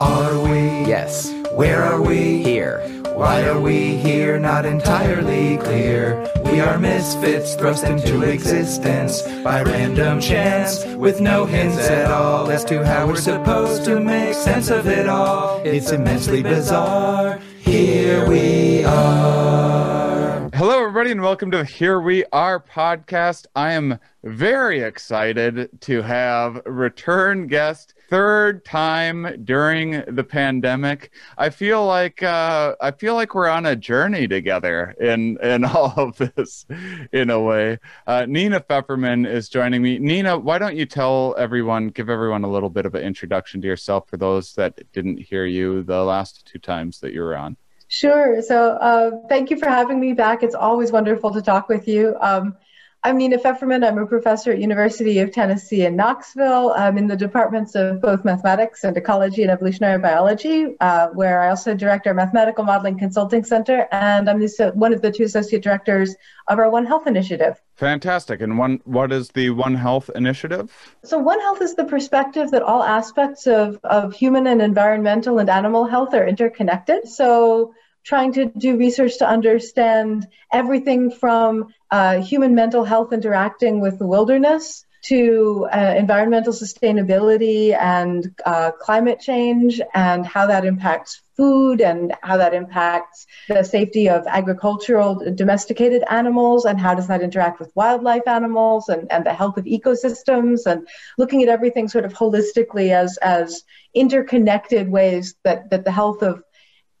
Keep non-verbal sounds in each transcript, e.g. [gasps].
Are we? Yes. Where are we? Here. Why are we here? Not entirely clear. We are misfits thrust into existence by random chance with no hints at all as to how we're supposed to make sense of it all. It's immensely bizarre. Here we are. Hello, everybody, and welcome to Here We Are podcast. I am very excited to have return guest third time during the pandemic. I feel like uh, I feel like we're on a journey together in in [laughs] all of this, in a way. Uh, Nina Fefferman is joining me. Nina, why don't you tell everyone, give everyone a little bit of an introduction to yourself for those that didn't hear you the last two times that you were on. Sure. So uh, thank you for having me back. It's always wonderful to talk with you. Um, I'm Nina Fefferman. I'm a professor at University of Tennessee in Knoxville. I'm in the departments of both mathematics and ecology and evolutionary biology, uh, where I also direct our mathematical modeling consulting center, and I'm the, one of the two associate directors of our One Health initiative. Fantastic. And one, what is the One Health initiative? So, One Health is the perspective that all aspects of, of human and environmental and animal health are interconnected. So, trying to do research to understand everything from uh, human mental health interacting with the wilderness to uh, environmental sustainability and uh, climate change and how that impacts food and how that impacts the safety of agricultural domesticated animals and how does that interact with wildlife animals and, and the health of ecosystems and looking at everything sort of holistically as, as interconnected ways that, that the health of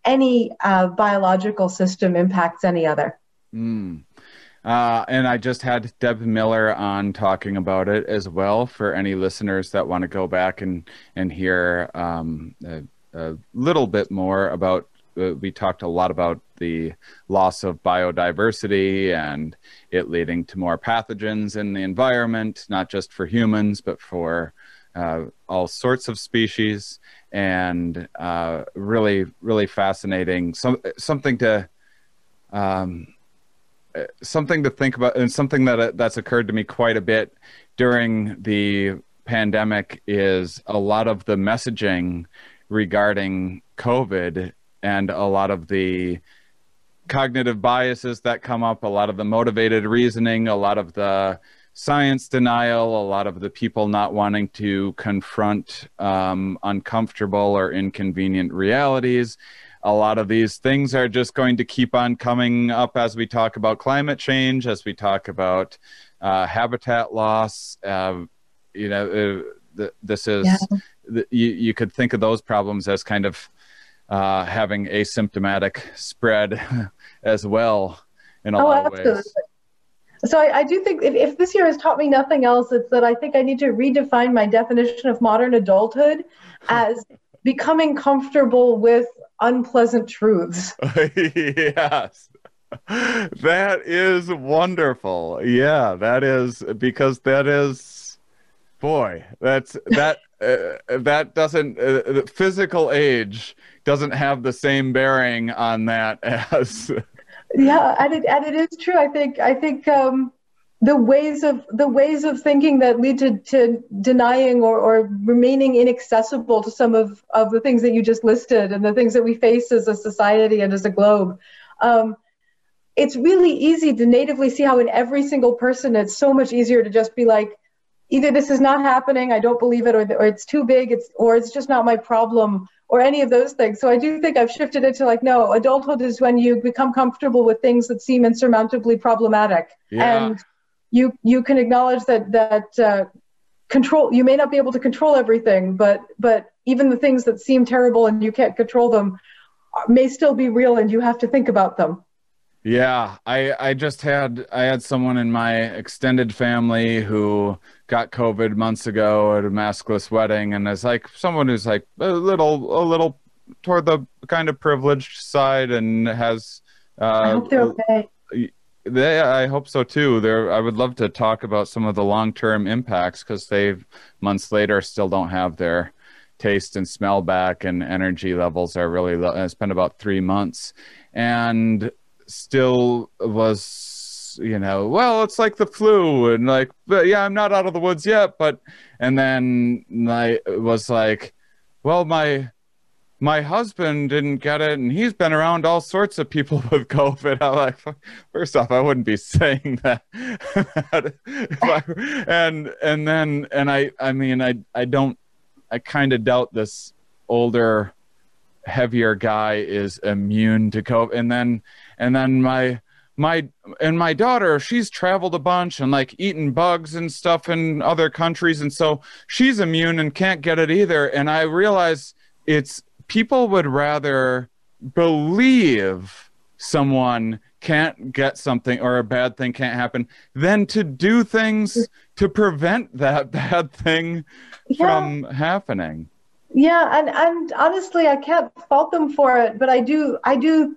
any uh, biological system impacts any other. Mm. Uh, and I just had Deb Miller on talking about it as well for any listeners that want to go back and and hear um, a, a, little bit more about. Uh, we talked a lot about the loss of biodiversity and it leading to more pathogens in the environment, not just for humans but for uh, all sorts of species, and uh, really, really fascinating. Some something to. Um, something to think about and something that uh, that's occurred to me quite a bit during the pandemic is a lot of the messaging regarding covid and a lot of the cognitive biases that come up a lot of the motivated reasoning a lot of the science denial a lot of the people not wanting to confront um, uncomfortable or inconvenient realities a lot of these things are just going to keep on coming up as we talk about climate change, as we talk about uh, habitat loss. Uh, you know, uh, this is yeah. the, you, you could think of those problems as kind of uh, having asymptomatic spread [laughs] as well in a oh, lot of absolutely. ways. So I, I do think if, if, this year has taught me nothing else, it's that I think I need to redefine my definition of modern adulthood as becoming comfortable with unpleasant truths. [laughs] yes. That is wonderful. Yeah, that is because that is boy, that's that [laughs] uh, that doesn't uh, physical age doesn't have the same bearing on that [laughs] as Yeah, and it and it is true. I think I think um the ways of the ways of thinking that lead to, to denying or, or remaining inaccessible to some of, of the things that you just listed and the things that we face as a society and as a globe um, it's really easy to natively see how in every single person it's so much easier to just be like either this is not happening i don't believe it or, or it's too big it's or it's just not my problem or any of those things. So i do think i've shifted it to like no adulthood is when you become comfortable with things that seem insurmountably problematic. Yeah. and you you can acknowledge that that uh, control you may not be able to control everything but but even the things that seem terrible and you can't control them may still be real and you have to think about them. Yeah. I i just had i had someone in my extended family who got covid months ago at a maskless wedding and it's like someone who's like a little a little toward the kind of privileged side and has uh, I hope they're okay they, I hope so too. There, I would love to talk about some of the long-term impacts because they've months later still don't have their taste and smell back, and energy levels are really low. It's been about three months, and still was, you know, well, it's like the flu, and like, but yeah, I'm not out of the woods yet, but, and then I was like, well, my my husband didn't get it and he's been around all sorts of people [laughs] with covid. I'm like first off i wouldn't be [laughs] saying that and and then and i i mean i i don't i kind of doubt this older heavier guy is immune to covid. And then and then my my and my daughter she's traveled a bunch and like eaten bugs and stuff in other countries and so she's immune and can't get it either and i realize it's people would rather believe someone can't get something or a bad thing can't happen than to do things to prevent that [laughs] bad thing yeah. from happening yeah and and honestly i can't fault them for it but i do i do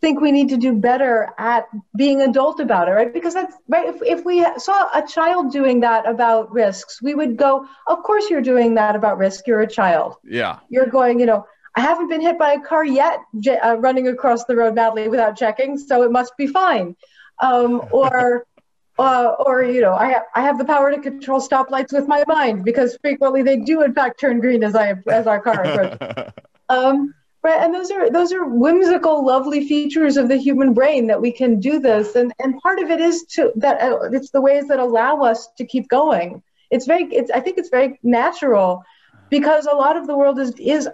think we need to do better at being adult about it right because that's right if, if we saw a child doing that about risks we would go of course you're doing that about risk you're a child yeah you're going you know I haven't been hit by a car yet, uh, running across the road madly without checking, so it must be fine. Um, or, [laughs] uh, or you know, I have I have the power to control stoplights with my mind because frequently they do in fact turn green as I as our car approaches. [laughs] um, right, and those are those are whimsical, lovely features of the human brain that we can do this, and and part of it is to that uh, it's the ways that allow us to keep going. It's very, it's I think it's very natural because a lot of the world is is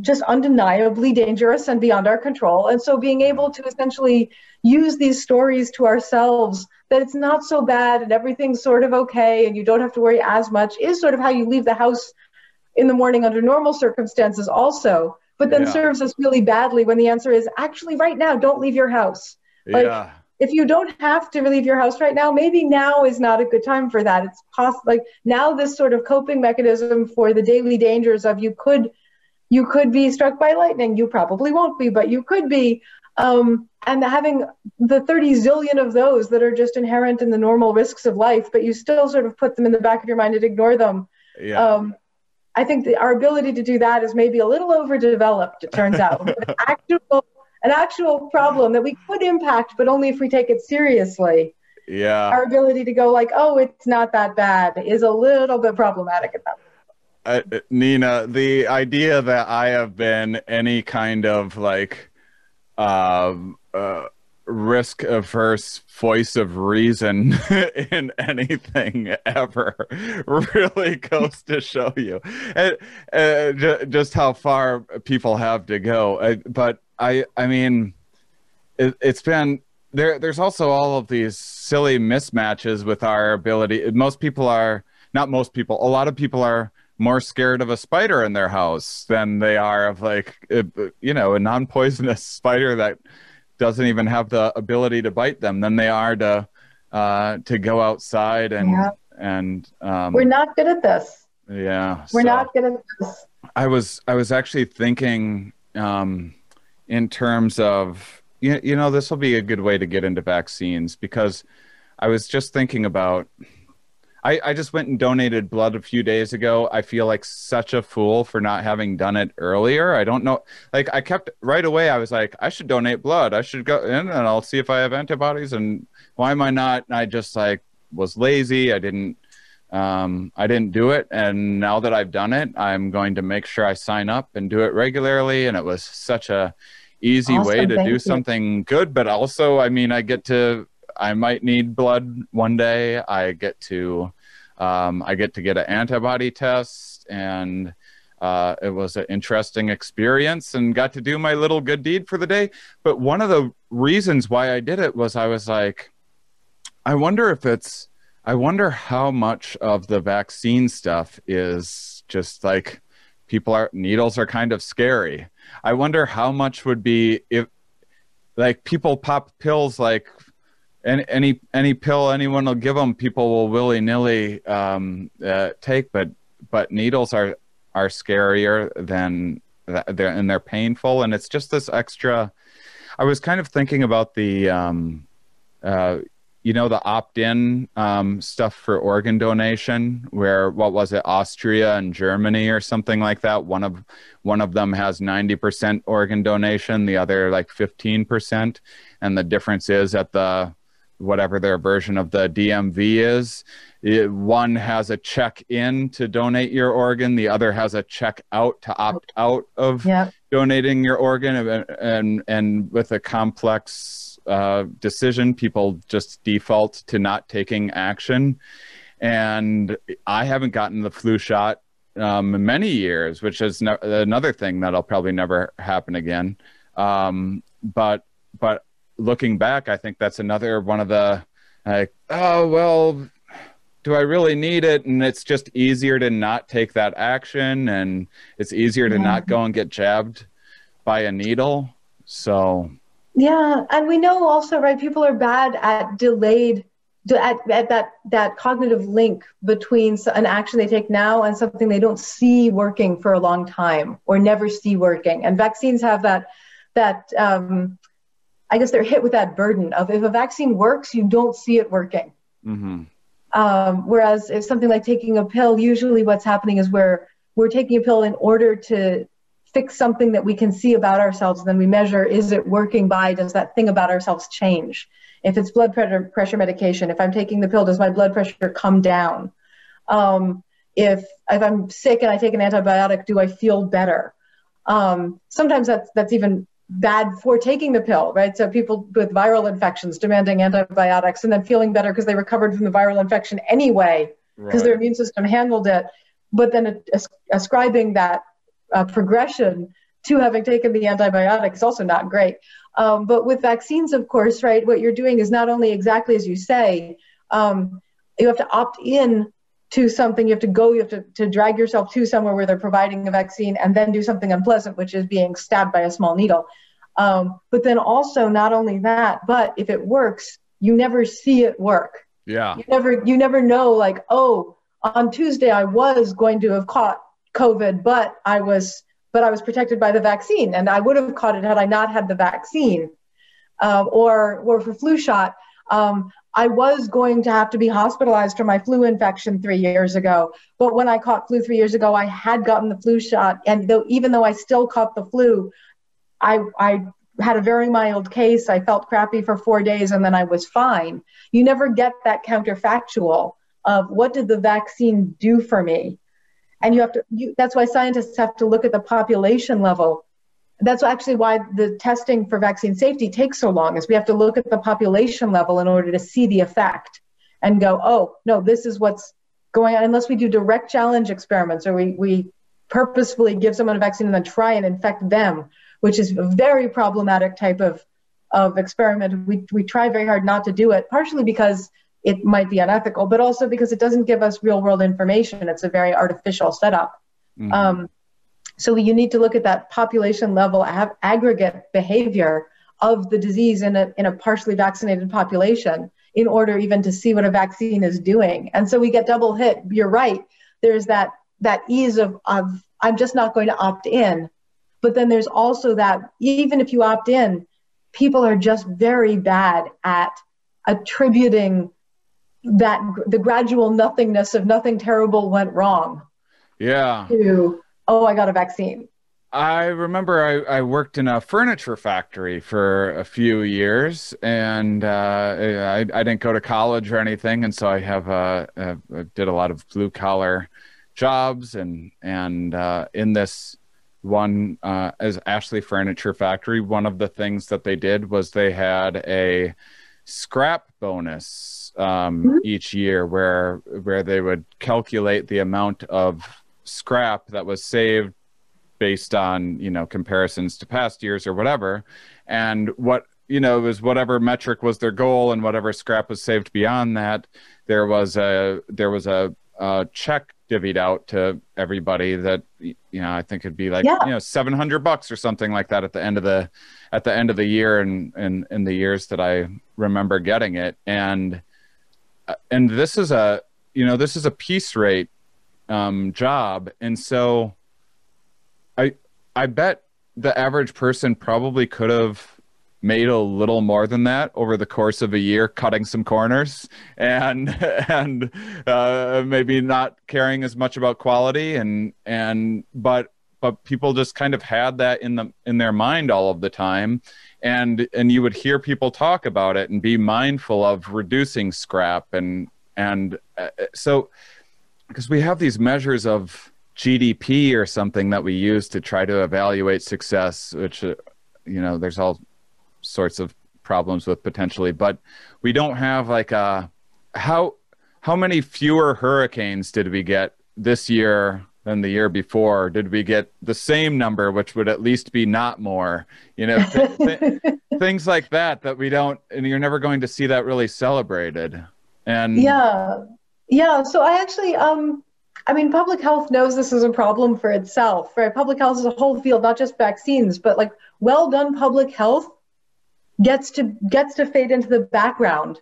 just undeniably dangerous and beyond our control. And so being able to essentially use these stories to ourselves that it's not so bad and everything's sort of okay and you don't have to worry as much is sort of how you leave the house in the morning under normal circumstances also but then yeah. serves us really badly when the answer is actually right now don't leave your house like yeah. if you don't have to leave your house right now maybe now is not a good time for that it's possible like now this sort of coping mechanism for the daily dangers of you could you could be struck by lightning. You probably won't be, but you could be. Um, and having the 30 zillion of those that are just inherent in the normal risks of life, but you still sort of put them in the back of your mind and ignore them. Yeah. Um, I think that our ability to do that is maybe a little overdeveloped, it turns out. [laughs] an, actual, an actual problem that we could impact, but only if we take it seriously. Yeah. Our ability to go like, oh, it's not that bad is a little bit problematic at that uh, Nina, the idea that I have been any kind of like uh, uh, risk averse voice of reason [laughs] in anything ever [laughs] really goes to show you and, uh, j- just how far people have to go. Uh, but I, I mean, it, it's been there. There's also all of these silly mismatches with our ability. Most people are not most people. A lot of people are more scared of a spider in their house than they are of like you know a non-poisonous [laughs] spider that doesn't even have the ability to bite them than they are to uh, to go outside and yeah. and um, we're not good at this. Yeah, we're so not good at this. I was I was actually thinking um, in terms of you, you know this will be a good way to get into vaccines because I was just thinking about I, I just went and donated blood a few days ago. I feel like such a fool for not having done it earlier. I don't know. Like I kept right away. I was like, I should donate blood. I should go in and I'll see if I have antibodies. And why am I not? And I just like was lazy. I didn't. Um, I didn't do it, and now that I've done it, I'm going to make sure I sign up and do it regularly. And it was such a easy awesome, way to do you. something good, but also, I mean, I get to I might need blood one day. I get to um, I get to get an antibody test, and uh, it was an interesting experience, and got to do my little good deed for the day. But one of the reasons why I did it was I was like, I wonder if it's I wonder how much of the vaccine stuff is just like people are needles are kind of scary. I wonder how much would be if like people pop pills like any any any pill anyone will give them, people will willy nilly um, uh, take. But but needles are are scarier than they're and they're painful, and it's just this extra. I was kind of thinking about the, um, uh, you know, the opt-in um, stuff for organ donation, where what was it, Austria and Germany or something like that. One of one of them has ninety percent organ donation, the other like fifteen percent, and the difference is at the whatever their version of the DMV is. It, one has a check in to donate your organ, the other has a check out to opt out of Yeah. donating your organ, and and, and with a complex uh, decision, people just default to not taking action. And I haven't gotten the flu shot um, in many years, which is no- another thing that'll probably never happen again. Um, but looking back, I think that's another one of the like, oh well, do I really need it? And it's just easier to not take that action, and it's easier to not go and get jabbed by a needle. So Yeah, and we know also, right? People are bad at delayed, at, at that that cognitive link between an action they take now and something they don't see working for a long time or never see working. And vaccines have that that um, I guess they're hit with that burden of if a vaccine works, you don't see it working. mhm. Um, whereas if something like taking a pill, usually what's happening is we're we're taking a pill in order to fix something that we can see about ourselves. And then we measure: is it working? By does that thing about ourselves change? If it's blood pressure pressure medication, if I'm taking the pill, does my blood pressure come down? Um, if if I'm sick and I take an antibiotic, do I feel better? Um, sometimes that's that's even bad for taking the pill, right? So people with viral infections demanding antibiotics and then feeling better because they recovered from the viral infection anyway because their immune system handled it, but then as- ascribing that uh, progression to having taken the antibiotic is also not great. Um, but with vaccines, of course, right, what you're doing is not only exactly as you say, um, you have to opt in to something, you have to go, you have to, to drag yourself to somewhere where they're providing a vaccine and then do something unpleasant, which is being stabbed by a small needle. Um, but then also, not only that, but if it works, you never see it work. Yeah, you never you never know like oh on tuesday i was going to have caught covid but i was but i was protected by the vaccine and i would have caught it had i not had the vaccine. Um, or or for flu shot. Um, i was going to have to be hospitalized for my flu infection three years ago but when i caught flu three years ago i had gotten the flu shot and though even though i still caught the flu i i had a very mild case. I felt crappy for four days and then i was fine. You never get that counterfactual of what did the vaccine do for me? And you have to you, that's why scientists have to look at the population level that's actually why the testing for vaccine safety takes so long is we have to look at the population level in order to see the effect and go oh no this is what's going on unless we do direct challenge experiments or we, we purposefully give someone a vaccine and then try and infect them which is a very problematic type of of experiment. We we try very hard not to do it, partially because it might be unethical, but also because it doesn't give us real world information. It's a very artificial setup. Mhm. Um, so you need to look at that population level ag- aggregate behavior of the disease in a in a partially vaccinated population in order even to see what a vaccine is doing. And so we get double hit. You're right. There's that that ease of of I'm just not going to opt in. But then there's also that even if you opt in, people are just very bad at attributing that the gradual nothingness of nothing terrible went wrong yeah. to oh I got a vaccine. I remember I, I worked in a furniture factory for a few years, and uh, I, I didn't go to college or anything, and so I have uh, uh, did a lot of blue collar jobs, and and uh, in this one uh, as Ashley Furniture Factory, one of the things that they did was they had a scrap bonus um, Mhm. each year, where where they would calculate the amount of scrap that was saved based on you know comparisons to past years or whatever and what you know was whatever metric was their goal and whatever scrap was saved beyond that there was a there was a, a check divvied out to everybody that you know i think it'd be like Yeah. you know 700 bucks or something like that at the end of the at the end of the year and in, in the years that i remember getting it and uh, and this is a you know this is a piece rate um, job. And so I I bet the average person probably could have made a little more than that over the course of a year cutting some corners [laughs] and and uh, maybe not caring as much about quality. And and but but people just kind of had that in the in their mind all of the time. And and you would hear people talk about it and be mindful of reducing scrap and and uh, so because we have these measures of GDP or something that we use to try to evaluate success which uh, you know there's all sorts of problems with potentially but we don't have like a how how many fewer hurricanes did we get this year than the year before? Did we get the same number, which would at least be not more? You know, th- th- [laughs] things like that that we don't, and you're never going to see that really celebrated. And yeah, yeah. So I actually, um, I mean, public health knows this is a problem for itself, right? Public health is a whole field, not just vaccines, but like well done public health gets to gets to fade into the background,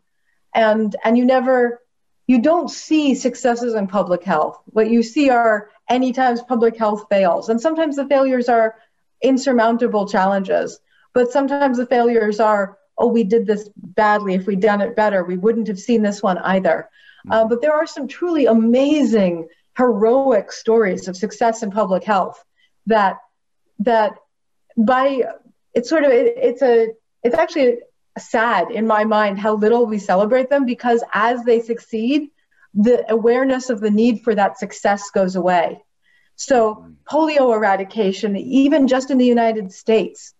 and and you never you don't see successes in public health. What you see are any times public health fails. And sometimes the failures are insurmountable challenges, but sometimes the failures are, oh, we did this badly. If we'd done it better, we wouldn't have seen this one either. Uh, but there are some truly amazing, heroic stories of success in public health that that by it's sort of it, it's a it's actually sad in my mind how little we celebrate them because as they succeed, the awareness of the need for that success goes away. So, polio eradication, even just in the United States,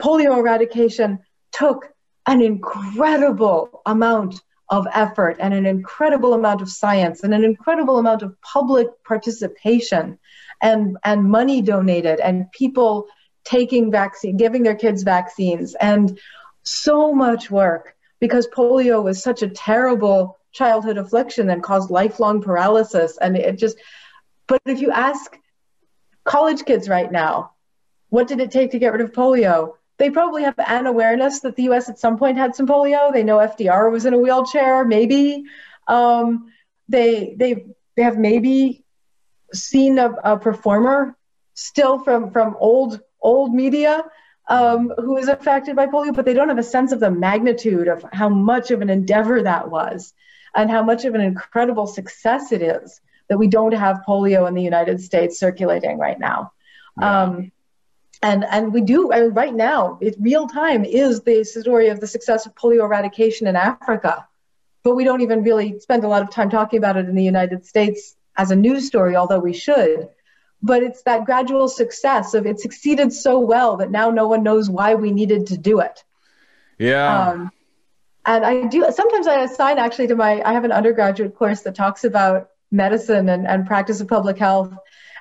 polio eradication took an incredible amount of effort and an incredible amount of science and an incredible amount of public participation and, and money donated and people taking vaccine, giving their kids vaccines and so much work because polio was such a terrible childhood affliction and caused lifelong paralysis. And it just, but if you ask college kids right now, what did it take to get rid of polio? They probably have an awareness that the US at some point had some polio. They know FDR was in a wheelchair, maybe. Um, they, they, they have maybe seen a, a performer still from, from old, old media um, who is affected by polio, but they don't have a sense of the magnitude of how much of an endeavor that was and how much of an incredible success it is that we don't have polio in the United States circulating right now. Yeah. Um, and and we do I mean, right now, it real time is the story of the success of polio eradication in Africa, but we don't even really spend a lot of time talking about it in the United States as a news story, although we should but it's that gradual success of it succeeded so well that now no one knows why we needed to do it. Yeah. Um, and I do sometimes I assign actually to my I have an undergraduate course that talks about medicine and, and practice of public health.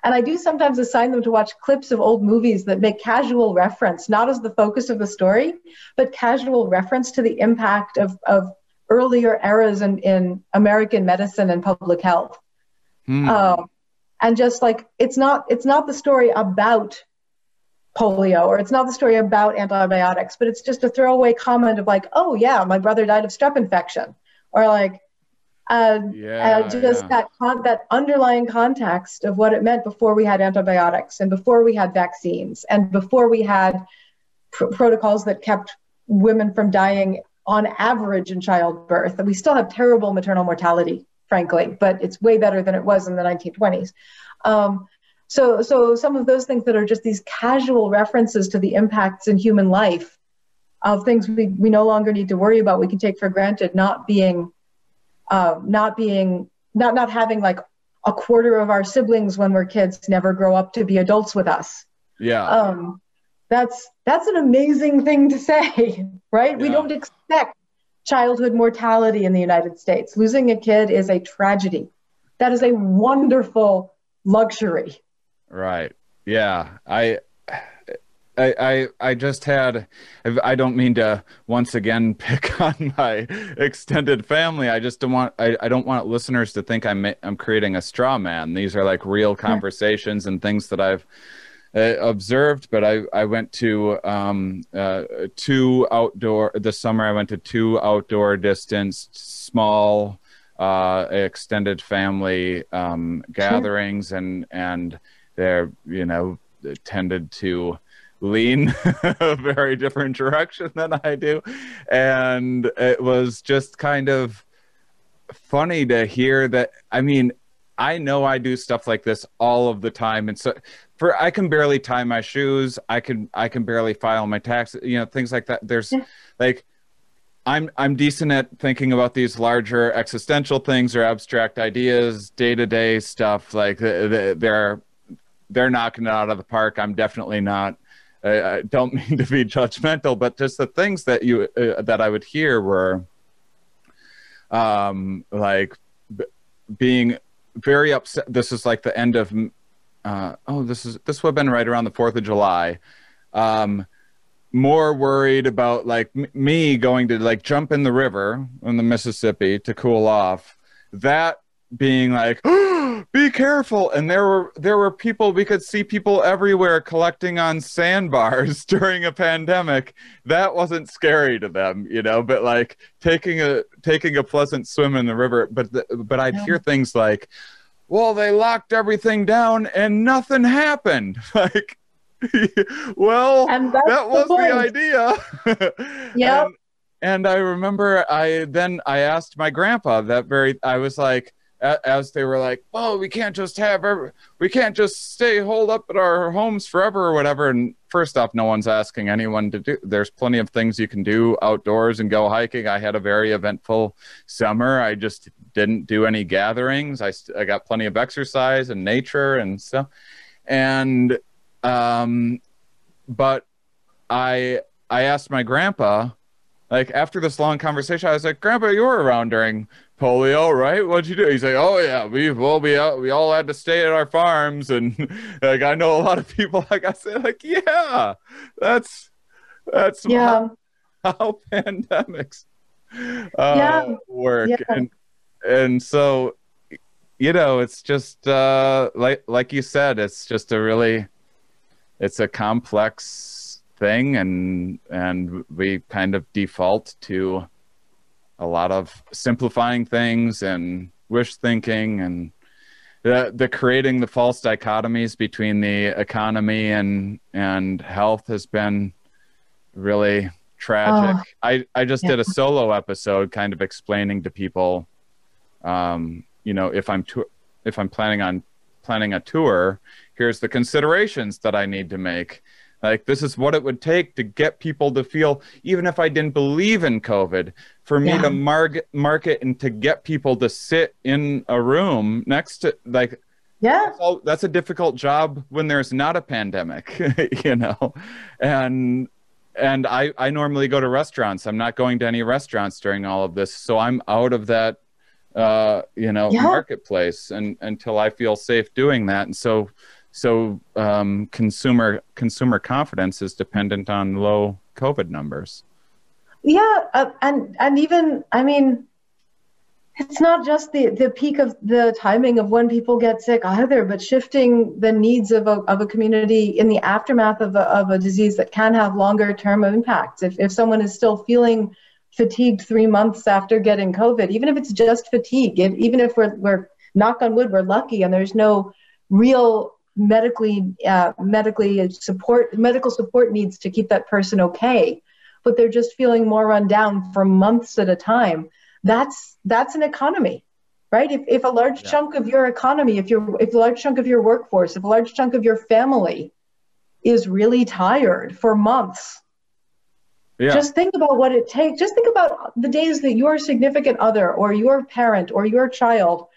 And I do sometimes assign them to watch clips of old movies that make casual reference, not as the focus of the story, but casual reference to the impact of, of earlier eras in, in American medicine and public health. Hmm. Um, and just like it's not it's not the story about polio or it's not the story about antibiotics but it's just a throwaway comment of like oh yeah my brother died of strep infection or like uh, yeah, uh, just yeah. that con- that underlying context of what it meant before we had antibiotics and before we had vaccines and before we had pr- protocols that kept women from dying on average in childbirth. And we still have terrible maternal mortality frankly, but it's way better than it was in the 1920s. Um, so, so some of those things that are just these casual references to the impacts in human life of things we, we no longer need to worry about, we can take for granted, not being, uh, not being, not not having like a quarter of our siblings when we're kids never grow up to be adults with us. Yeah. Um, that's that's an amazing thing to say, [laughs] right? Yeah. We don't expect childhood mortality in the United States. Losing a kid is a tragedy. That is a wonderful luxury. Right. Yeah. I I, I, I just had I don't mean to once again [laughs] pick on my extended family. I just don't want I, I don't want listeners to think I'm I'm creating a straw man. These are like real conversations and things that I've uh, observed, but I, I went to um, uh, two outdoor this summer. I went to two outdoor distance, small, uh, extended family um, gatherings, sure. and and they're you know tended to lean [laughs] a very different direction than I do, and it was just kind of funny to hear that. I mean, I know I do stuff like this all of the time, and so for I can barely tie my shoes. I can I can barely file my taxes. You know, things like that. There's yeah. like I'm I'm decent at thinking about these larger existential things or abstract ideas, day to day stuff. Like they're they're knocking it out of the park. I'm definitely not. I don't [laughs] mean to be judgmental, but just the things that you uh, that I would hear were, um, like b- being very upset. This is like the end of. Uh, oh, this is this would have been right around the Fourth of July. Um, more worried about like m- me going to like jump in the river in the Mississippi to cool off. That being like, [gasps] oh, [gasps] be careful. And there were there were people we could see people everywhere collecting on sandbars [laughs] during a pandemic. That wasn't scary to them, you know. But like taking a taking a pleasant swim in the river. But the, but I'd hear things like, well, they locked everything down and nothing happened. [laughs] Like [laughs] well, that was the, the idea. yeah. And, and, I remember I then I asked my grandpa that very I was like as they were like, "Well, we can't just have every, we can't just stay holed up at our homes forever or whatever." And first off, no one's asking anyone to do. There's plenty of things you can do outdoors and go hiking. I had a very eventful summer. I just didn't do any gatherings. I I got plenty of exercise and nature and stuff. And um, but I I asked my grandpa, like after this long conversation, I was like, Grandpa, you were around during polio, right? What'd you do? He's like, Oh yeah, we well we out, we all had to stay at our farms, and [laughs] like I know a lot of people. Like I said, like yeah, that's that's yeah. how, how [laughs] pandemics uh, yeah. work, yeah. and and so you know, it's just uh, like like you said, it's just a really it's a complex thing and and we kind of default to a lot of simplifying things and wish thinking and the, the creating the false dichotomies between the economy and and health has been really tragic. Oh, I I just yeah. did a solo episode kind of explaining to people um you know if I'm to, if I'm planning on planning a tour here's the considerations that I need to make. Like, this is what it would take to get people to feel, even if I didn't believe in COVID, for me yeah. to market, market and to get people to sit in a room next to, like, yeah, that's, all, that's a difficult job when there's not a pandemic, [laughs] you know? And, and I, I normally go to restaurants. I'm not going to any restaurants during all of this. So I'm out of that, uh, you know, yeah. marketplace and until I feel safe doing that. And so, so um, consumer consumer confidence is dependent on low COVID numbers. Yeah, uh, and and even I mean, it's not just the the peak of the timing of when people get sick either, but shifting the needs of a of a community in the aftermath of a of a disease that can have longer term impacts. If if someone is still feeling fatigued three months after getting COVID, even if it's just fatigue, even if we're we're knock on wood, we're lucky and there's no real medically uh, medically support medical support needs to keep that person okay but they're just feeling more run down for months at a time that's that's an economy right if, if a large yeah. chunk of your economy if you're if a large chunk of your workforce if a large chunk of your family is really tired for months yeah. just think about what it takes just think about the days that your significant other or your parent or your child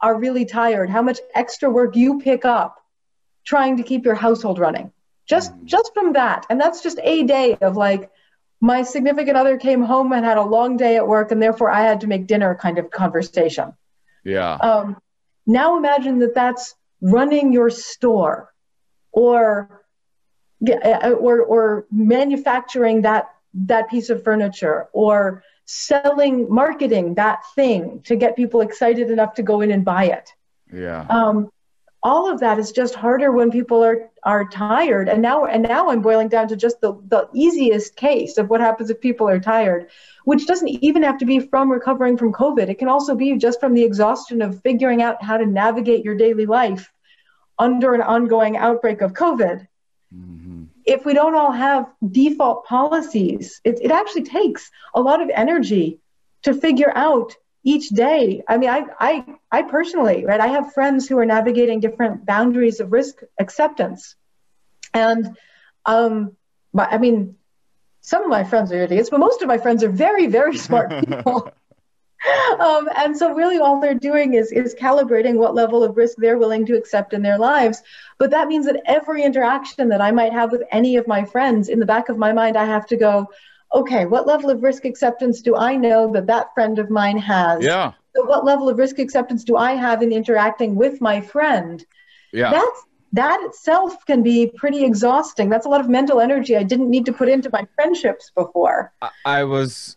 are really tired how much extra work you pick up trying to keep your household running just mm. just from that and that's just a day of like my significant other came home and had a long day at work and therefore i had to make dinner kind of conversation. Yeah. Um, now imagine that that's running your store or uh, or or manufacturing that that piece of furniture or selling marketing that thing to get people excited enough to go in and buy it. Yeah. Um, all of that is just harder when people are are tired. And now and now i'm boiling down to just the the easiest case of what happens if people are tired which doesn't even have to be from recovering from covid. It can also be just from the exhaustion of figuring out how to navigate your daily life under an ongoing outbreak of covid. Mm-hmm. if we don't all have default policies it, it actually takes a lot of energy to figure out each day. I mean, I, I, I personally, right, I have friends who are navigating different boundaries of risk acceptance. And, um, but, I mean, some of my friends are idiots, but most of my friends are very, very [laughs] smart people. [laughs] um, and so really all they're doing is is calibrating what level of risk they're willing to accept in their lives but that means that every interaction that i might have with any of my friends in the back of my mind i have to go okay what level of risk acceptance do i know that that friend of mine has? Yeah. So what level of risk acceptance do i have in interacting with my friend? Yeah. That's that itself can be pretty exhausting. That's a lot of mental energy i didn't need to put into my friendships before. I, I was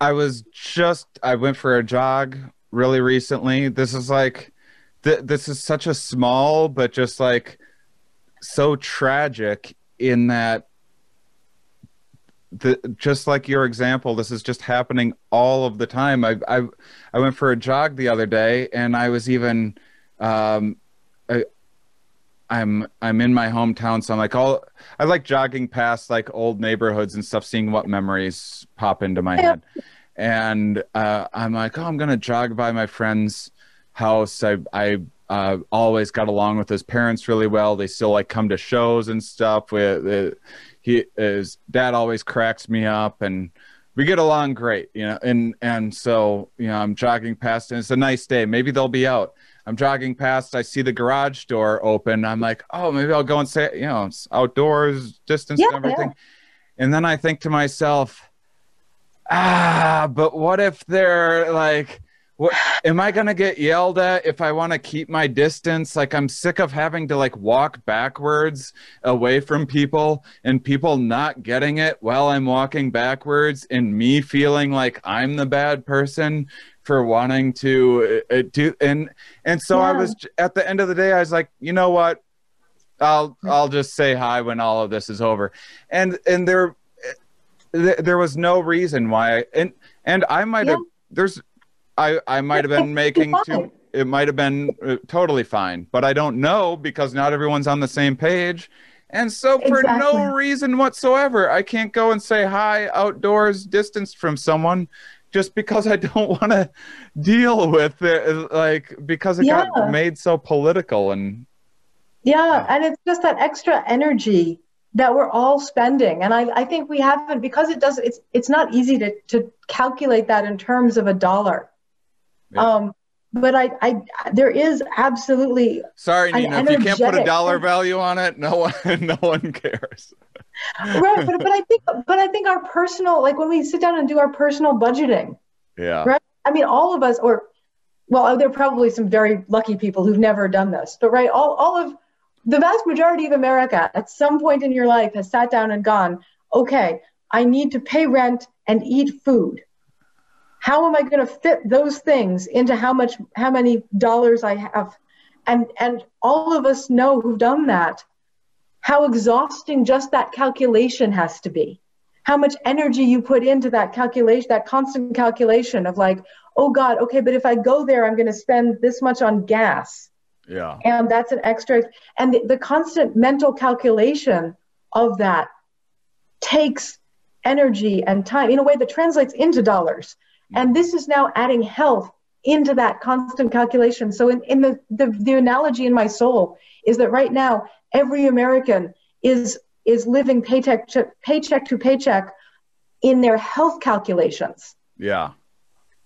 I was just I went for a jog really recently. This is like th- this is such a small but just like so tragic in that the just like your example this is just happening all of the time. I i i went for a jog the other day and i was even um I, i'm i'm in my hometown so i'm like all i like jogging past like old neighborhoods and stuff seeing what memories pop into my head. And uh, i'm like oh i'm gonna jog by my friend's house. I i uh, always got along with his parents really well. They still like come to shows and stuff with uh, he his dad always cracks me up and we get along great you know and and so you know i'm jogging past and it's a nice day. Maybe they'll be out. I'm jogging past. I see the garage door open. I'm like oh maybe i'll go and say you know it's outdoors distance Yeah, and everything. And then i think to myself ah but what if they're like what am i going to get yelled at if i want to keep my distance? Like i'm sick of having to like walk backwards away from people and people not getting it while i'm walking backwards and me feeling like i'm the bad person for wanting to uh, uh, do and and so i was at the end of the day i was like you know what? I'll i'll just say hi when all of this is over. And and there th- there was no reason why and and i might have there's i i might have been [laughs] making too it might have been uh, totally fine but i don't know because not everyone's on the same page and so for no reason whatsoever i can't go and say hi outdoors distanced from someone just because i don't [laughs] want to deal with it like because it Yeah. got made so political and Yeah, and it's just that extra energy that we're all spending. And I, I think we haven't because it does it's it's not easy to to calculate that in terms of a dollar. Yeah. Um but I, I there is absolutely sorry nina if you can't put a dollar value on it no one [laughs] no one cares right, but but I think but I think our personal like when we sit down and do our personal budgeting, yeah Right. I mean all of us or well there are probably some very lucky people who've never done this, but right, all all of the vast majority of America at some point in your life has sat down and gone, okay, I need to pay rent and eat food. How am I going to fit those things into how much how many dollars I have? And and all of us know who've done that how exhausting just that calculation has to be. How much energy you put into that calculation, that constant calculation of like, oh God, okay, but if I go there, I'm going to spend this much on gas yeah and that's an extra and the, the constant mental calculation of that takes energy and time in a way that translates into dollars and this is now adding health into that constant calculation. So in, in the, the the analogy in my soul is that right now every american is is living paycheck to paycheck to paycheck in their health calculations. Yeah.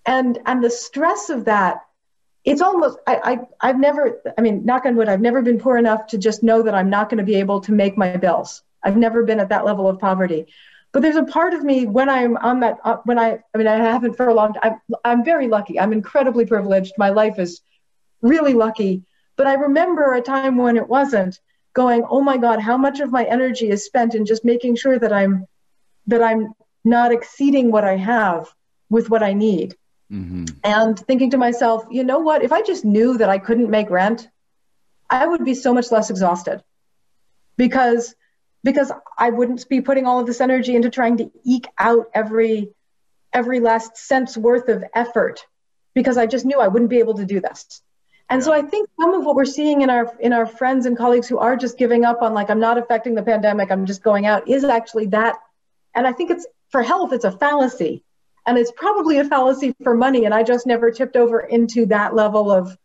And and the stress of that it's almost I, I i've never i mean knock on wood i've never been poor enough to just know that i'm not going to be able to make my bills. I've never been at that level of poverty but there's a part of me when i'm on that uh, when i i mean i haven't for a long time I'm, I'm very lucky. I'm incredibly privileged. My life is really lucky. But i remember a time when it wasn't going oh my god how much of my energy is spent in just making sure that i'm that i'm not exceeding what i have with what i need. Hmm and thinking to myself, you know what? If I just knew that I couldn't make rent, I would be so much less exhausted. Because because I wouldn't be putting all of this energy into trying to eke out every every last cent's worth of effort because I just knew I wouldn't be able to do this. And so I think some of what we're seeing in our in our friends and colleagues who are just giving up on like I'm not affecting the pandemic, I'm just going out is actually that. And I think it's for health it's a fallacy. And it's probably a fallacy for money and i just never tipped over into that level of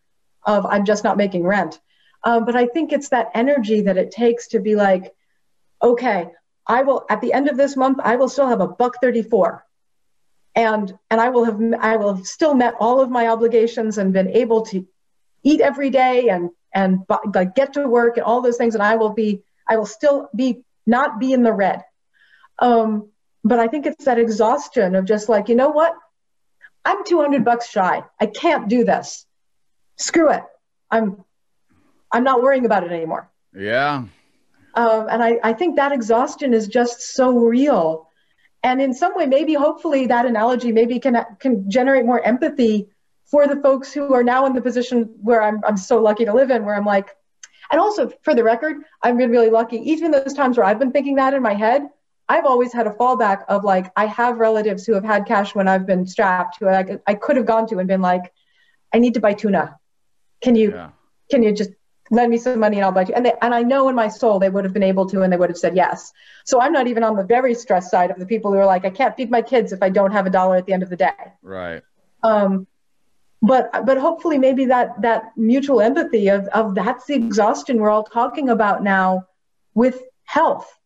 of i'm just not making rent. Um, but i think it's that energy that it takes to be like okay i will at the end of this month i will still have a buck 34 and and i will have i will have still met all of my obligations and been able to eat every day and and like get to work and all those things and i will be i will still be not be in the red um, but I think it's that exhaustion of just like, you know what? I'm 200 bucks shy. I can't do this. Screw it. I'm I'm not worrying about it anymore. Yeah. Um, and I, I think that exhaustion is just so real. And in some way, maybe hopefully that analogy maybe can can generate more empathy for the folks who are now in the position where I'm I'm so lucky to live in, where I'm like, and also for the record, I've been really lucky. Even those times where I've been thinking that in my head, I've always had a fallback of like, I have relatives who have had cash when I've been strapped, who I, I could have gone to and been like, I need to buy tuna. Can you, yeah. can you just lend me some money and I'll buy you? And they, and I know in my soul they would have been able to and they would have said yes. So I'm not even on the very stressed side of the people who are like, I can't feed my kids if I don't have a dollar at the end of the day. Right. Um, but but hopefully maybe that that mutual empathy of of that's the exhaustion we're all talking about now with health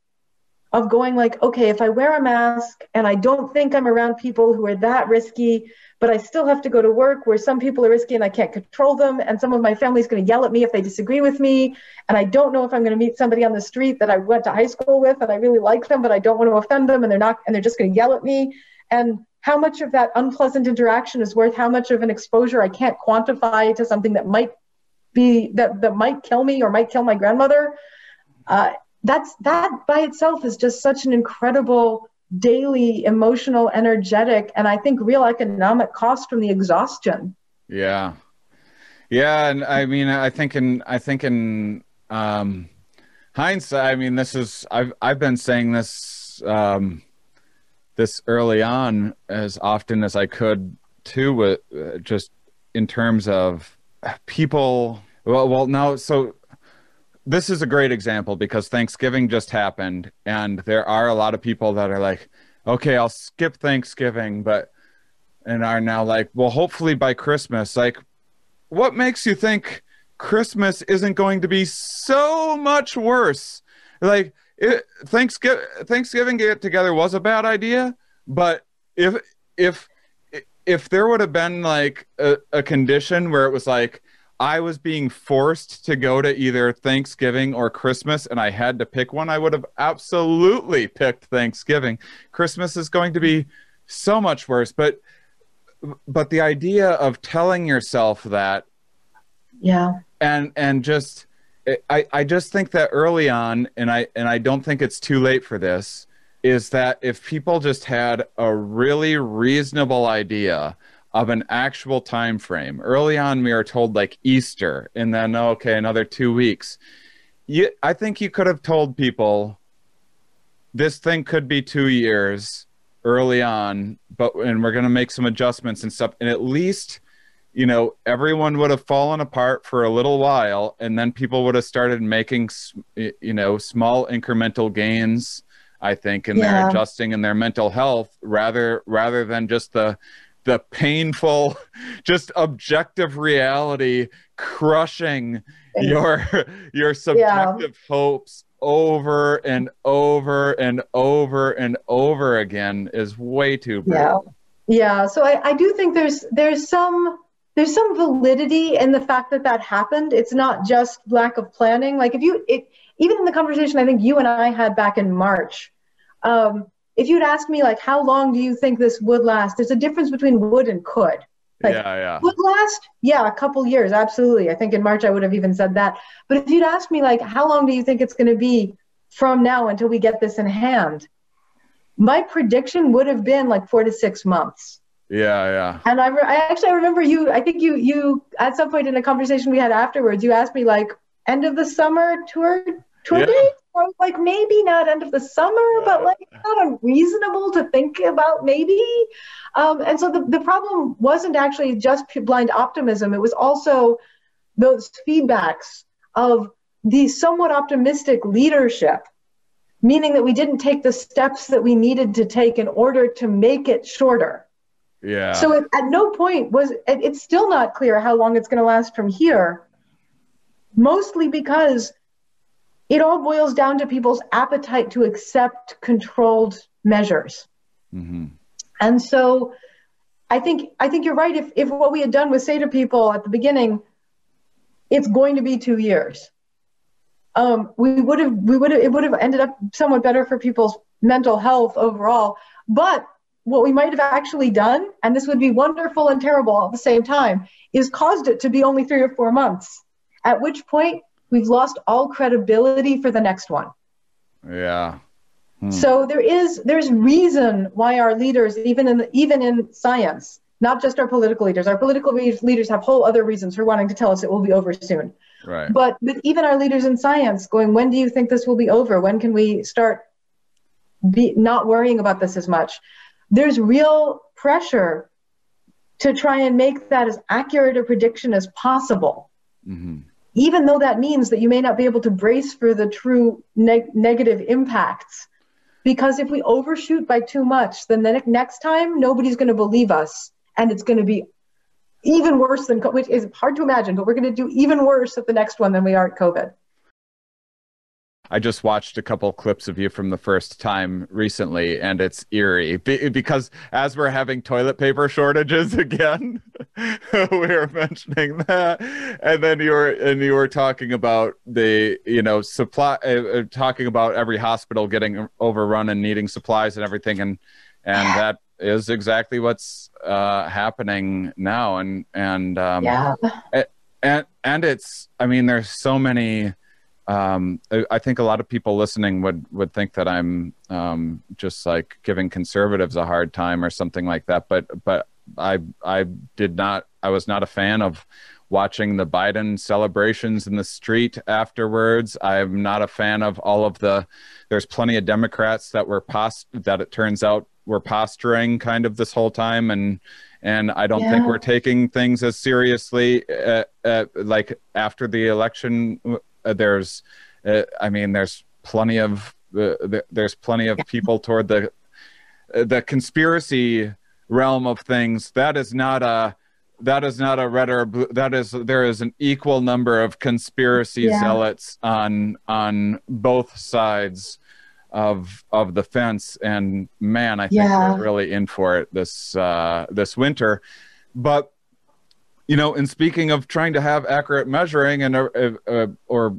of going like, okay, if I wear a mask and I don't think I'm around people who are that risky, but I still have to go to work where some people are risky and I can't control them, and some of my family's going to yell at me if they disagree with me, and I don't know if I'm going to meet somebody on the street that I went to high school with and I really like them, but I don't want to offend them, and they're not, and they're just going to yell at me, and how much of that unpleasant interaction is worth how much of an exposure I can't quantify to something that might be that that might kill me or might kill my grandmother. Uh, that's that by itself is just such an incredible daily emotional energetic and i think real economic cost from the exhaustion. Yeah. Yeah and i mean i think in i think in um hindsight i mean this is i've i've been saying this um this early on as often as i could too with uh, just in terms of people well well now so this is a great example because Thanksgiving just happened, and there are a lot of people that are like, okay, I'll skip Thanksgiving, but and are now like, well, hopefully by Christmas. Like, what makes you think Christmas isn't going to be so much worse? Like, it, Thanksgiving Thanksgiving get together was a bad idea, but if if if there would have been like a, a condition where it was like I was being forced to go to either Thanksgiving or Christmas and I had to pick one, I would have absolutely picked Thanksgiving. Christmas is going to be so much worse, but but the idea of telling yourself that yeah. And and just I I just think that early on and I and I don't think it's too late for this is that if people just had a really reasonable idea of an actual time frame. Early on, we are told like Easter, and then oh, okay, another two weeks. You, I think you could have told people this thing could be two years early on, but and we're going to make some adjustments and stuff, and at least you know everyone would have fallen apart for a little while, and then people would have started making you know small incremental gains. I think, and yeah. they're adjusting in their mental health rather rather than just the the painful, [laughs] just objective reality crushing your your subjective yeah. hopes over and over and over and over again is way too brutal. Yeah. Yeah. So I, I do think there's there's some there's some validity in the fact that that happened. It's not just lack of planning. Like if you it, even in the conversation I think you and I had back in March, um, if you'd ask me like how long do you think this would last? There's a difference between would and could. Like, yeah yeah. would last? Yeah a couple years absolutely. I think in march i would have even said that. But if you'd asked me like how long do you think it's going to be from now until we get this in hand? My prediction would have been like four to six months. Yeah yeah. And i, re- I actually I remember you i think you you at some point in a conversation we had afterwards you asked me like end of the summer tour tour yeah. date like maybe not end of the summer, but like not unreasonable to think about maybe. Um, and so the, the problem wasn't actually just blind optimism. It was also those feedbacks of the somewhat optimistic leadership, meaning that we didn't take the steps that we needed to take in order to make it shorter. Yeah. So it, at no point was it, it's still not clear how long it's going to last from here. Mostly because it all boils down to people's appetite to accept controlled measures. Mm-hmm. And so I think I think you're right. If if what we had done was say to people at the beginning, it's going to be two years, um, we would have we would have it would have ended up somewhat better for people's mental health overall. But what we might have actually done, and this would be wonderful and terrible at the same time, is caused it to be only three or four months. At which point we've lost all credibility for the next one. Yeah. Hmm. So there is there's reason why our leaders, even in the, even in science, not just our political leaders, our political leaders have whole other reasons for wanting to tell us it will be over soon. Right. But with even our leaders in science going, when do you think this will be over? When can we start be not worrying about this as much? There's real pressure to try and make that as accurate a prediction as possible. Mm-hmm even though that means that you may not be able to brace for the true neg- negative impacts. Because if we overshoot by too much, then the ne- next time nobody's going to believe us, and it's going to be even worse than which is hard to imagine, but we're going to do even worse at the next one than we are at COVID. I just watched a couple clips of you from the first time recently, and it's eerie. Be- because as we're having toilet paper shortages [laughs] again, we [laughs] were mentioning that, and then you were and you were talking about the you know supply, uh, uh, talking about every hospital getting overrun and needing supplies and everything, and and that is exactly what's uh, happening now, and and um, yeah, and and it's I mean there's so many um, I think a lot of people listening would would think that I'm um, just like giving conservatives a hard time or something like that. But but I I did not I was not a fan of watching the Biden celebrations in the street afterwards. I'm not a fan of all of the. There's plenty of Democrats that were post that it turns out were posturing kind of this whole time and and I don't yeah. think we're taking things as seriously uh, uh, like after the election there's, uh, I mean, there's plenty of uh, there's plenty of people toward the the conspiracy realm of things. That is not a that is not a red or blue. That is there is an equal number of conspiracy yeah. zealots on on both sides of of the fence. And man, I think yeah. we're really in for it this uh, this winter. But you know, in speaking of trying to have accurate measuring and uh, uh, or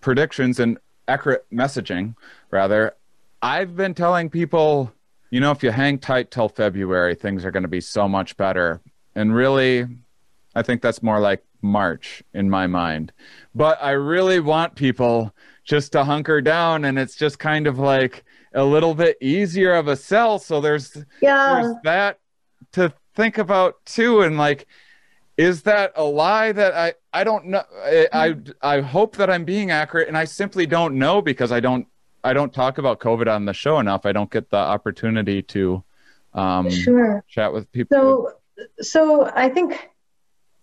predictions and accurate messaging, rather, I've been telling people, you know, if you hang tight till February, things are going to be so much better. And really, I think that's more like March in my mind. But I really want people just to hunker down, and it's just kind of like a little bit easier of a sell. So there's yeah. there's that to think about too and like is that a lie that i i don't know I, I i hope that i'm being accurate and i simply don't know because i don't i don't talk about covid on the show enough. I don't get the opportunity to um sure. chat with people so so i think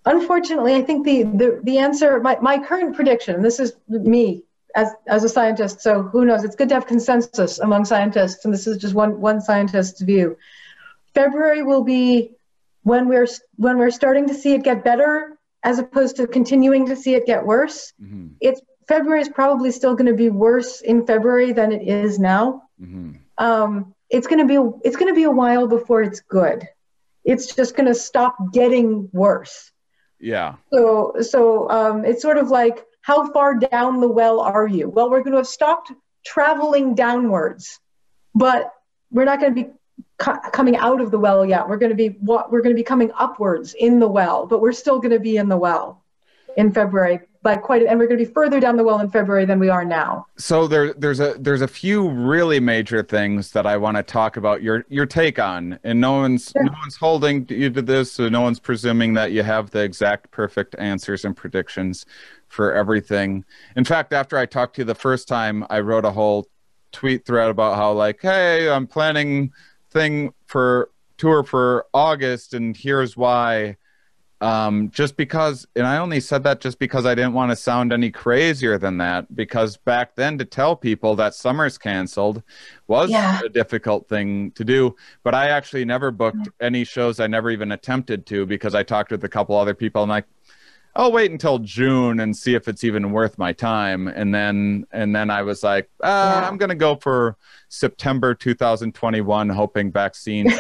unfortunately i think the the, the answer my, my current prediction this is me as as a scientist so who knows? It's good to have consensus among scientists and this is just one one scientist's view. February will be when we're when we're starting to see it get better as opposed to continuing to see it get worse mm-hmm. it's february is probably still going to be worse in february than it is now. Mm-hmm. um, it's going to be it's going to be a while before it's good. It's just going to stop getting worse. Yeah. So so um, it's sort of like how far down the well are you? Well we're going to have stopped traveling downwards but we're not going to be coming out of the well yet. We're going to be what we're going to be coming upwards in the well, but we're still going to be in the well in February. But quite, and we're going to be further down the well in February than we are now. So there, there's a there's a few really major things that I want to talk about your your take on, and no one's no one's holding you to this, so no one's presuming that you have the exact perfect answers and predictions for everything. In fact, after I talked to you the first time, I wrote a whole tweet thread about how like, hey, I'm planning thing for tour for August, and here's why. um, just because, and I only said that just because I didn't want to sound any crazier than that. Because back then, to tell people that summer's canceled was yeah. a difficult thing to do. But I actually never booked any shows. I never even attempted to because I talked with a couple other people and like, I'll wait until June and see if it's even worth my time. And then and then I was like, uh, yeah. I'm gonna go for September 2021, hoping vaccine.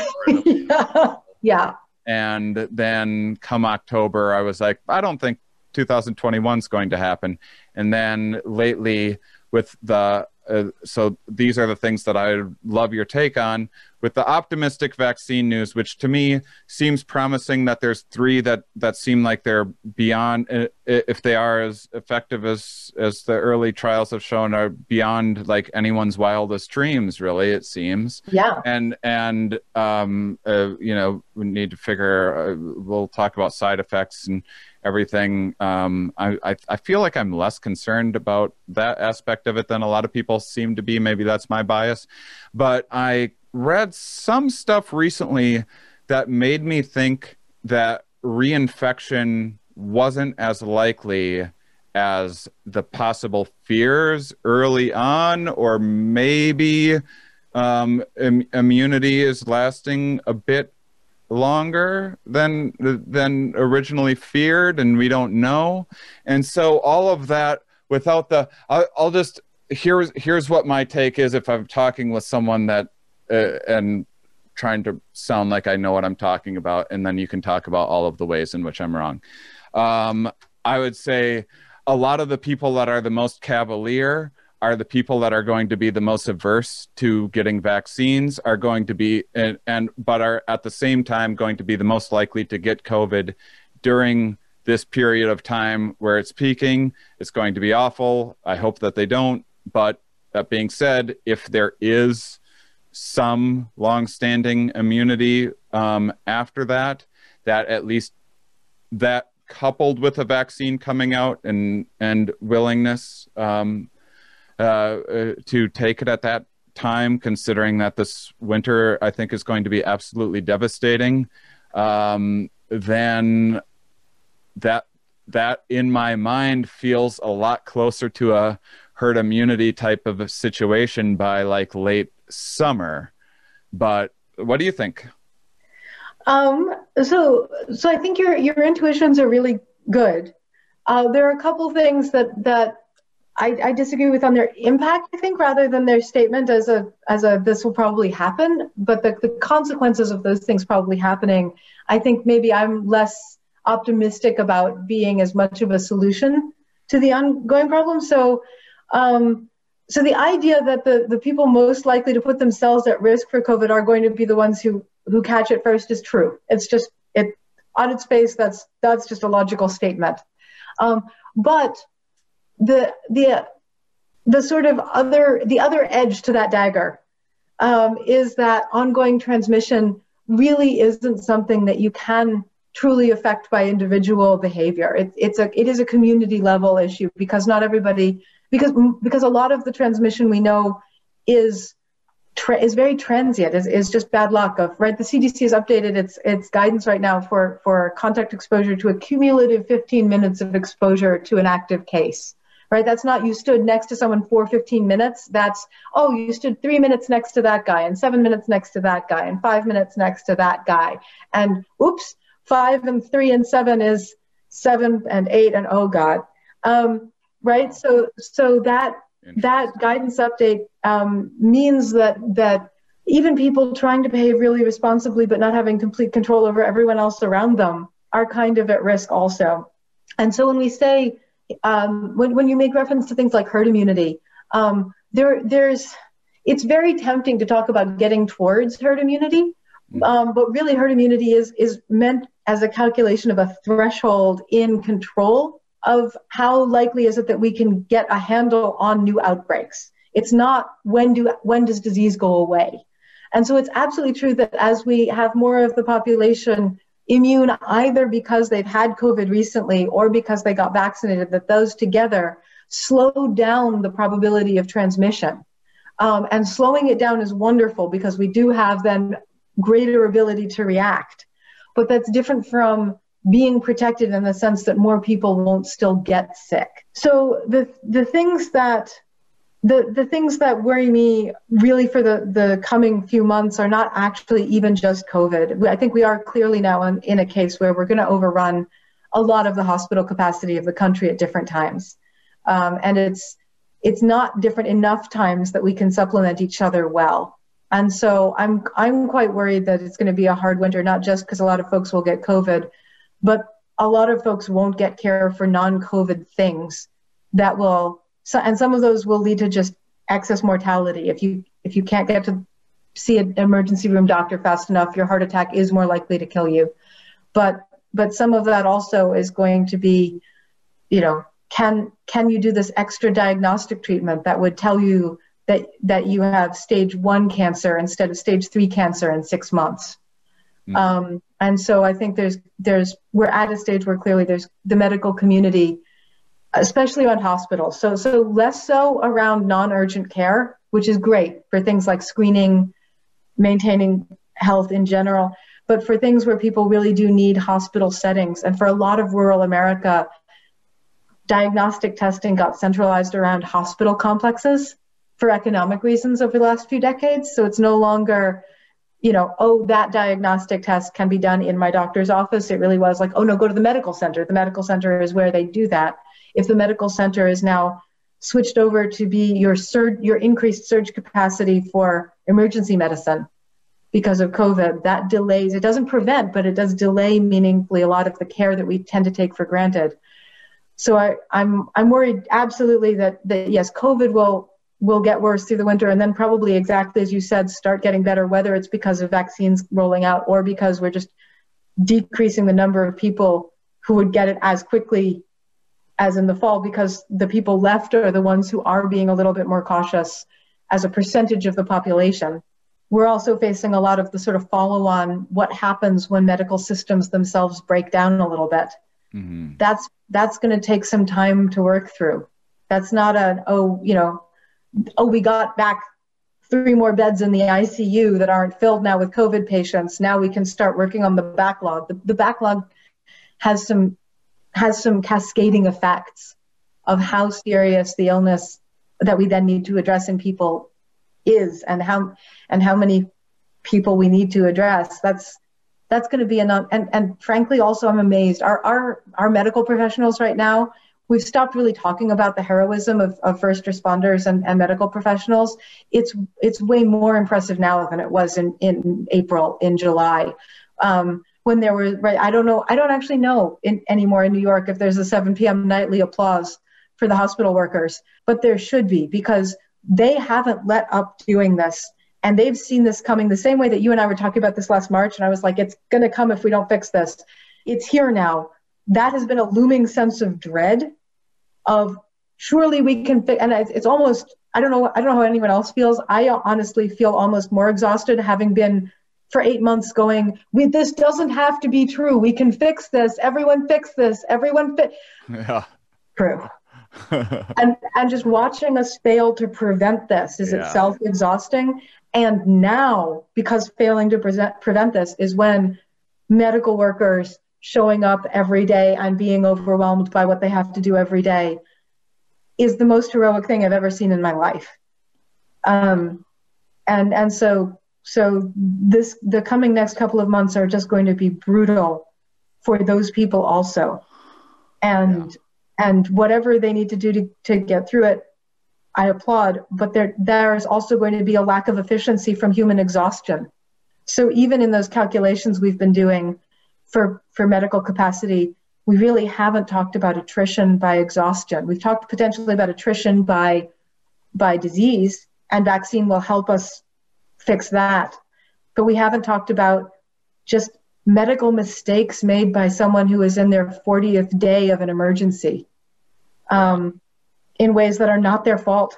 yeah. [laughs] yeah. And then come October, I was like, I don't think 2021 is going to happen. And then lately, with the uh, so these are the things that I love your take on with the optimistic vaccine news, which to me seems promising that there's three that that seem like they're beyond uh, if they are as effective as as the early trials have shown are beyond like anyone's wildest dreams. Really, it seems. Yeah. And and um uh, you know we need to figure. Uh, we'll talk about side effects and everything. Um, I, I, I feel like I'm less concerned about that aspect of it than a lot of people seem to be. Maybe that's my bias, but I read some stuff recently that made me think that reinfection wasn't as likely as the possible fears early on, or maybe um, Im- immunity is lasting a bit longer than than originally feared and we don't know. And so all of that without the I'll, I'll just here's here's what my take is if i'm talking with someone that and trying to sound like i know what i'm talking about and then you can talk about all of the ways in which i'm wrong. Um, i would say a lot of the people that are the most cavalier are the people that are going to be the most averse to getting vaccines are going to be and, and but are at the same time going to be the most likely to get covid during this period of time where it's peaking. It's going to be awful. I hope that they don't. But that being said if there is some long-standing immunity um, after that that at least that coupled with a vaccine coming out and and willingness um, uh, uh, to take it at that time, considering that this winter I think is going to be absolutely devastating, um, then that that in my mind feels a lot closer to a herd immunity type of situation by like late summer. But what do you think? Um, so, so I think your your intuitions are really good. Uh, there are a couple things that that I, I, disagree with on their impact, I think, rather than their statement as a as a this will probably happen. But the, the consequences of those things probably happening, I think maybe I'm less optimistic about being as much of a solution to the ongoing problem. So um, so the idea that the, the people most likely to put themselves at risk for COVID are going to be the ones who who catch it first is true. It's just it on its face that's that's just a logical statement. Um, but the the the sort of other the other edge to that dagger um, is that ongoing transmission really isn't something that you can truly affect by individual behavior. It, it's a it is a community level issue because not everybody because because a lot of the transmission we know is is very transient is, is just bad luck of right the cdc has updated its its guidance right now for for contact exposure to a cumulative 15 minutes of exposure to an active case right? That's not you stood next to someone for 15 minutes. That's, oh, you stood three minutes next to that guy and seven minutes next to that guy and five minutes next to that guy. And oops, five and three and seven is seven and eight and oh God. Um, right? So, so that, that guidance update um, means that, that even people trying to behave really responsibly but not having complete control over everyone else around them are kind of at risk also. And so when we say um, when, when you make reference to things like herd immunity, um, there, there's, it's very tempting to talk about getting towards herd immunity, mm. um, but really herd immunity is, is meant as a calculation of a threshold in control of how likely is it that we can get a handle on new outbreaks. It's not when do when does disease go away. And so it's absolutely true that as we have more of the population immune either because they've had COVID recently or because they got vaccinated, that those together slow down the probability of transmission. Um, and slowing it down is wonderful because we do have then greater ability to react. But that's different from being protected in the sense that more people won't still get sick. So the the things that the the things that worry me really for the the coming few months are not actually even just COVID. I think we are clearly now in, in a case where we're going to overrun a lot of the hospital capacity of the country at different times, um, and it's it's not different enough times that we can supplement each other well. And so I'm I'm quite worried that it's going to be a hard winter, not just because a lot of folks will get COVID, but a lot of folks won't get care for non-COVID things that will so, and some of those will lead to just excess mortality. If you if you can't get to see an emergency room doctor fast enough, your heart attack is more likely to kill you. But but some of that also is going to be, you know, can can you do this extra diagnostic treatment that would tell you that that you have stage one cancer instead of stage three cancer in six months? Mm-hmm. Um, and so I think there's there's we're at a stage where clearly there's the medical community especially on hospitals. So, so less so around non-urgent care, which is great for things like screening, maintaining health in general, but for things where people really do need hospital settings. And for a lot of rural America, diagnostic testing got centralized around hospital complexes for economic reasons over the last few decades. So it's no longer, you know, oh, that diagnostic test can be done in my doctor's office. It really was like, oh, no, go to the medical center. The medical center is where they do that if the medical center is now switched over to be your surge, your increased surge capacity for emergency medicine because of COVID, that delays, it doesn't prevent, but it does delay meaningfully a lot of the care that we tend to take for granted. So I, I'm I'm worried absolutely that that yes, COVID will will get worse through the winter and then probably exactly as you said, start getting better, whether it's because of vaccines rolling out or because we're just decreasing the number of people who would get it as quickly as in the fall because the people left are the ones who are being a little bit more cautious as a percentage of the population. We're also facing a lot of the sort of follow on what happens when medical systems themselves break down a little bit. Mm-hmm. That's that's going to take some time to work through. That's not a oh, you know, oh we got back three more beds in the ICU that aren't filled now with COVID patients. Now we can start working on the backlog. The, the backlog has some has some cascading effects of how serious the illness that we then need to address in people is and how and how many people we need to address that's that's going to be enough and and frankly also i'm amazed our our our medical professionals right now we've stopped really talking about the heroism of, of first responders and, and medical professionals. It's it's way more impressive now than it was in in april in july. Um, when there were right i don't know i don't actually know in, anymore in new york if there's a 7 p.m nightly applause for the hospital workers but there should be because they haven't let up doing this. And they've seen this coming the same way that you and i were talking about this last march. And i was like it's going to come if we don't fix this. It's here now. That has been a looming sense of dread of surely we can fix and it's, it's almost i don't know i don't know how anyone else feels i honestly feel almost more exhausted having been for eight months going, we, this doesn't have to be true. We can fix this. Everyone fix this. Everyone fit. Yeah. True. [laughs] and and just watching us fail to prevent this is yeah. itself exhausting. And now, because failing to present, prevent this is when medical workers showing up every day and being overwhelmed by what they have to do every day is the most heroic thing I've ever seen in my life. Um, and and so so this the coming next couple of months are just going to be brutal for those people also. And yeah. and whatever they need to do to, to get through it, I applaud, but there there is also going to be a lack of efficiency from human exhaustion. So even in those calculations we've been doing for for medical capacity, we really haven't talked about attrition by exhaustion. We've talked potentially about attrition by by disease, and vaccine will help us fix that. But we haven't talked about just medical mistakes made by someone who is in their 40th day of an emergency um, in ways that are not their fault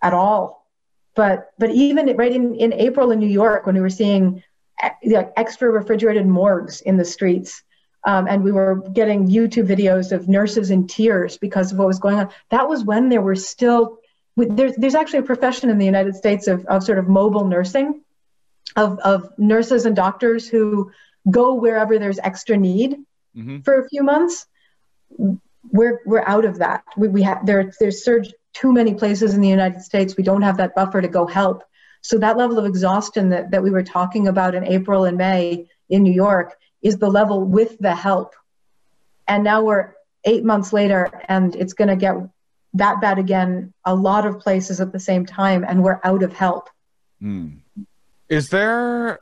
at all. But but even right in, in April in New York, when we were seeing extra refrigerated morgues in the streets, um, and we were getting YouTube videos of nurses in tears because of what was going on. That was when there were still there's there's actually a profession in the United States of, of sort of mobile nursing, of of nurses and doctors who go wherever there's extra need mm-hmm. for a few months, we're we're out of that. We, we have there there's surged too many places in the United States. We don't have that buffer to go help. So that level of exhaustion that, that we were talking about in April and May in New York is the level with the help. And now we're eight months later and it's going to get that bad again a lot of places at the same time and we're out of help. Mm. Is there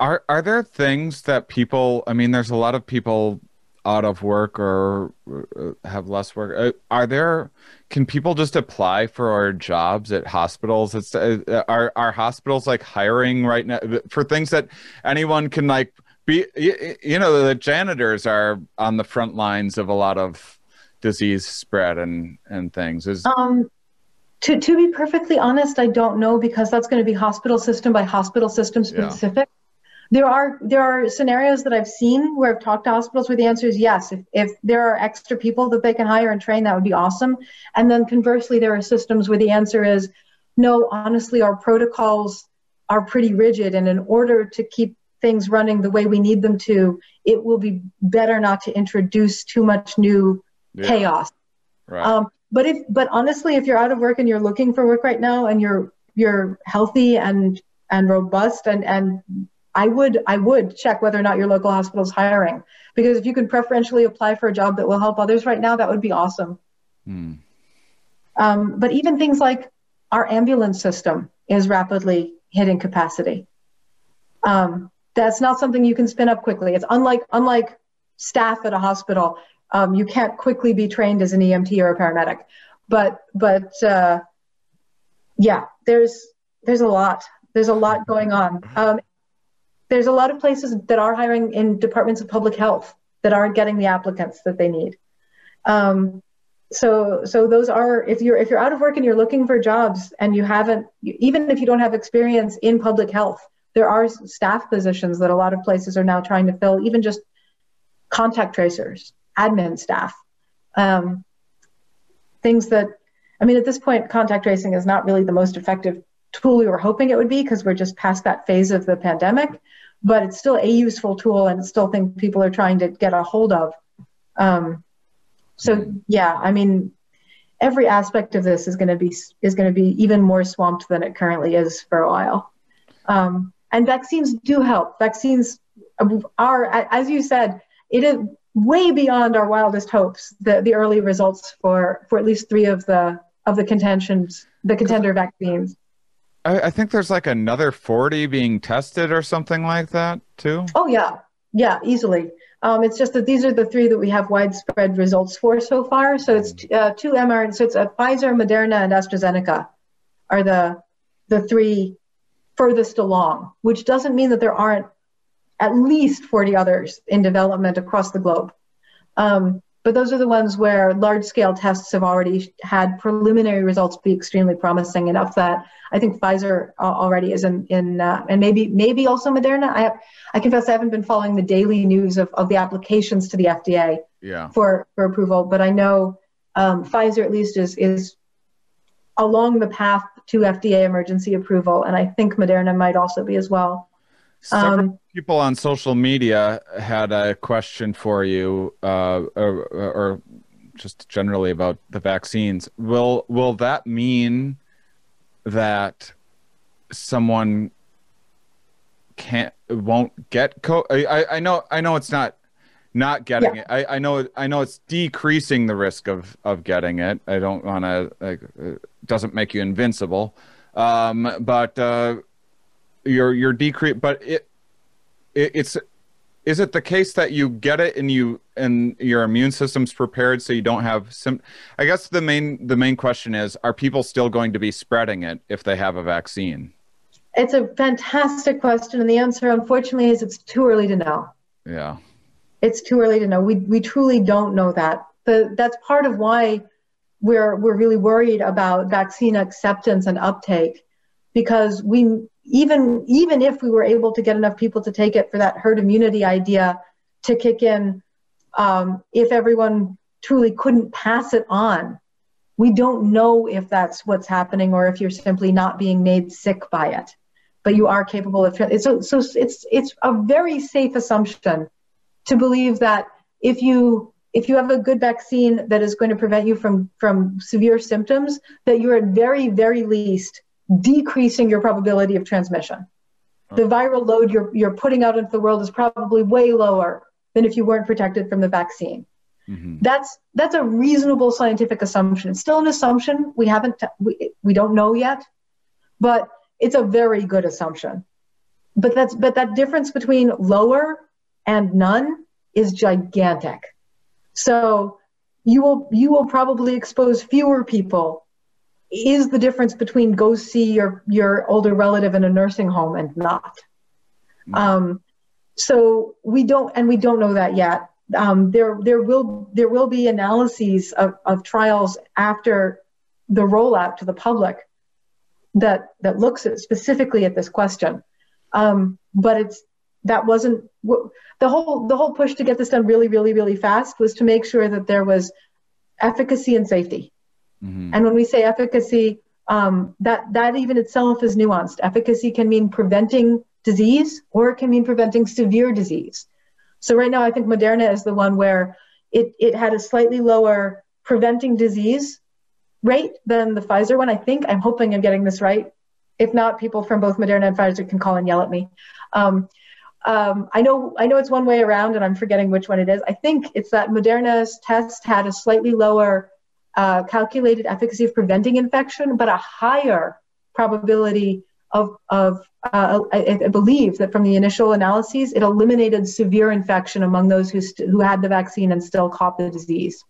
are are there things that people i mean there's a lot of people out of work or uh, have less work? Uh, are there can people just apply for our jobs at hospitals? It's uh, are are hospitals like hiring right now for things that anyone can like be you know the janitors are on the front lines of a lot of disease spread and and things. Is um to to be perfectly honest i don't know because that's going to be hospital system by hospital system specific. yeah there are there are scenarios that I've seen where I've talked to hospitals where the answer is yes. If, if there are extra people that they can hire and train, that would be awesome. And then conversely, there are systems where the answer is no. Honestly, our protocols are pretty rigid, and in order to keep things running the way we need them to, it will be better not to introduce too much new yeah. chaos. Right. Um, but if but honestly, if you're out of work and you're looking for work right now, and you're you're healthy and and robust and and I would I would check whether or not your local hospital is hiring because if you can preferentially apply for a job that will help others right now, that would be awesome. Hmm. Um, but even things like our ambulance system is rapidly hitting capacity. Um, that's not something you can spin up quickly. It's unlike unlike staff at a hospital. Um, you can't quickly be trained as an EMT or a paramedic. But but uh, yeah, there's there's a lot. There's a lot going on. Um, there's a lot of places that are hiring in departments of public health that aren't getting the applicants that they need. Um, so so those are if you're if you're out of work and you're looking for jobs and you haven't even if you don't have experience in public health there are staff positions that a lot of places are now trying to fill even just contact tracers admin staff um, things that i mean at this point contact tracing is not really the most effective tool we were hoping it would be because we're just past that phase of the pandemic but it's still a useful tool and it's still thing people are trying to get a hold of. Um, so yeah, I mean, every aspect of this is going to be is going to be even more swamped than it currently is for a while. Um, and vaccines do help. Vaccines are, as you said, it is way beyond our wildest hopes. The the early results for for at least three of the of the contentions, the contender vaccines. I, I think there's like another 40 being tested or something like that too. Oh yeah, yeah, easily. Um, it's just that these are the three that we have widespread results for so far. So it's uh, two mRNA. So it's uh, Pfizer, Moderna, and AstraZeneca are the the three furthest along. Which doesn't mean that there aren't at least 40 others in development across the globe. Um, but those are the ones where large scale tests have already had preliminary results be extremely promising enough that I think Pfizer already is in, in uh, and maybe maybe also Moderna. I I confess I haven't been following the daily news of, of the applications to the FDA yeah. for, for approval, but I know um, Pfizer at least is is along the path to FDA emergency approval, and I think Moderna might also be as well. Several um, people on social media had a question for you, uh, or, or, just generally about the vaccines. Will will that mean that someone can't won't get co? I, I know I know it's not not getting yeah. it. I, I know I know it's decreasing the risk of of getting it. I don't want to like it doesn't make you invincible, um, but. Uh, you're you're decrease but it, it, it's is it the case that you get it and you and your immune system's prepared so you don't have sim i guess the main the main question is are people still going to be spreading it if they have a vaccine? It's a fantastic question and the answer unfortunately is it's too early to know. Yeah. It's too early to know. We we truly don't know that. The, that's part of why we're we're really worried about vaccine acceptance and uptake because we even even if we were able to get enough people to take it for that herd immunity idea to kick in um, if everyone truly couldn't pass it on we don't know if that's what's happening or if you're simply not being made sick by it but you are capable of so, so it's it's a very safe assumption to believe that if you if you have a good vaccine that is going to prevent you from from severe symptoms, that you're at very very least decreasing your probability of transmission. The viral load you're you're putting out into the world is probably way lower than if you weren't protected from the vaccine. Mm-hmm. That's that's a reasonable scientific assumption. It's still an assumption. We haven't we, we don't know yet, but it's a very good assumption. But that's but that difference between lower and none is gigantic. So you will you will probably expose fewer people is the difference between go see your your older relative in a nursing home and not. Mm-hmm. Um, so we don't and we don't know that yet. Um, there there will there will be analyses of, of trials after the rollout to the public that that looks at specifically at this question. Um, but it's that wasn't the whole the whole push to get this done really really really fast was to make sure that there was efficacy and safety. Mm-hmm. And when we say efficacy, um, that that even itself is nuanced. Efficacy can mean preventing disease, or it can mean preventing severe disease. So right now, I think Moderna is the one where it it had a slightly lower preventing disease rate than the Pfizer one. I think I'm hoping I'm getting this right. If not, people from both Moderna and Pfizer can call and yell at me. Um, um, I know I know it's one way around, and I'm forgetting which one it is. I think it's that Moderna's test had a slightly lower uh, calculated efficacy of preventing infection, but a higher probability of, of uh, I, I, believe that from the initial analyses, it eliminated severe infection among those who, st- who had the vaccine and still caught the disease.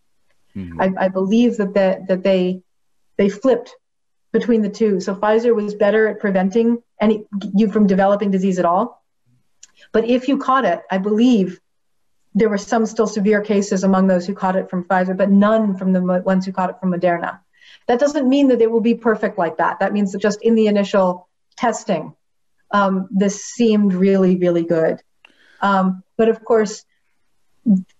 Mm-hmm. I, I, believe that, the, that they, they flipped between the two. So Pfizer was better at preventing any, you from developing disease at all. But if you caught it, I believe there were some still severe cases among those who caught it from Pfizer, but none from the ones who caught it from Moderna. That doesn't mean that they will be perfect like that. That means that just in the initial testing, um, this seemed really, really good. Um, but of course,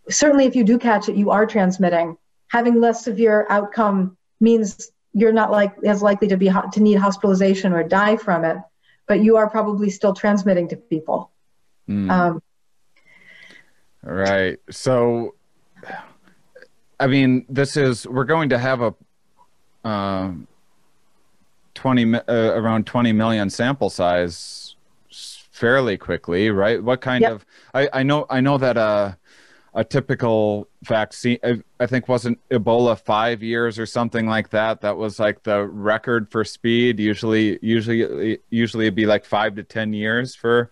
certainly if you do catch it, you are transmitting. Having less severe outcome means you're not like as likely to be to need hospitalization or die from it, but you are probably still transmitting to people. Mm. Um, Right. So, I mean, this is we're going to have a uh, twenty uh, around twenty million sample size fairly quickly, right? What kind yep. of? I, I know I know that uh, a typical vaccine I, I think wasn't Ebola five years or something like that. That was like the record for speed. Usually, usually, usually it'd be like five to ten years for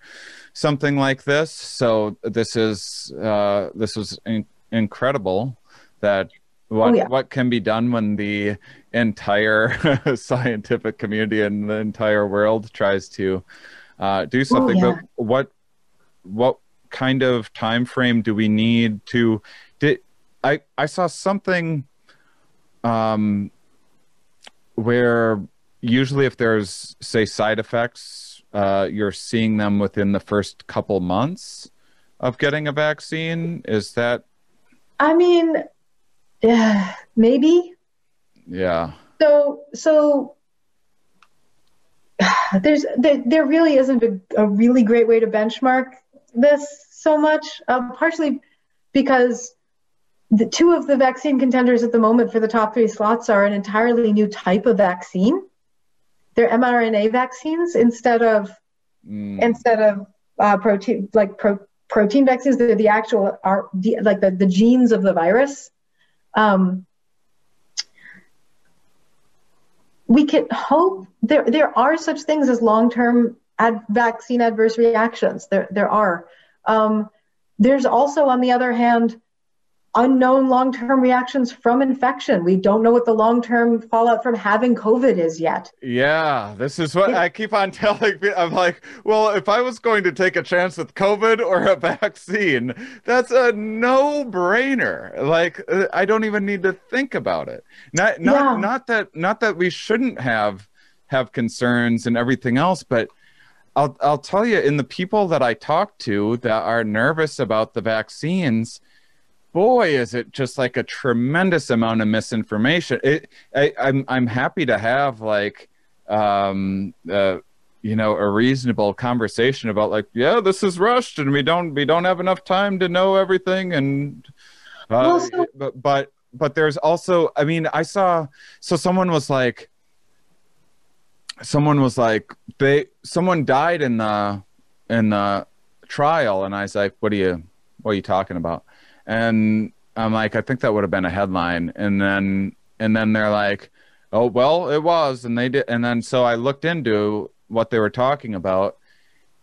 something like this. So this is uh, this was in- incredible that what oh, yeah. what can be done when the entire [laughs] scientific community and the entire world tries to uh, do oh, something. Oh, yeah. But what what kind of time frame do we need to? Did I I saw something um, where usually if there's say side effects uh, you're seeing them within the first couple months of getting a vaccine. Is that? I mean, yeah, maybe. Yeah. So so [sighs] there's there, there really isn't a, a really great way to benchmark this so much. Um, partially because the two of the vaccine contenders at the moment for the top three slots are an entirely new type of vaccine they're mRNA vaccines instead of mm. instead of uh, protein like pro, protein vaccines. They're the actual are the, like the, the genes of the virus. Um, we can hope there there are such things as long term ad, vaccine adverse reactions. There there are. Um, there's also, on the other hand, unknown long term reactions from infection. We don't know what the long term fallout from having COVID is yet. Yeah, this is what I keep on [laughs] telling people. I'm like, well, if I was going to take a chance with COVID or a [laughs] vaccine, that's a no brainer. Like, uh, I don't even need to think about it. Not, not, yeah. not that, not that we shouldn't have have concerns and everything else, but. I'll I'll tell you, in the people that I talk to that are nervous about the vaccines, boy, is it just like a tremendous amount of misinformation. It, I, I'm I'm happy to have like um, uh, you know a reasonable conversation about like yeah this is rushed and we don't we don't have enough time to know everything and uh, but but but there's also i mean i saw so someone was like someone was like they someone died in the in the trial and i was like what are you what are you talking about and i'm like i think that would have been a headline. And then and then they're like oh well it was. And they did and then so i looked into what they were talking about.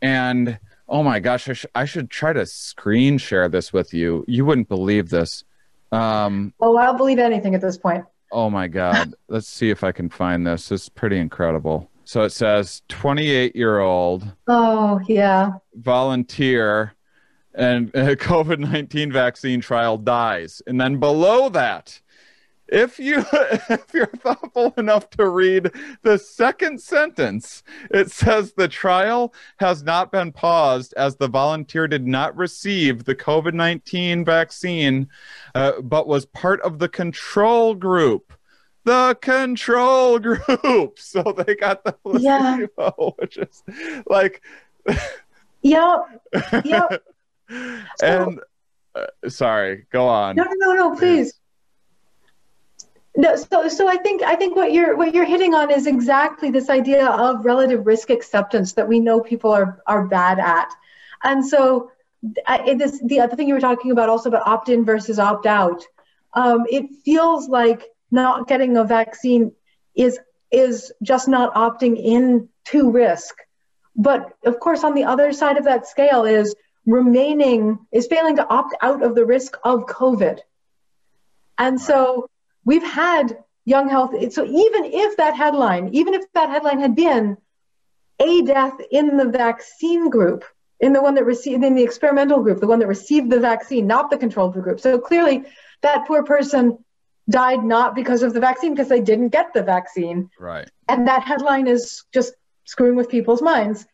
And oh my gosh I, sh- I should try to screen share this with you. You wouldn't believe this. Um oh i'll believe anything at this point. Oh my god. [laughs] Let's see if i can find this. It's pretty incredible. So it says 28 year old oh yeah. volunteer and a [laughs] COVID 19 vaccine trial dies. And then below that, if you [laughs] if you're thoughtful enough to read the second sentence it says the trial has not been paused as the volunteer did not receive the covid-19 vaccine uh, but was part of the control group the control [laughs] group so they got the placebo yeah. which is like yep and uh, sorry go on. No no no please. No, so so I think I think what you're what you're hitting on is exactly this idea of relative risk acceptance that we know people are are bad at, and so I, this the other thing you were talking about also about opt in versus opt out. Um, it feels like not getting a vaccine is is just not opting in to risk, but of course on the other side of that scale is remaining is failing to opt out of the risk of COVID, and so we've had young health. So even if that headline, even if that headline had been a death in the vaccine group, in the one that received in the experimental group, the one that received the vaccine, not the control group. So clearly, that poor person died not because of the vaccine, because they didn't get the vaccine. Right. And that headline is just screwing with people's minds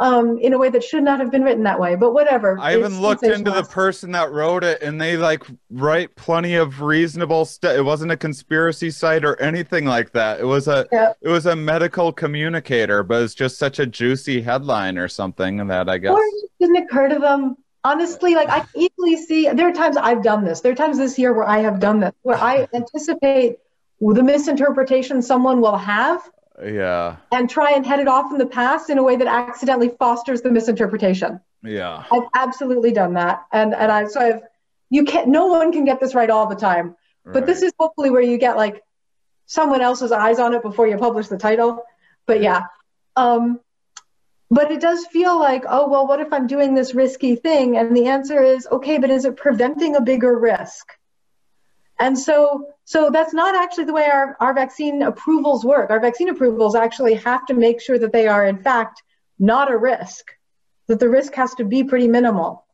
um, in a way that should not have been written that way. But whatever. I even looked into the person that wrote it, and they like write plenty of reasonable stuff. It wasn't a conspiracy site or anything like that. It was a yeah. it was a medical communicator, but it's just such a juicy headline or something that I guess. Or it didn't occur to them. Honestly, like I easily see there are times I've done this. There are times this year where I have done this, where I anticipate the misinterpretation someone will have yeah. And try and head it off in the past in a way that accidentally fosters the misinterpretation. Yeah. I've absolutely done that. And and I so I've you can't no one can get this right all the time. Right. But this is hopefully where you get like someone else's eyes on it before you publish the title. But yeah. Um but it does feel like, oh well, what if I'm doing this risky thing? And the answer is, okay, but is it preventing a bigger risk? And so, so that's not actually the way our, our vaccine approvals work. Our vaccine approvals actually have to make sure that they are, in fact, not a risk, that the risk has to be pretty minimal.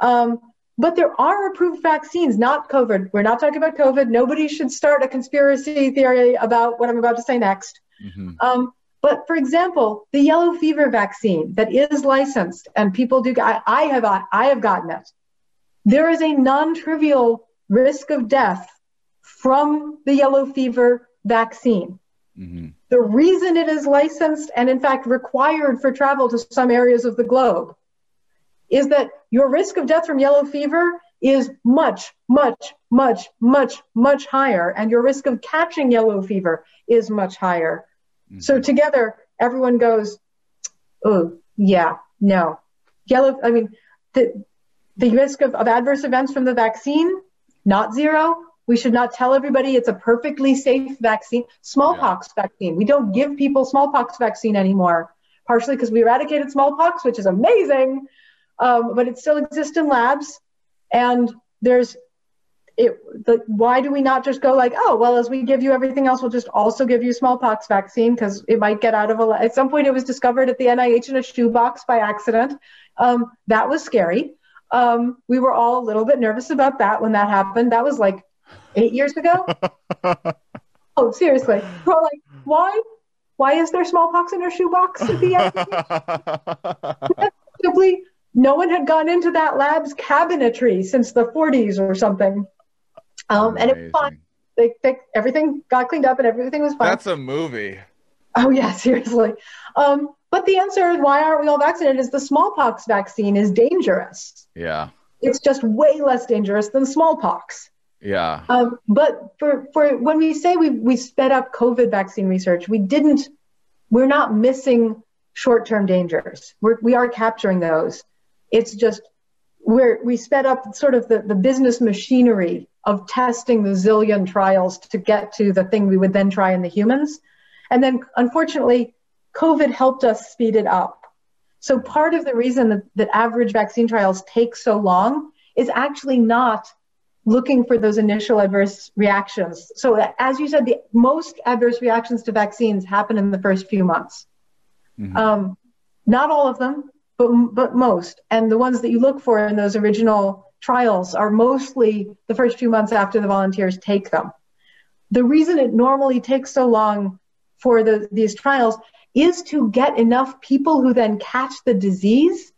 Um, but there are approved vaccines, not COVID. We're not talking about COVID. Nobody should start a conspiracy theory about what I'm about to say next. Mm-hmm. Um, but for example, the yellow fever vaccine that is licensed and people do, I, I have, I have gotten it. There is a non-trivial risk of death from the yellow fever vaccine. Mm-hmm. The reason it is licensed and, in fact, required for travel to some areas of the globe is that your risk of death from yellow fever is much, much, much, much, much higher, and your risk of catching yellow fever is much higher. Mm-hmm. So, together, everyone goes, Oh, yeah, no. Yellow, I mean, the, the risk of, of adverse events from the vaccine not zero. We should not tell everybody it's a perfectly safe vaccine. Smallpox yeah. vaccine. We don't give people smallpox vaccine anymore, partially because we eradicated smallpox, which is amazing, um, but it still exists in labs. And there's it. The, why do we not just go like, oh, well, as we give you everything else, we'll just also give you smallpox vaccine because it might get out of a. At some point, it was discovered at the NIH in a shoebox by accident. Um, that was scary. Um, we were all a little bit nervous about that when that happened. That was like eight years ago. [laughs] oh, seriously. We're like, why? Why is there smallpox in our shoebox at the end? [laughs] No one had gone into that lab's cabinetry since the 40s or something. Um, and it was fine. They, they, everything got cleaned up and everything was fine. That's a movie. Oh yeah, [laughs] seriously. Um, But the answer why aren't we all vaccinated? Is the smallpox vaccine is dangerous. Yeah. It's just way less dangerous than smallpox. Yeah. Um, but for, for when we say we, we sped up COVID vaccine research, we didn't, we're not missing short term dangers. We're, we are capturing those. It's just we're, we sped up sort of the, the business machinery of testing the zillion trials to get to the thing we would then try in the humans. And then unfortunately, COVID helped us speed it up. So part of the reason that, that average vaccine trials take so long is actually not looking for those initial adverse reactions. So as you said, the most adverse reactions to vaccines happen in the first few months. Mm-hmm. Um, not all of them, but but most. And the ones that you look for in those original trials are mostly the first few months after the volunteers take them. The reason it normally takes so long for the, these trials is to get enough people who then catch the disease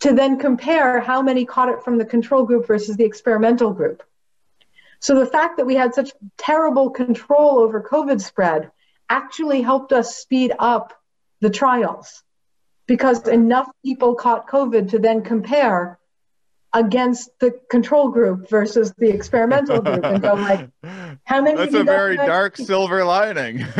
to then compare how many caught it from the control group versus the experimental group. So the fact that we had such terrible control over COVID spread actually helped us speed up the trials because enough people caught COVID to then compare against the control group versus the experimental group. And go like [laughs] how many that's a very dark silver lining. [laughs]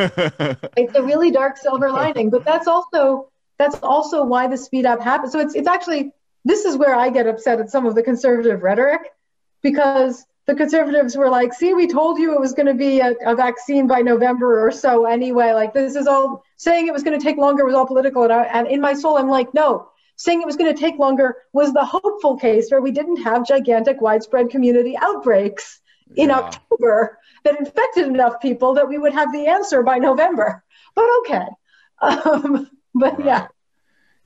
It's a really dark silver lining but that's also that's also why the speed up happens. So it's it's actually this is where i get upset at some of the conservative rhetoric because the conservatives were like see we told you it was going to be a, a vaccine by november or so anyway. Like this is all saying it was going to take longer was all political and, I, and in my soul i'm like no saying it was going to take longer was the hopeful case where we didn't have gigantic widespread community outbreaks in yeah. October that infected enough people that we would have the answer by November. But okay. [laughs] Um, but right. yeah.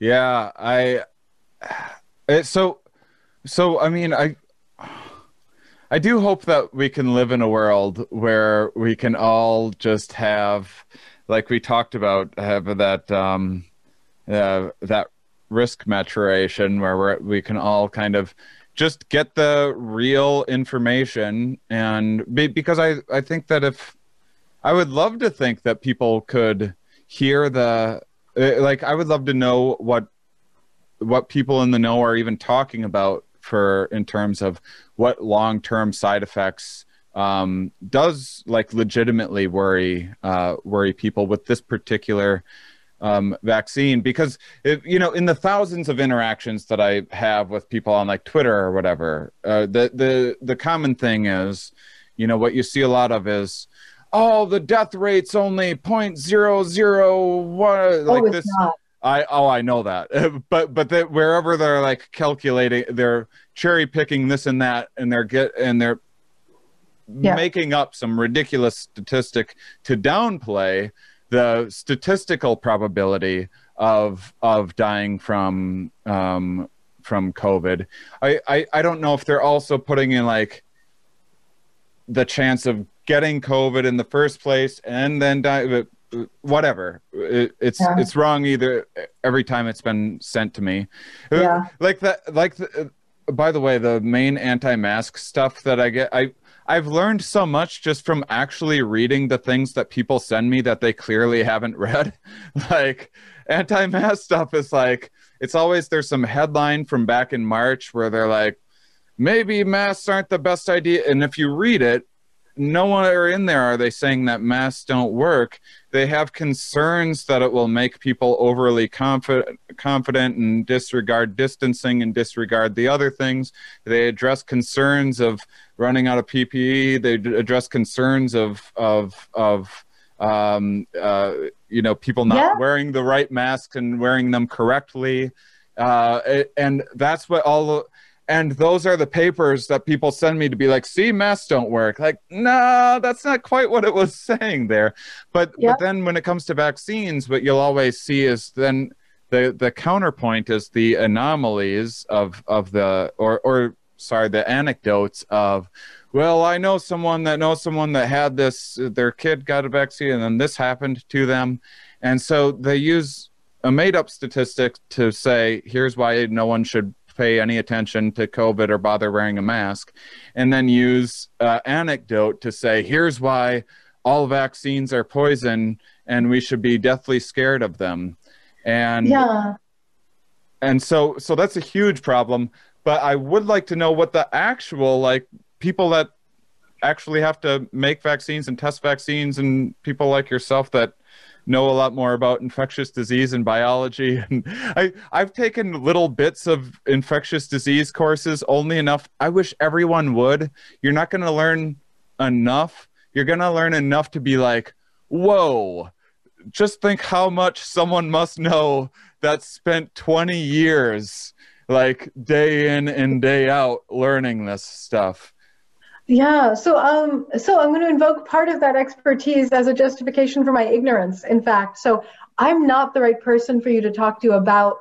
Yeah, I it, so so I mean I I do hope that we can live in a world where we can all just have like we talked about have that um uh, that risk maturation where we we can all kind of just get the real information and be, because I, I think that if I would love to think that people could hear the uh, like I would love to know what what people in the know are even talking about for in terms of what long-term side effects um, does like legitimately worry uh, worry people with this particular um, vaccine because it, you know in the thousands of interactions that I have with people on like Twitter or whatever, uh, the the the common thing is, you know, what you see a lot of is, oh, the death rate's only point zero zero one like oh, this. Not. I oh I know that, [laughs] but but that wherever they're like calculating, they're cherry picking this and that, and they're get and they're yeah. making up some ridiculous statistic to downplay the statistical probability of of dying from um, from COVID. I, I I don't know if they're also putting in like the chance of getting COVID in the first place and then die. But uh, whatever, it, it's yeah. it's wrong either every time it's been sent to me. Uh, yeah. Like that. Like the, uh, by the way, the main anti-mask stuff that I get, I I've learned so much just from actually reading the things that people send me that they clearly haven't [laughs] read. like anti-mask stuff is like it's always there's some headline from back in March where they're like maybe masks aren't the best idea and if you read it no nowhere in there are they saying that masks don't work. They have concerns that it will make people overly confident, confident and disregard distancing and disregard the other things. They address concerns of running out of PPE. They address concerns of of of um, uh, you know people not yeah. wearing the right masks and wearing them correctly. Uh, and that's what all and those are the papers that people send me to be like see masks don't work. Like no that's not quite what it was [laughs] saying there. But yep. but then when it comes to vaccines what you'll always see is then the the counterpoint is the anomalies of of the or or sorry the anecdotes of well i know someone that knows someone that had this their kid got a vaccine and then this happened to them. And so they use a made up statistic to say here's why no one should pay any attention to COVID or bother wearing a mask, and then use uh, anecdote to say, here's why all vaccines are poison and we should be deathly scared of them. and yeah and so so that's a huge problem but i would like to know what the actual like people that actually have to make vaccines and test vaccines and people like yourself that know a lot more about infectious disease and biology. [laughs] And i i've taken little bits of infectious disease courses only enough. I wish everyone would. You're not going to learn enough. You're going to learn enough to be like whoa just think how much someone must know that spent 20 years like day in and day out learning this stuff yeah so um so i'm going to invoke part of that expertise as a justification for my ignorance in fact so i'm not the right person for you to talk to about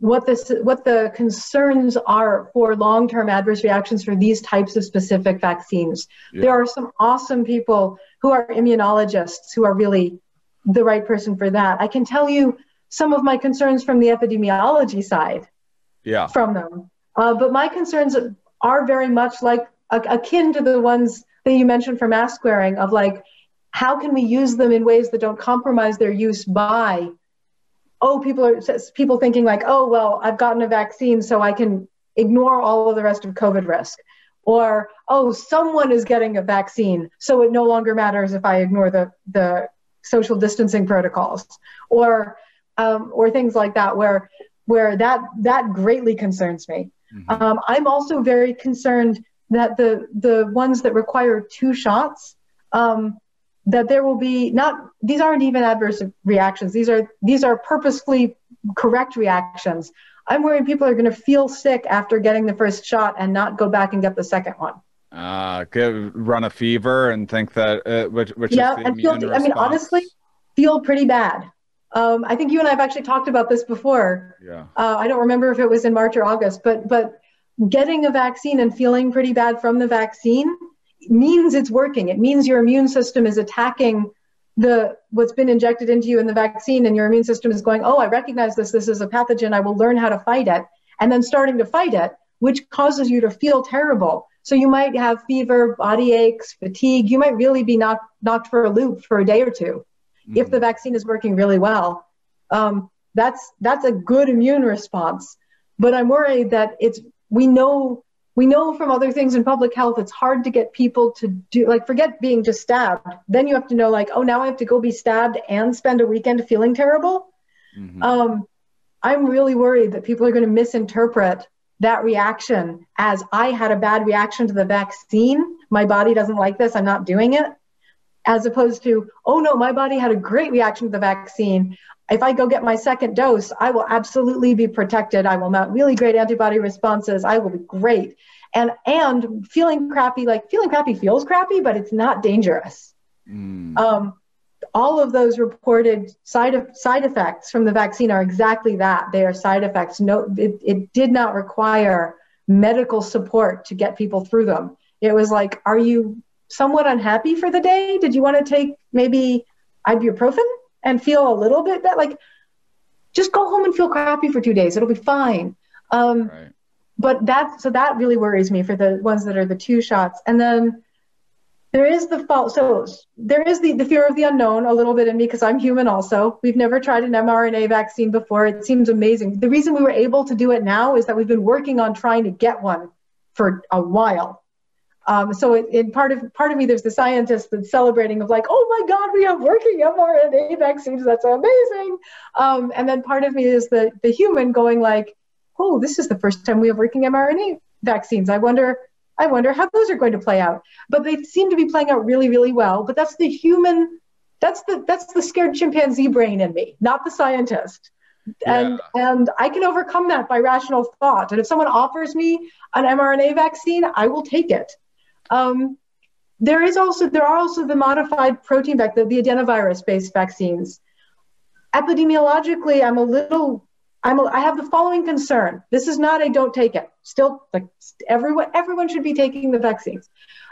what this what the concerns are for long-term adverse reactions for these types of specific vaccines yeah. there are some awesome people who are immunologists who are really the right person for that i can tell you some of my concerns from the epidemiology side yeah. from them. Uh, but my concerns are very much like akin to the ones that you mentioned for mask wearing of like, how can we use them in ways that don't compromise their use by, oh, people are people thinking like, oh, well, I've gotten a vaccine, so I can ignore all of the rest of COVID risk. Or, oh, someone is getting a vaccine, so it no longer matters if I ignore the, the social distancing protocols. Or, um, or things like that, where where that that greatly concerns me. Mm-hmm. Um, I'm also very concerned that the the ones that require two shots, um, that there will be not these aren't even adverse reactions. These are these are purposefully correct reactions. I'm worried people are going to feel sick after getting the first shot and not go back and get the second one. Uh, get, run a fever and think that uh, which which yeah, and feel. I mean, honestly, feel pretty bad. Um, I think you and I have actually talked about this before. Yeah. Uh, I don't remember if it was in March or August, but but getting a vaccine and feeling pretty bad from the vaccine means it's working. It means your immune system is attacking the what's been injected into you in the vaccine, and your immune system is going, "Oh, I recognize this. This is a pathogen. I will learn how to fight it." And then starting to fight it, which causes you to feel terrible. So you might have fever, body aches, fatigue. You might really be knocked knocked for a loop for a day or two mm-hmm. if the vaccine is working really well. Um, that's that's a good immune response. But I'm worried that it's we know we know from other things in public health it's hard to get people to do like forget being just stabbed. Then you have to know like oh now I have to go be stabbed and spend a weekend feeling terrible. Mm-hmm. Um, I'm really worried that people are going to misinterpret that reaction as I had a bad reaction to the vaccine. My body doesn't like this. I'm not doing it as opposed to, oh no, my body had a great reaction to the vaccine. If I go get my second dose, I will absolutely be protected. I will mount really great antibody responses. I will be great. And and feeling crappy, like feeling crappy feels crappy, but it's not dangerous. Mm. Um, all of those reported side of, side effects from the vaccine are exactly that. They are side effects. No, it, it did not require medical support to get people through them. It was like, are you somewhat unhappy for the day? Did you want to take maybe ibuprofen and feel a little bit better? Like, just go home and feel crappy for two days. It'll be fine. Um, right. But that so that really worries me for the ones that are the two shots. And then there is the fault. So there is the, the fear of the unknown a little bit in me because I'm human also. We've never tried an mRNA vaccine before. It seems amazing. The reason we were able to do it now is that we've been working on trying to get one for a while. Um, so in part of part of me, there's the scientist that's celebrating of like, oh my God, we have working mRNA vaccines. That's amazing. Um, and then part of me is the the human going like, oh, this is the first time we have working mRNA vaccines. I wonder, I wonder how those are going to play out. But they seem to be playing out really, really well. But that's the human, that's the that's the scared chimpanzee brain in me, not the scientist. Yeah. And and I can overcome that by rational thought. And if someone offers me an mRNA vaccine, I will take it. Um, there is also there are also the modified protein vac the, the adenovirus-based vaccines. Epidemiologically, I'm a little I'm a, I have the following concern. This is not a don't take it. Still, like everyone everyone should be taking the vaccines,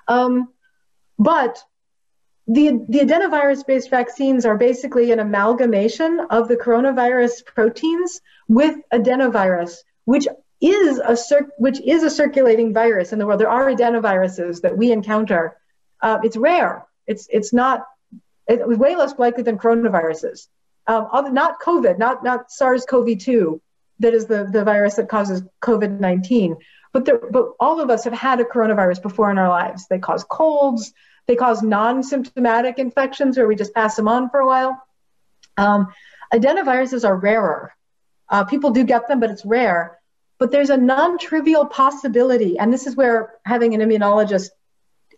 um, but the the adenovirus-based vaccines are basically an amalgamation of the coronavirus proteins with adenovirus, which is a which is a circulating virus in the world. There are adenoviruses that we encounter. Uh, it's rare. It's it's not. It's way less likely than coronaviruses. um, not COVID, not not SARS-CoV-2, that is the the virus that causes COVID-19. But there, but all of us have had a coronavirus before in our lives. They cause colds. They cause non-symptomatic infections where we just pass them on for a while. Um, adenoviruses are rarer. Uh, people do get them, but it's rare. But there's a non-trivial possibility, and this is where having an immunologist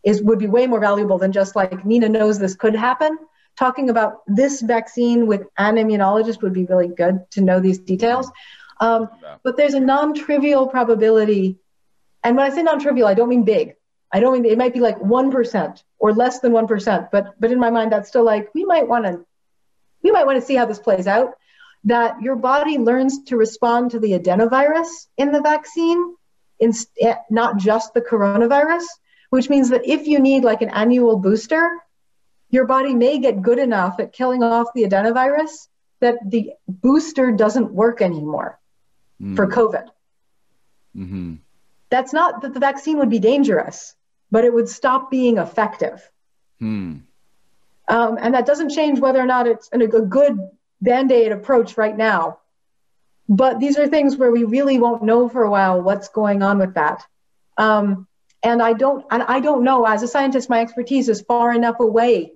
is would be way more valuable than just like Nina knows this could happen. Talking about this vaccine with an immunologist would be really good to know these details. Um, but there's a non-trivial probability, and when I say non-trivial, I don't mean big. I don't mean it might be like one percent or less than one percent, but but in my mind, that's still like we might want to we might want to see how this plays out. That your body learns to respond to the adenovirus in the vaccine, in, eh, not just the coronavirus, which means that if you need like an annual booster, your body may get good enough at killing off the adenovirus that the booster doesn't work anymore mm. for COVID. Mm-hmm. That's not that the vaccine would be dangerous, but it would stop being effective. Mm. Um, and that doesn't change whether or not it's an, a good band aid approach right now. But these are things where we really won't know for a while what's going on with that. Um, and I don't, and I don't know. As a scientist, my expertise is far enough away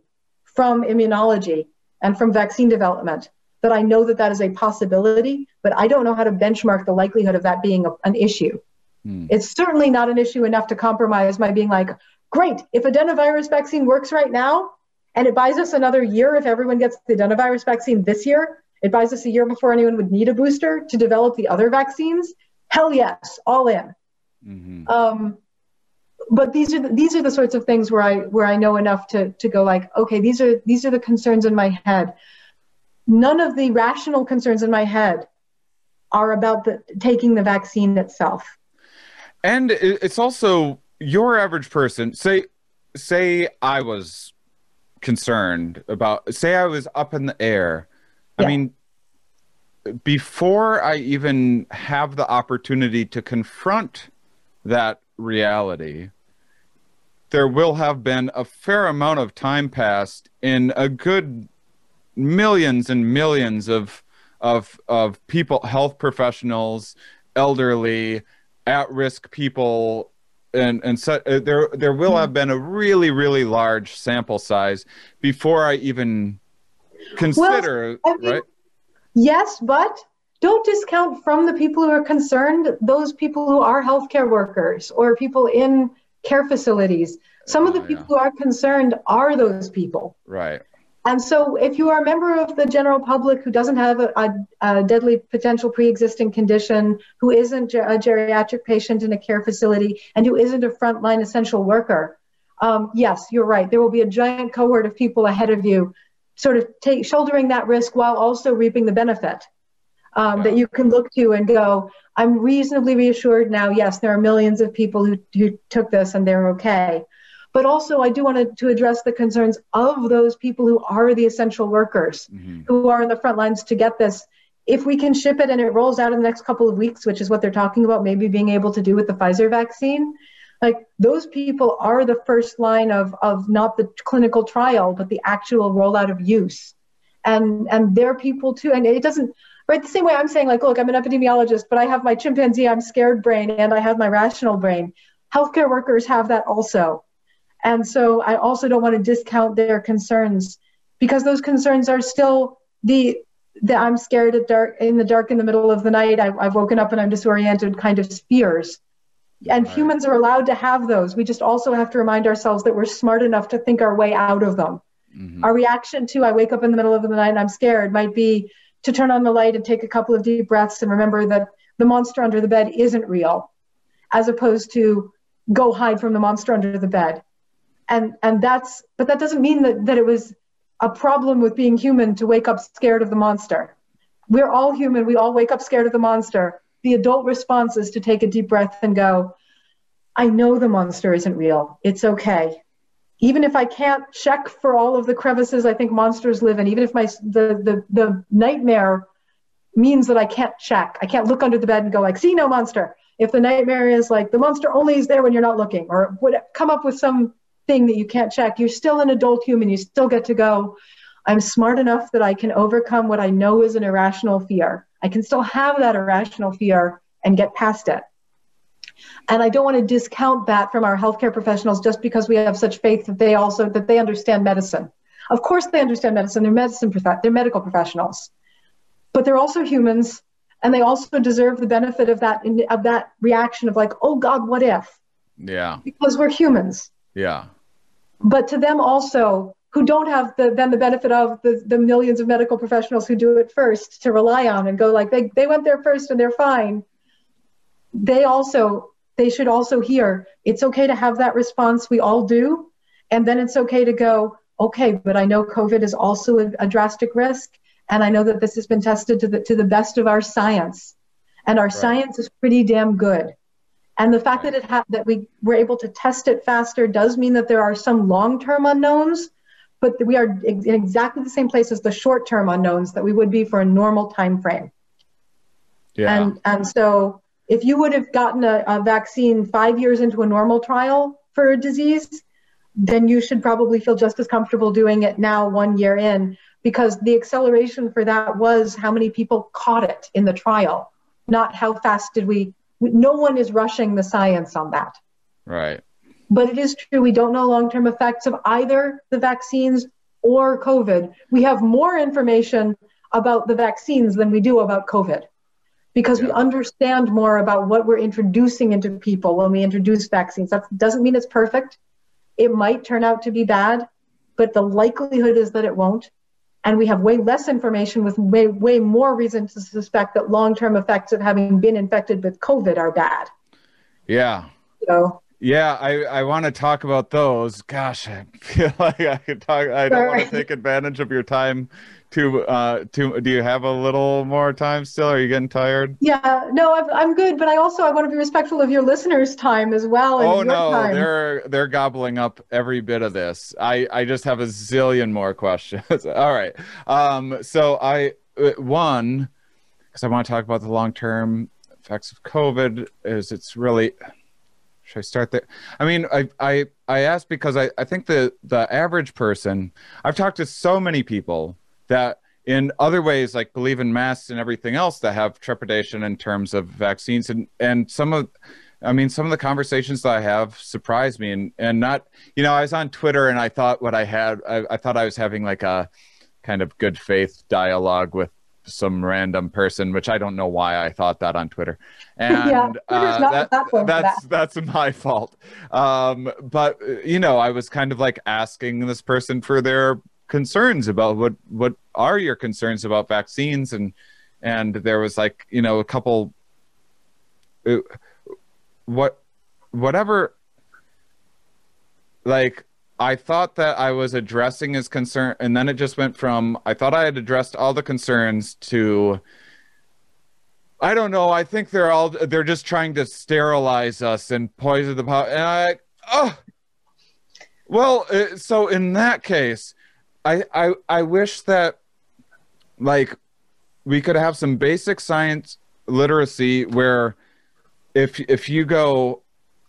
from immunology and from vaccine development that I know that that is a possibility. But I don't know how to benchmark the likelihood of that being a, an issue. Hmm. It's certainly not an issue enough to compromise my being like, great, if adenovirus vaccine works right now, and it buys us another year if everyone gets the adenovirus vaccine this year. It buys us a year before anyone would need a booster to develop the other vaccines. Hell yes, all in. Mm-hmm. Um, but these are the, these are the sorts of things where I where I know enough to to go like, okay, these are these are the concerns in my head. None of the rational concerns in my head are about the taking the vaccine itself. And it's also your average person. Say say I was concerned about say I was up in the air. Yeah. I mean before I even have the opportunity to confront that reality, there will have been a fair amount of time passed in a good millions and millions of of of people health professionals elderly at risk people and and so uh, there there will have been a really really large sample size before I even consider well, I mean, right. Yes, but don't discount from the people who are concerned those people who are healthcare workers or people in care facilities. Some oh, of the people yeah. who are concerned are those people. Right. And so, if you are a member of the general public who doesn't have a, a, a deadly potential pre existing condition, who isn't a geriatric patient in a care facility, and who isn't a frontline essential worker, um, yes, you're right. There will be a giant cohort of people ahead of you, sort of shouldering that risk while also reaping the benefit um, that you can look to and go, I'm reasonably reassured now. Yes, there are millions of people who, who took this and they're okay. But also, I do want to, address the concerns of those people who are the essential workers, mm-hmm. who are in the front lines to get this. If we can ship it and it rolls out in the next couple of weeks, which is what they're talking about, maybe being able to do with the Pfizer vaccine, like those people are the first line of, of not the clinical trial, but the actual rollout of use. And, and they're people too. And it doesn't, right, the same way I'm saying, like, look, I'm an epidemiologist, but I have my chimpanzee, I'm scared brain, and I have my rational brain. Healthcare workers have that also. And so I also don't want to discount their concerns because those concerns are still the the I'm scared at dark in the dark in the middle of the night. I, have woken up and I'm disoriented kind of fears. And right. humans are allowed to have those. We just also have to remind ourselves that we're smart enough to think our way out of them. Mm-hmm. Our reaction to I wake up in the middle of the night and I'm scared might be to turn on the light and take a couple of deep breaths and remember that the monster under the bed isn't real, as opposed to go hide from the monster under the bed and and that's but that doesn't mean that that it was a problem with being human to wake up scared of the monster. We're all human. We all wake up scared of the monster. The adult response is to take a deep breath and go i know the monster isn't real. It's okay. Even if i can't check for all of the crevices i think monsters live in even if my the the, the nightmare means that i can't check. I can't look under the bed and go like see no monster. If the nightmare is like the monster only is there when you're not looking or would come up with some thing that you can't check, you're still an adult human. You still get to go, I'm smart enough that I can overcome what I know is an irrational fear. I can still have that irrational fear and get past it. And I don't want to discount that from our healthcare professionals just because we have such faith that they also that they understand medicine. Of course, they understand medicine. They're medicine. They're medical professionals, but they're also humans, and they also deserve the benefit of that of that reaction of like, oh God, what if? Yeah. Because we're humans. Yeah. But to them also, who don't have the then the benefit of the, the millions of medical professionals who do it first to rely on and go like they, they went there first and they're fine. They also they should also hear it's okay to have that response we all do. And then it's okay to go okay but i know covid is also a, a drastic risk and i know that this has been tested to the to the best of our science. And our right. science is pretty damn good and the fact that it ha- that we were able to test it faster does mean that there are some long-term unknowns but we are in exactly the same place as the short-term unknowns that we would be for a normal time frame yeah. and and so if you would have gotten a, a vaccine five years into a normal trial for a disease, then you should probably feel just as comfortable doing it now, one year in, because the acceleration for that was how many people caught it in the trial, not how fast did we. No one is rushing the science on that. Right. But it is true, we don't know long term effects of either the vaccines or COVID. We have more information about the vaccines than we do about COVID because yeah. we understand more about what we're introducing into people when we introduce vaccines. That doesn't mean it's perfect. It might turn out to be bad, but the likelihood is that it won't. And we have way less information with way, way more reason to suspect that long term effects of having been infected with COVID are bad. Yeah. So, yeah, I, I want to talk about those. Gosh, I [laughs] feel like I could talk. I don't want to take advantage of your time too uh too do you have a little more time still are you getting tired yeah no i'm, I'm good but i also i want to be respectful of your listeners time as well oh no time. they're they're gobbling up every bit of this i i just have a zillion more questions [laughs] all right um so i uh, one because i want to talk about the long-term effects of covid is it's really should I start there? I mean, I I I asked because I I think the the average person I've talked to so many people that in other ways like believe in masks and everything else that have trepidation in terms of vaccines and and some of I mean, some of the conversations that I have surprised me, and and not, you know, I was on Twitter and I thought what I had, I, I thought I was having like a kind of good faith dialogue with some random person, which I don't know why I thought that on Twitter. [laughs] And yeah, uh, that, that's that. that's my fault. Um, but you know, I was kind of like asking this person for their concerns about what what are your concerns about vaccines and and there was like you know a couple uh, what whatever like I thought that I was addressing his concern, and then it just went from I thought I had addressed all the concerns to I don't know. I think they're all they're just trying to sterilize us and poison the power. And I oh well, uh, so in that case, I, I I wish that like we could have some basic science literacy where if if you go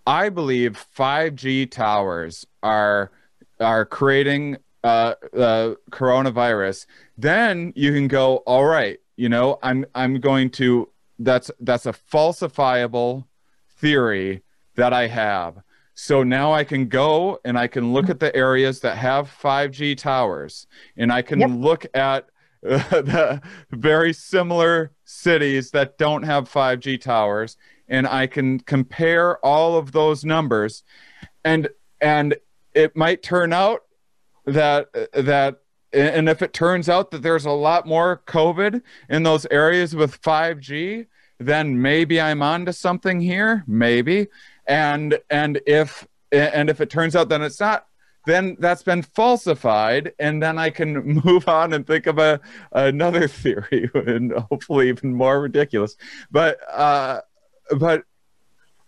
I believe 5G towers are are creating uh, uh, coronavirus, then you can go, all right, you know, I'm I'm going to that's that's a falsifiable theory that I have. So now I can go and I can look at the areas that have 5G towers and I can yep. look at uh, [laughs] the very similar cities that don't have 5G towers and I can compare all of those numbers. And and it might turn out that that and if it turns out that there's a lot more covid in those areas with 5G then maybe I'm onto something here maybe and and if and if it turns out that it's not then that's been falsified. And then i can [laughs] move on and think of a another [laughs] theory and hopefully even more ridiculous. But uh but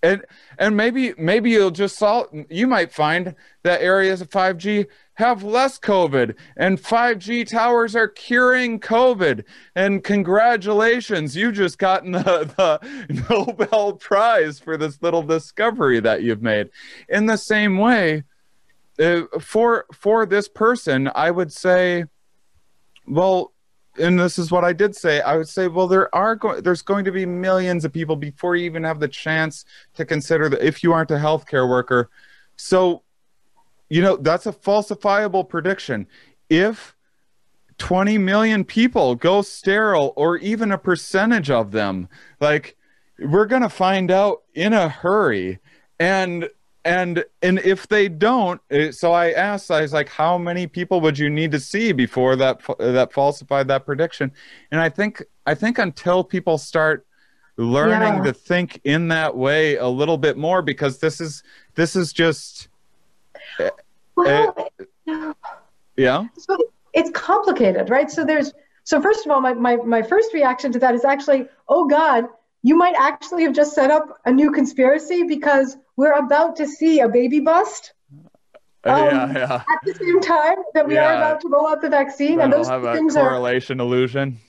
and and maybe maybe you'll just solve you might find that areas of 5g have less COVID, and 5G towers are curing COVID. And congratulations, you just gotten the, the Nobel Prize for this little discovery that you've made. In the same way, uh, for for this person, I would say, well, and this is what I did say. I would say, well, there are go- there's going to be millions of people before you even have the chance to consider that if you aren't a healthcare worker. So, you know, that's a falsifiable prediction. If 20 million people go sterile, or even a percentage of them, like we're gonna find out in a hurry, and and and if they don't eh, so i asked i was like how many people would you need to see before that that falsified that prediction and i think i think until people start learning yeah. to think in that way a little bit more because this is this is just well, uh, yeah so it's complicated right so there's so first of all my, my my first reaction to that is actually oh god you might actually have just set up a new conspiracy because we're about to see a baby bust. Um, yeah, yeah. At the same time that we yeah. are about to roll out the vaccine, That'll and those have things a correlation are, illusion.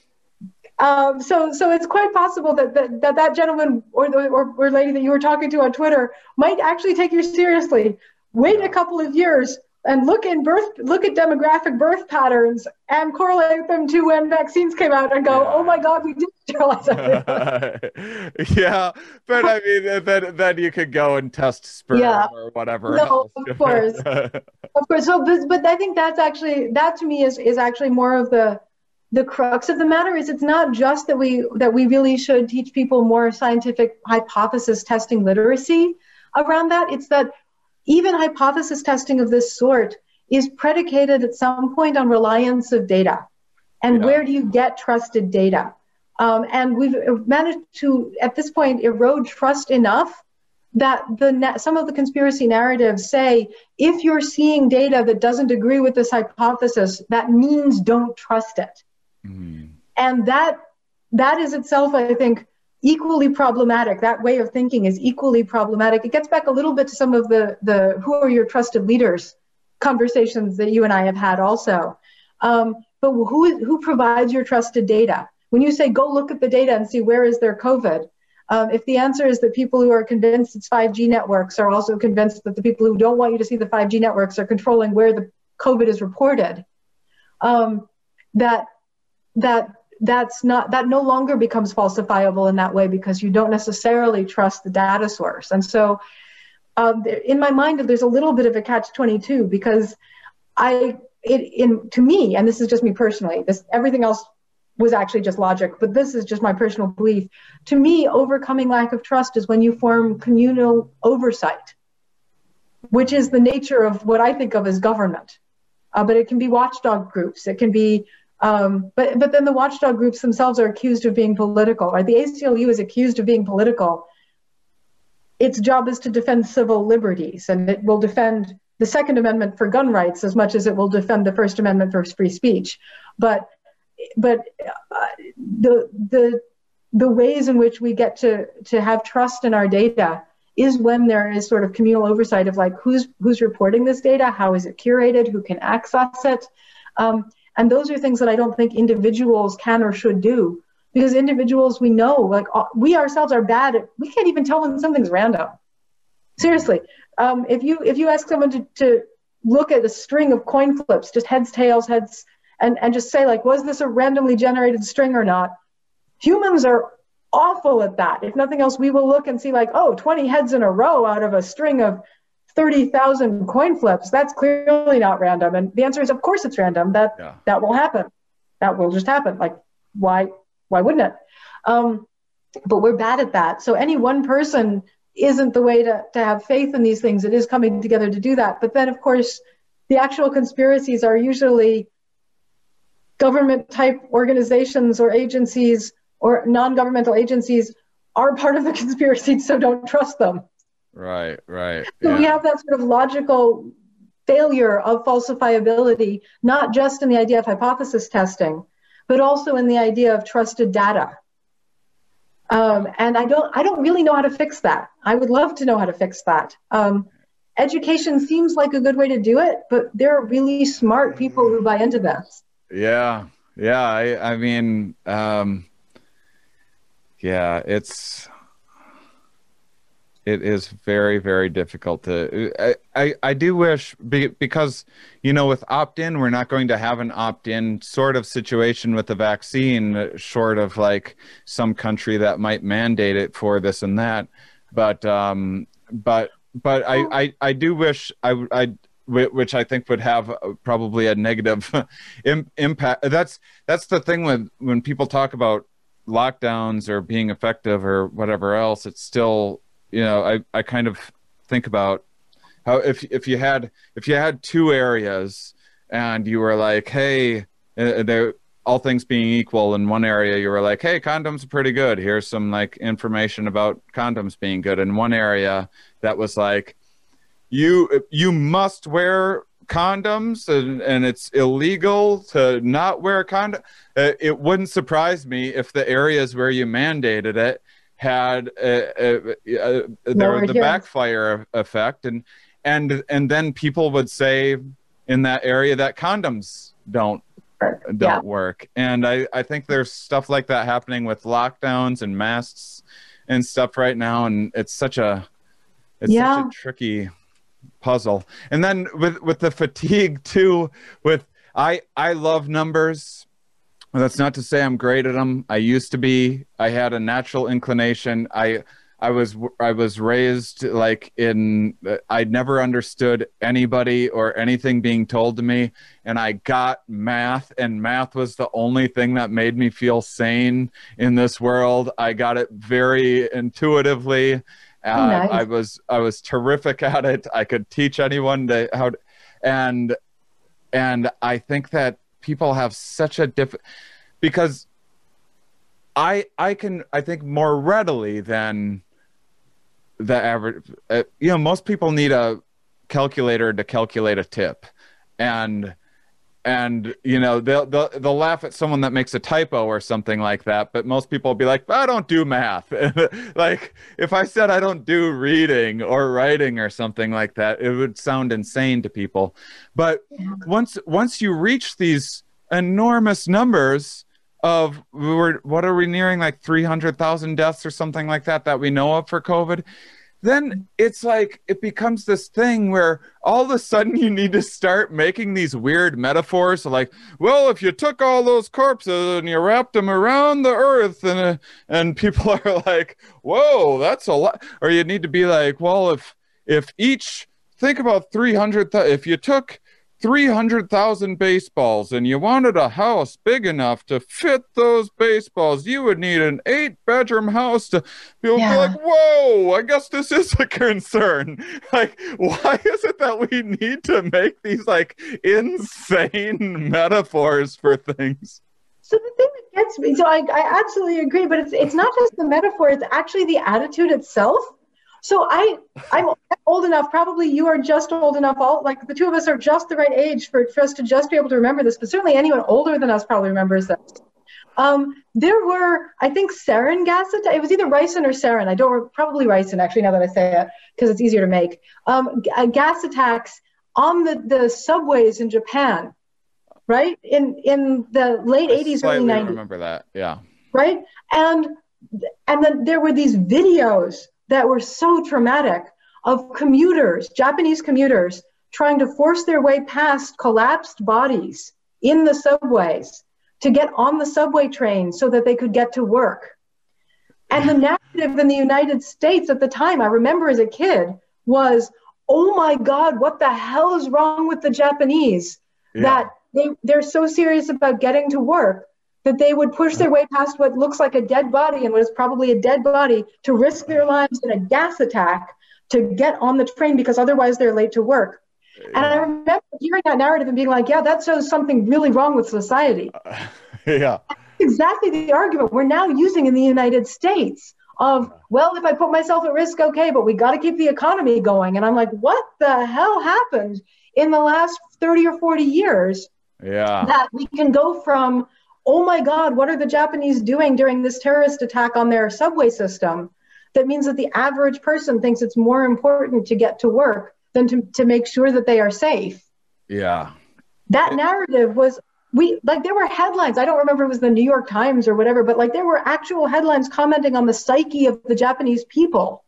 Um, so, so it's quite possible that that, that, that gentleman or, the, or or lady that you were talking to on Twitter might actually take you seriously. Wait a couple of years, and look in birth look at demographic birth patterns and correlate them to when vaccines came out and go yeah. oh my god we did sterilize [laughs] yeah but i mean then then you could go and test sperm yeah. or whatever no else. of course [laughs] of course so but, but i think that's actually that to me is is actually more of the the crux of the matter is it's not just that we that we really should teach people more scientific hypothesis testing literacy around that it's that even hypothesis testing of this sort is predicated at some point on reliance of data. And yeah. where do you get trusted data? Um, and we've managed to, at this point, erode trust enough that the some of the conspiracy narratives say if you're seeing data that doesn't agree with this hypothesis, that means don't trust it. Mm. And that that is itself, I think, equally problematic. That way of thinking is equally problematic. It gets back a little bit to some of the, the who are your trusted leaders conversations that you and I have had also. Um, but who, who provides your trusted data? When you say go look at the data and see where is there COVID, um, if the answer is that people who are convinced it's 5G networks are also convinced that the people who don't want you to see the 5G networks are controlling where the COVID is reported, um, that that that's not that no longer becomes falsifiable in that way because you don't necessarily trust the data source. And so um, in my mind there's a little bit of a catch 22 because i it in to me and this is just me personally this everything else was actually just logic but this is just my personal belief. To me overcoming lack of trust is when you form communal oversight which is the nature of what i think of as government. Uh, but it can be watchdog groups. It can be um, but but then the watchdog groups themselves are accused of being political. Right? The ACLU is accused of being political. Its job is to defend civil liberties, and it will defend the Second Amendment for gun rights as much as it will defend the First Amendment for free speech. But but uh, the the the ways in which we get to to have trust in our data is when there is sort of communal oversight of like who's who's reporting this data, how is it curated, who can access it. Um, and those are things that I don't think individuals can or should do because individuals we know, like uh, we ourselves are bad at, we can't even tell when something's random. Seriously. Um, if you if you ask someone to, to look at a string of coin flips, just heads, tails, heads, and, and just say like, was this a randomly generated string or not? Humans are awful at that. If nothing else, we will look and see like, oh, 20 heads in a row out of a string of 30,000 coin flips, that's clearly not random. And the answer is, of course, it's random. That yeah. that will happen. That will just happen. Like, why why wouldn't it? Um, but we're bad at that. So any one person isn't the way to, to have faith in these things. It is coming together to do that. But then, of course, the actual conspiracies are usually government type organizations or agencies or non governmental agencies are part of the [laughs] conspiracy, so don't trust them. Right, right. So yeah. we have that sort of logical failure of falsifiability, not just in the idea of hypothesis testing, but also in the idea of trusted data. Um, and I don't, I don't really know how to fix that. I would love to know how to fix that. Um, education seems like a good way to do it, but there are really smart people who buy into this. Yeah, yeah. I, I mean, um, yeah, it's it is very very difficult to i i, I do wish be, because you know with opt-in we're not going to have an opt-in sort of situation with the vaccine short of like some country that might mandate it for this and that but um but but i i, I do wish i i which I think would have probably a negative [laughs] impact. That's that's the thing when when people talk about lockdowns or being effective or whatever else. It's still you know I I kind of think about how if if you had if you had two areas and you were like hey uh, they all things being equal in one area you were like hey condoms are pretty good. Here's some like information about condoms being good. In one area that was like you you must wear condoms and, and it's illegal to not wear a condom uh, it wouldn't surprise me if the areas where you mandated it had a, a, a, there the backfire effect and and and then people would say in that area that condoms don't don't yeah. work and i i think there's stuff like that happening with lockdowns and masks and stuff right now and it's such a it's yeah. such a tricky puzzle. And then with with the fatigue too. With I I love numbers. That's not to say I'm great at them. I used to be. I had a natural inclination. I I was I was raised like in I never understood anybody or anything being told to me and I got math and math was the only thing that made me feel sane in this world. I got it very intuitively uh, nice. I was I was terrific at it. I could teach anyone to how, to, and and I think that people have such a diff because I I can I think more readily than the average. Uh, you know, most people need a calculator to calculate a tip, and and you know they'll, they'll they'll laugh at someone that makes a typo or something like that but most people will be like i don't do math. [laughs] Like if i said i don't do reading or writing or something like that it would sound insane to people. But once once you reach these enormous numbers of we're what are we nearing like 300,000 deaths or something like that that we know of for covid then it's like it becomes this thing where all of a sudden you need to start making these weird metaphors like well if you took all those corpses and you wrapped them around the earth and uh, and people [laughs] are like whoa that's a lot. Or you need to be like well if if each think about 300 if you took 300,000 baseballs and you wanted a house big enough to fit those baseballs, you would need an eight bedroom house to people yeah. be like, whoa, I guess this is a concern. [laughs] Like, why is it that we need to make these like insane [laughs] metaphors for things? So the thing that gets me, so I, I absolutely agree, but it's it's not just the metaphor, it's actually the attitude itself so I, I'm old enough. Probably you are just old enough. All like the two of us are just the right age for, for us to just be able to remember this. But certainly anyone older than us probably remembers this. Um, there were, I think, sarin gas attacks. It was either ricin or sarin. I don't probably ricin actually. Now that I say it, because it's easier to make. Um, uh, gas attacks on the the subways in Japan, right? In in the late 80s, early 90s. Remember that? Yeah. Right, and and then there were these videos that were so traumatic of commuters, Japanese commuters, trying to force their way past collapsed bodies in the subways to get on the subway train so that they could get to work. And the narrative in the United States at the time, I remember as a kid, was, oh my God, what the hell is wrong with the Japanese? Yeah. That they, they're so serious about getting to work that they would push their way past what looks like a dead body and what is probably a dead body to risk their lives in a gas attack to get on the train because otherwise they're late to work. And I remember hearing that narrative and being like, yeah, that shows something really wrong with society. Uh, [laughs] yeah. That's exactly the argument we're now using in the United States of, well, if I put myself at risk, okay, but we got to keep the economy going. And I'm like, what the hell happened in the last 30 or 40 years? Yeah. That we can go from oh my God, what are the Japanese doing during this terrorist attack on their subway system? That means that the average person thinks it's more important to get to work than to, to make sure that they are safe. Yeah. That narrative was we like there were headlines. I don't remember it was the New York Times or whatever, but like there were actual headlines commenting on the psyche of the Japanese people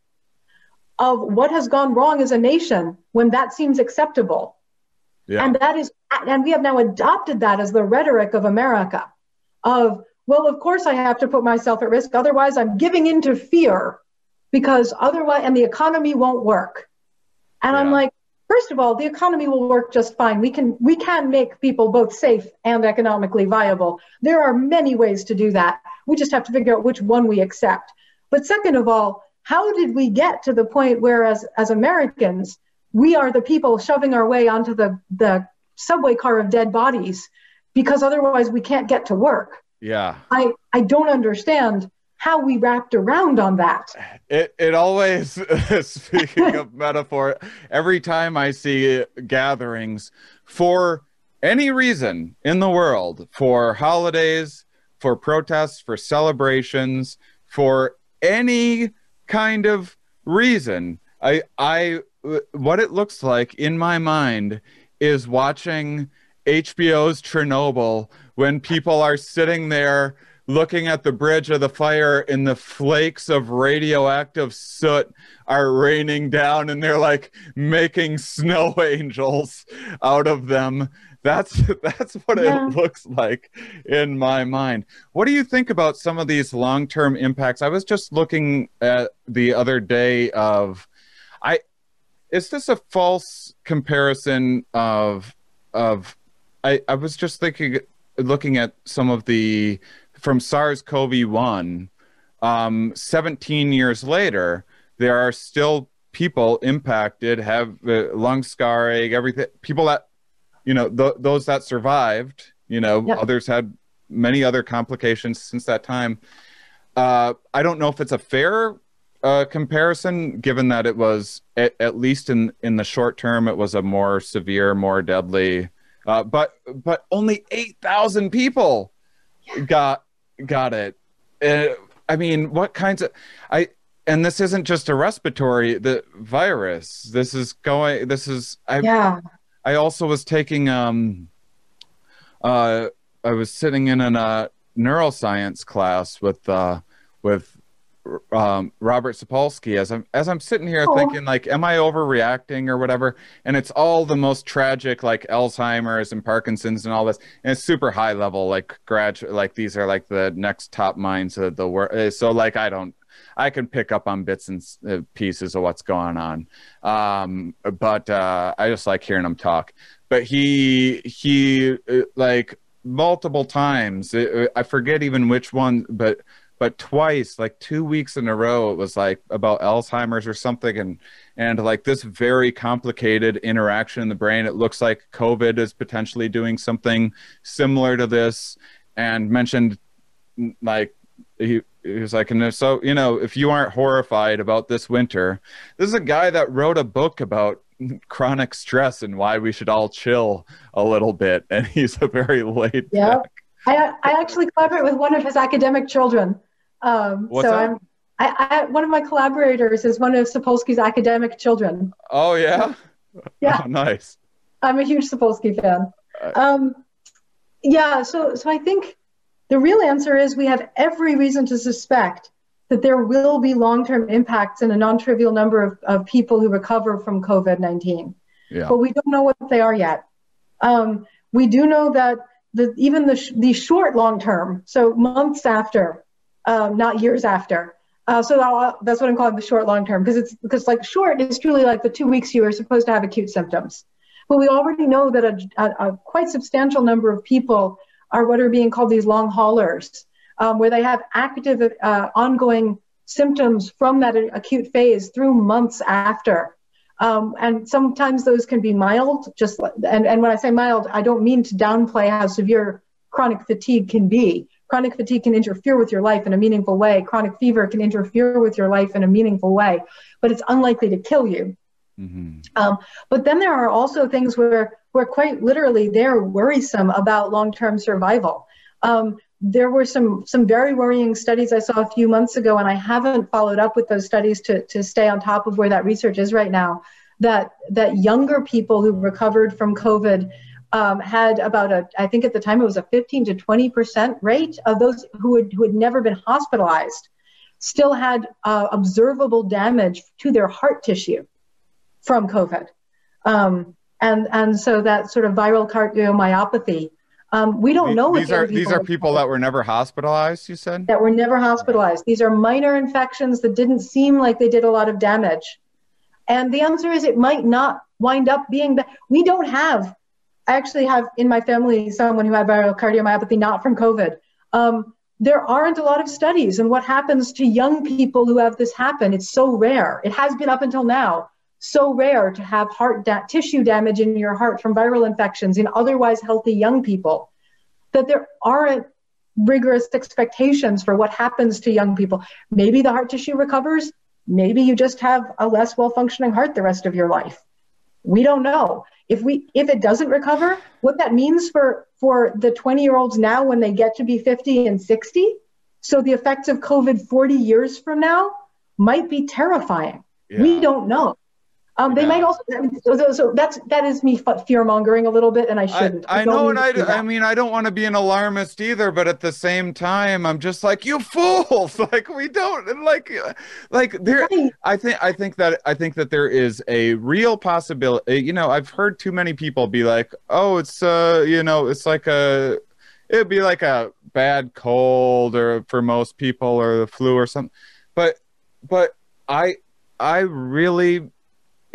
of what has gone wrong as a nation when that seems acceptable. Yeah. And that is, and we have now adopted that as the rhetoric of America of, well, of course I have to put myself at risk. Otherwise, I'm giving into fear because otherwise, and the economy won't work. And yeah. I'm like, first of all, the economy will work just fine. We can we can make people both safe and economically viable. There are many ways to do that. We just have to figure out which one we accept. But second of all, how did we get to the point where as, as Americans, we are the people shoving our way onto the, the subway car of dead bodies because otherwise we can't get to work. Yeah. I, I don't understand how we wrapped around on that. It it always [laughs] speaking of [laughs] metaphor, every time I see gatherings for any reason in the world, for holidays, for protests, for celebrations, for any kind of reason, I I what it looks like in my mind is watching HBO's Chernobyl when people are sitting there looking at the bridge of the fire and the flakes of radioactive soot are raining down and they're like making snow [laughs] angels out of them. That's [laughs] that's what yeah. it looks like in my mind. What do you think about some of these long-term impacts? I was just looking at the other day of i is this a false comparison of of i i was just thinking looking at some of the from SARS-CoV-1, um, 17 years later, there are still people impacted, have uh, lung scarring, everything. People that, you know, th- those that survived, you know, others had many other complications since that time. Uh, I don't know if it's a fair uh, comparison, given that it was at, at, least in in the short term, it was a more severe, more deadly. Uh, but but only eight thousand people got Got it. Uh, I mean, what kinds of I and this isn't just a respiratory the virus. This is going. This is I. Yeah. I also was taking um. Uh, I was sitting in a uh, neuroscience class with uh with um, Robert Sapolsky as I'm as I'm sitting here oh. thinking like, am I overreacting or whatever? And it's all the most tragic like Alzheimer's and Parkinson's and all this, and it's super high level like graduate like these are like the next top minds of the world. Uh, so like I don't. I can pick up on bits and uh, pieces of what's going on, um, but uh, I just like hearing him talk. But he he uh, like multiple times. I forget even which one, but but twice like two weeks in a row it was like about alzheimer's or something and and like this very complicated interaction in the brain. It looks like covid is potentially doing something similar to this and mentioned like he, he was like and so you know if you aren't horrified about this winter this is a guy that wrote a book about [laughs] chronic stress and why we should all chill a little bit. [laughs] And he's a very late yeah I, I actually collaborate with one of his academic children um, What's so that? I'm, I, I, one of my collaborators is one of Sapolsky's academic children. Oh yeah, yeah, oh, [laughs] nice. I'm a huge Sapolsky fan. Um, yeah, so so I think the real answer is we have every reason to suspect that there will be long-term impacts in a non-trivial number of, of people who recover from COVID-19. Yeah. But we don't know what they are yet. Um, we do know that the, even the, the short long-term, so months after um, not years after. Uh, so that, that's what I'm calling the short long term because it's because like short is truly like the two weeks you are supposed to have acute symptoms. But we already know that a, a, a quite substantial number of people are what are being called these long haulers, um, where they have active uh, ongoing symptoms from that acute phase through months after. Um, and sometimes those can be mild, just and, and when I say mild, I don't mean to downplay how severe chronic fatigue can be. Chronic fatigue can interfere with your life in a meaningful way. Chronic fever can interfere with your life in a meaningful way, but it's unlikely to kill you. Mm-hmm. Um, but then there are also things where, where quite literally they're worrisome about long-term survival. Um, there were some some very worrying studies I saw a few months ago, and I haven't followed up with those studies to, to stay on top of where that research is right now. That that younger people who recovered from COVID um, had about a, I think at the time it was a 15 to 20 percent rate of those who had, who had never been hospitalized. still had uh, observable damage to their heart tissue from COVID. Um, and, and so that sort of viral cardiomyopathy um, we don't know. These are these are people that were never hospitalized. You said that were never hospitalized. These are minor infections that didn't seem like they did a lot of damage, and the answer is it might not wind up being that. We don't have. I actually have in my family someone who had viral cardiomyopathy, not from COVID. Um, there aren't a lot of studies and what happens to young people who have this happen. It's so rare. It has been up until now so rare to have heart da- tissue damage in your heart from viral infections in otherwise healthy young people that there aren't rigorous expectations for what happens to young people. Maybe the heart tissue recovers, maybe you just have a less well functioning heart the rest of your life. We don't know. If we if it doesn't recover, what that means for for the 20 year olds now when they get to be 50 and 60, so the effects of COVID 40 years from now might be terrifying. Yeah. We don't know. Um, they yeah. might also. So, so, that's that is me fear mongering a little bit, and I shouldn't. I, I know, and I, I mean, I don't want to be an alarmist either, but at the same time, I'm just like you fools. [laughs] Like we don't like, like there. Right. I think I think that I think that there is a real possibility. You know, I've heard too many people be like, "Oh, it's uh, you know, it's like a." It'd be like a bad cold, or for most people, or the flu, or something. But, but I, I really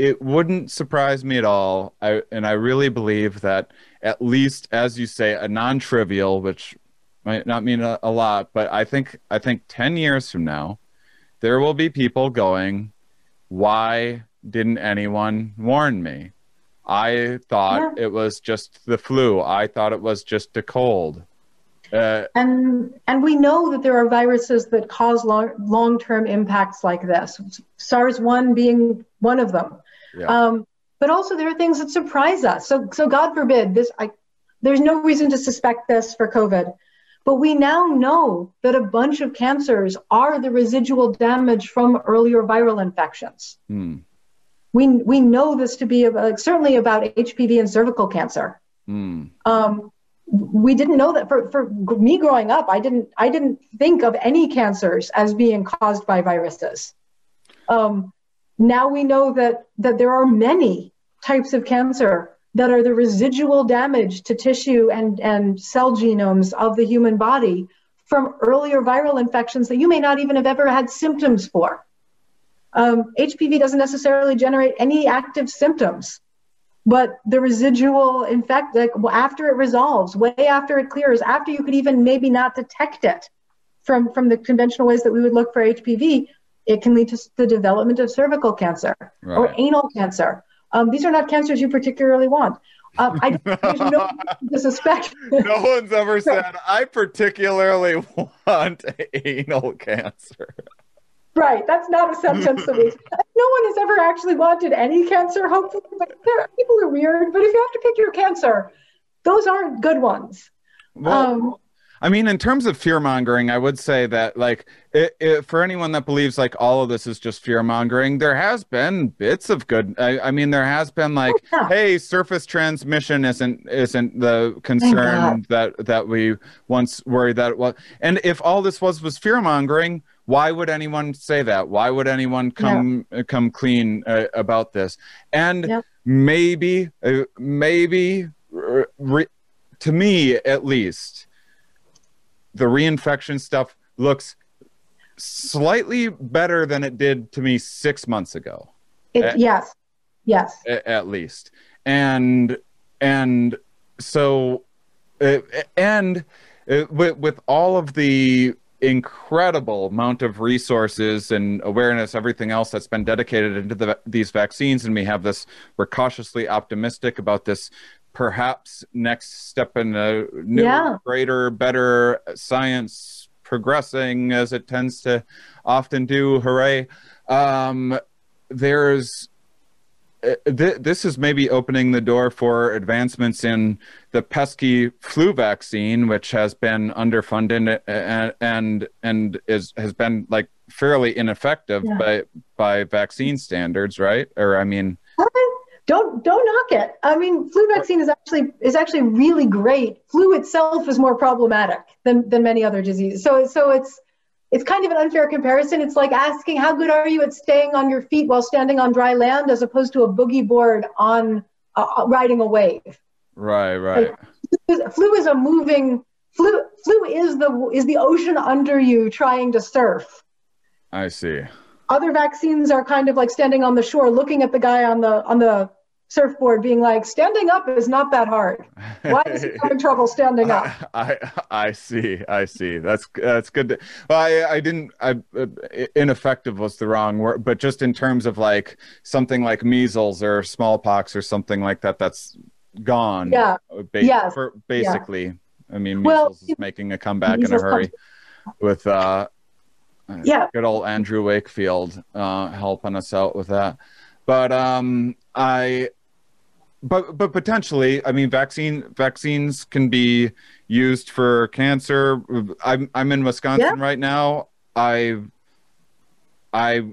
it wouldn't surprise me at all. I, and I really believe that at least, as you say, a non-trivial, which might not mean a, a, lot, but I think I think ten years from now, there will be people going, "Why didn't anyone warn me? I thought yeah. it was just the flu. I thought it was just a cold." Uh, and and we know that there are viruses that cause long long term impacts like this. SARS one being one of them. Yeah. Um, but also there are things that surprise us. So, so God forbid this. I, there's no reason to suspect this for COVID, but we now know that a bunch of cancers are the residual damage from earlier viral infections. Hmm. We we know this to be about, certainly about HPV and cervical cancer. Hmm. Um, we didn't know that for, for me growing up. I didn't I didn't think of any cancers as being caused by viruses. Um, now we know that, that there are many types of cancer that are the residual damage to tissue and, and cell genomes of the human body from earlier viral infections that you may not even have ever had symptoms for. Um, HPV doesn't necessarily generate any active symptoms, but the residual infect, like after it resolves, way after it clears, after you could even maybe not detect it from, from the conventional ways that we would look for HPV, it can lead to the development of cervical cancer right. or anal cancer. Um, these are not cancers you particularly want. Um, I, there's no [laughs] to suspect. no one's ever said, I particularly want [laughs] anal cancer. Right. That's not a sentence that we. [laughs] No one has ever actually wanted any cancer, hopefully, but there, people are weird. But if you have to pick your cancer, those aren't good ones. Well, um, I mean, in terms of fear mongering, I would say that, like, it, it, for anyone that believes like all of this is just fear mongering, there has been bits of good. I, I mean, there has been like, oh, yeah. hey, surface transmission isn't isn't the concern that that we once worried that it was. And if all this was was fear mongering, why would anyone say that? Why would anyone come yeah. come clean uh, about this? And yeah. maybe, uh, maybe, re- to me at least the reinfection stuff looks slightly better than it did to me six months ago. It, at, yes, yes, at, at, least, and and so uh, and uh, with with all of the incredible amount of resources and awareness, everything else that's been dedicated into the, these vaccines, and we have this. We're cautiously optimistic about this perhaps next step in a new, yeah. greater, better science progressing as it tends to often do. Hooray! Um, there's uh, th- this is maybe opening the door for advancements in the pesky flu vaccine, which has been underfunded and and, and is has been like fairly ineffective yeah. by by vaccine standards, right? Or I mean, don't don't knock it. I mean, flu vaccine is actually is actually really great. Flu itself is more problematic than than many other diseases. So so it's it's kind of an unfair comparison. It's like asking how good are you at staying on your feet while standing on dry land, as opposed to a boogie board on uh, uh riding a wave. Right, right. Like, flu is a moving flu. Flu is the is the ocean under you trying to surf. I see. Other vaccines are kind of like standing on the shore, looking at the guy on the on the surfboard being like standing up is not that hard. Why is he [laughs] having trouble standing up? I, I, I see i see. That's that's good to, well i i didn't i uh, ineffective was the wrong word but just in terms of like something like measles or smallpox or something like that that's gone. Yeah. Ba- yes. For basically yeah. i mean measles well, is making a comeback in a hurry comes- with uh yeah. good old andrew wakefield uh helping us out with that. But um i but but potentially i mean vaccine vaccines can be used for cancer. I'm i'm in wisconsin yeah. right now. I i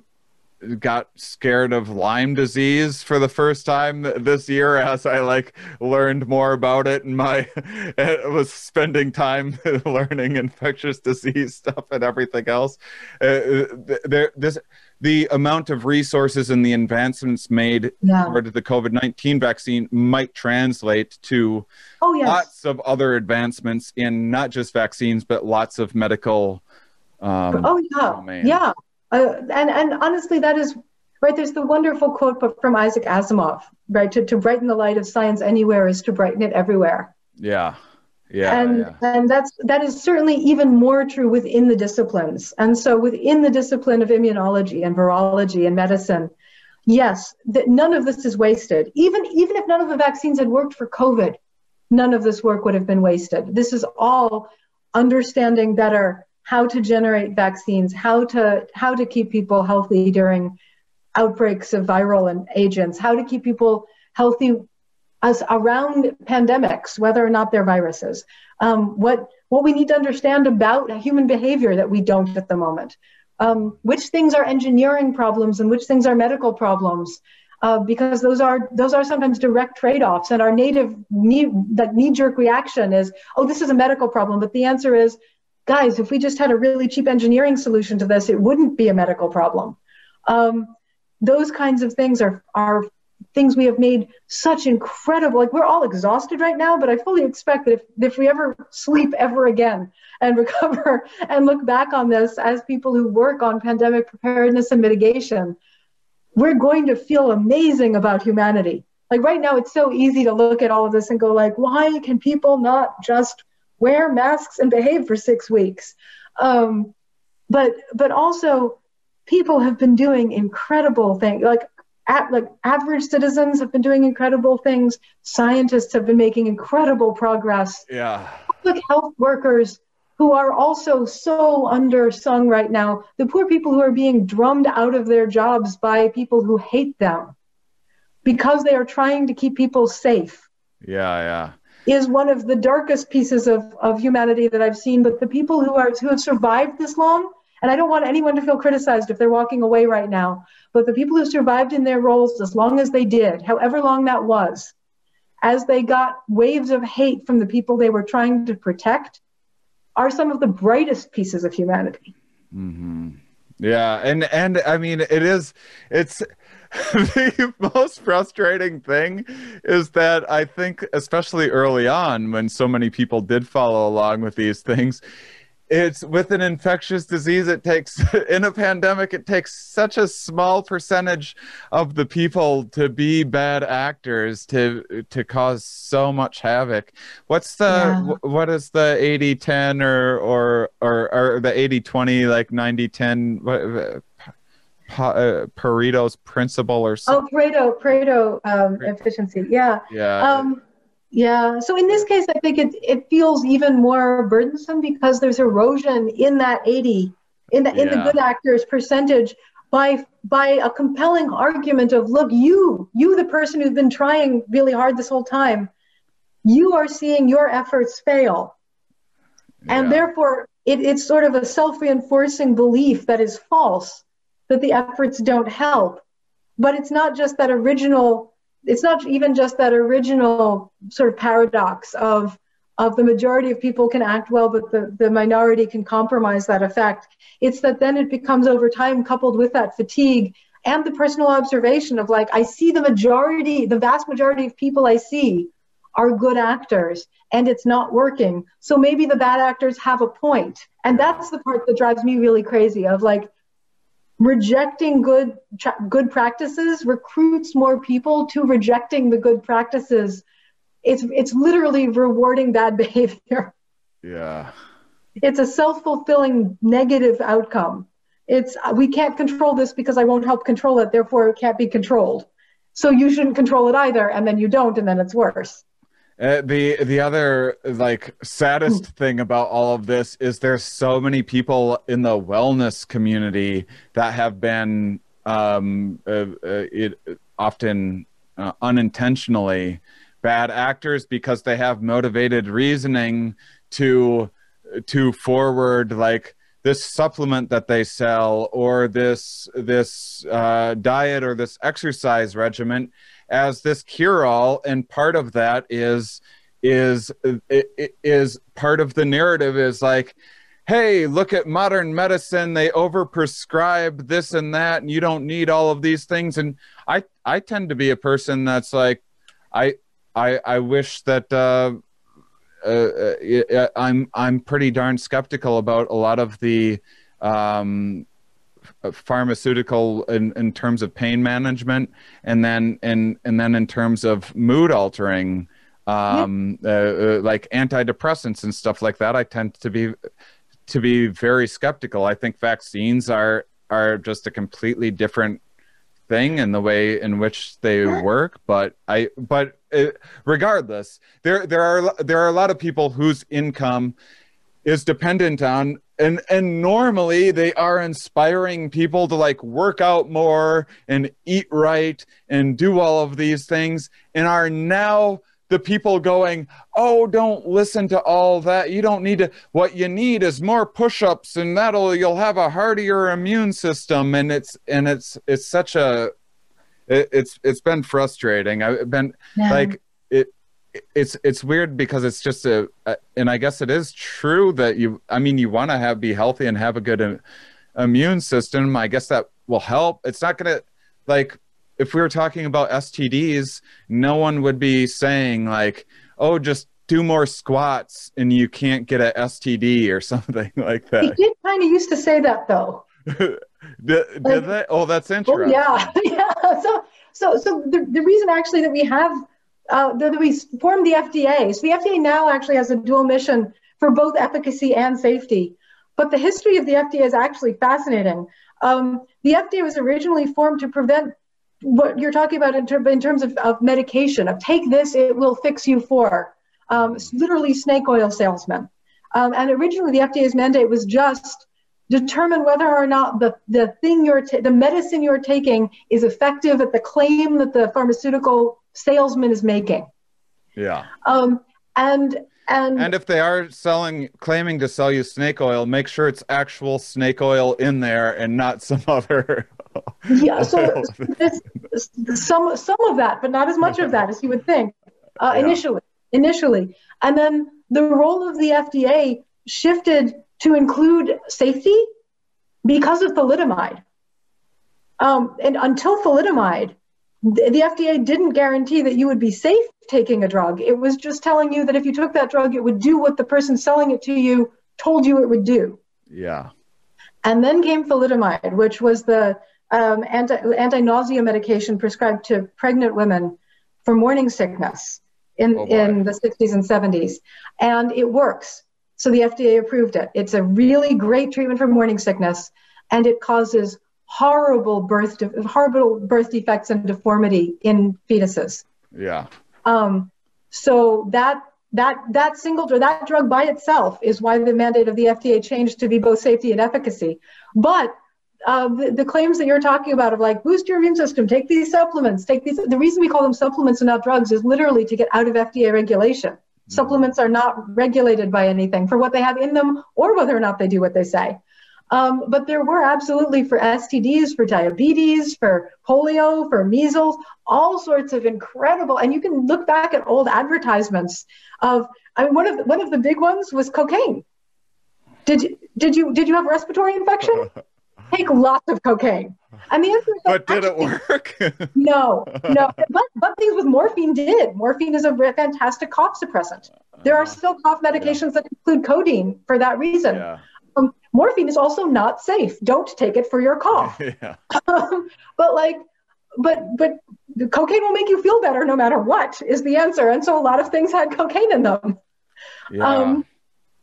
got scared of lyme disease for the first time this year as i like learned more about it and my [laughs] was spending time [laughs] learning infectious disease stuff and everything else. Uh, there this the amount of resources and the advancements made yeah. toward the COVID 19 vaccine might translate to oh, yes. lots of other advancements in not just vaccines, but lots of medical. Um, oh, yeah. Domain. Yeah. Uh, and, and honestly, that is right. There's the wonderful quote from Isaac Asimov, right? To, to brighten the light of science anywhere is to brighten it everywhere. Yeah. Yeah, and yeah. and that's that is certainly even more true within the disciplines. And so within the discipline of immunology and virology and medicine, yes, that none of this is wasted. Even even if none of the vaccines had worked for COVID, none of this work would have been wasted. This is all understanding better how to generate vaccines, how to how to keep people healthy during outbreaks of viral and agents, how to keep people healthy us around pandemics, whether or not they're viruses. Um, what what we need to understand about human behavior that we don't at the moment. Um, which things are engineering problems and which things are medical problems, uh, because those are those are sometimes direct trade-offs. And our native knee that knee-jerk reaction is, oh, this is a medical problem. But the answer is, guys, if we just had a really cheap engineering solution to this, it wouldn't be a medical problem. Um, those kinds of things are are things we have made such incredible like we're all exhausted right now but i fully expect that if, if we ever sleep ever again and [laughs] recover and look back on this as people who work on pandemic preparedness and mitigation we're going to feel amazing about humanity. Like right now it's so easy to look at all of this and go like why can people not just wear masks and behave for six weeks? Um, but but also people have been doing incredible things like at, like average citizens have been doing incredible things. Scientists have been making incredible progress. Yeah. Public health workers who are also so undersung right now. The poor people who are being drummed out of their jobs by people who hate them because they are trying to keep people safe. Yeah, yeah. Is one of the darkest pieces of, of humanity that I've seen. But the people who are who have survived this long and I don't want anyone to feel criticized if they're walking away right now. But the people who survived in their roles as long as they did, however long that was, as they got waves of hate from the people they were trying to protect, are some of the brightest pieces of humanity. Mm-hmm. Yeah, and and I mean it is it's [laughs] the most frustrating thing is that I think especially early on when so many people did follow along with these things it's with an infectious disease it takes [laughs] in a pandemic it takes such a small percentage of the people to be bad actors to to cause so much havoc what's the yeah. what is the 80 10 or or or, or the 80 20 like 90 10 what, uh, Pareto's principle or something. Oh, Pareto, Pareto um, efficiency. Yeah. Yeah. Um, yeah. So in this case, I think it, it feels even more burdensome because there's erosion in that 80, in the, yeah. in the good actors percentage by by a compelling argument of look, you, you the person who's been trying really hard this whole time, you are seeing your efforts fail. Yeah. And therefore it, it's sort of a self-reinforcing belief that is false, that the efforts don't help. But it's not just that original it's not even just that original sort of paradox of of the majority of people can act well, but the, the minority can compromise that effect. It's that then it becomes over time coupled with that fatigue and the personal observation of like, I see the majority, the vast majority of people I see are good actors and it's not working. So maybe the bad actors have a point. And that's the part that drives me really crazy of like rejecting good good practices recruits more people to rejecting the good practices it's it's literally rewarding bad [laughs] behavior. Yeah. It's a self-fulfilling negative outcome. It's we can't control this because I won't help control it, therefore it can't be controlled. So you shouldn't control it either, and then you don't, and then it's worse. Uh, the the other like saddest mm. thing about all of this is there's so many people in the wellness community that have been um, uh, uh, it, often uh, unintentionally bad actors because they have motivated reasoning to to forward like this supplement that they sell or this this uh, diet or this exercise regimen as this cure all and part of that is is is part of the narrative is like hey look at modern medicine. They overprescribe this and that and you don't need all of these things. And i i tend to be a person that's like i I I wish that uh, uh, uh, I'm I'm pretty darn skeptical about a lot of the um, pharmaceutical in, in terms of pain management, and then and and then in terms of mood altering, um, yeah. uh, uh, like antidepressants and stuff like that. I tend to be to be very skeptical. I think vaccines are are just a completely different thing and the way in which they work but i but it, regardless there there are there are a lot of people whose income is dependent on and and normally they are inspiring people to like work out more and eat right and do all of these things and are now the people going, "Oh, don't listen to all that. You don't need to. What you need is more push-ups, and that'll you'll have a heartier immune system." And it's and it's it's such a it, it's it's been frustrating. I've been yeah. like it. It's it's weird because it's just a, a, and I guess it is true that you. I mean, you want to have be healthy and have a good uh, immune system. I guess that will help. It's not gonna like if we were talking about STDs, no one would be saying like, "Oh, just do more squats and you can't get a STD [laughs] or something like that." He did kind of used to say that though. [laughs] did, did like, they? Oh, that's interesting. Oh, yeah, [laughs] yeah. So, so, so the, the reason actually that we have uh, that we formed the FDA. So the FDA now actually has a dual mission for both efficacy and safety. But the history of the FDA is actually fascinating. Um, the FDA was originally formed to prevent what you're talking about in, ter- in terms of, of, medication, of take this, it will fix you for. Um, literally snake oil salesmen. Um, and originally the FDA's mandate was just determine whether or not the, the thing you're ta- the medicine you're taking is effective at the claim that the pharmaceutical salesman is making. Yeah. Um, and and and if they are selling claiming to sell you snake oil make sure it's actual snake oil in there and not some [laughs] other yeah so this, some some of that but not as much of that as you would think uh, yeah. initially initially and then the role of the fda shifted to include safety because of thalidomide um, and until thalidomide the, the fda didn't guarantee that you would be safe taking a drug. It was just telling you that if you took that drug, it would do what the person selling it to you told you it would do. Yeah. And then came thalidomide, which was the um, anti, anti-nausea medication prescribed to pregnant women for morning sickness in, oh in the 60s and 70s. And it works. So the FDA approved it. It's a really great treatment for morning sickness, and it causes horrible birth, de- horrible birth defects and deformity in fetuses. Yeah. Um, so that that that single drug, that drug by itself is why the mandate of the FDA changed to be both safety and efficacy. But uh, the, the, claims that you're talking about of like boost your immune system, take these supplements, take these. The reason we call them supplements and not drugs is literally to get out of FDA regulation. Supplements are not regulated by anything for what they have in them or whether or not they do what they say. Um, but there were absolutely for STDs, for diabetes, for polio, for measles, all sorts of incredible. And you can look back at old advertisements of. I mean, one of the, one of the big ones was cocaine. Did you did you did you have respiratory infection? [laughs] Take lots of cocaine. And the answer is but did it work? [laughs] no, no. But, but things with morphine did. Morphine is a fantastic cough suppressant. There are still cough medications yeah. that include codeine for that reason. Yeah. Um, morphine is also not safe. Don't take it for your cough. [laughs] yeah. Um, but like, but but cocaine will make you feel better no matter what is the answer. And so a lot of things had cocaine in them. Yeah. Um,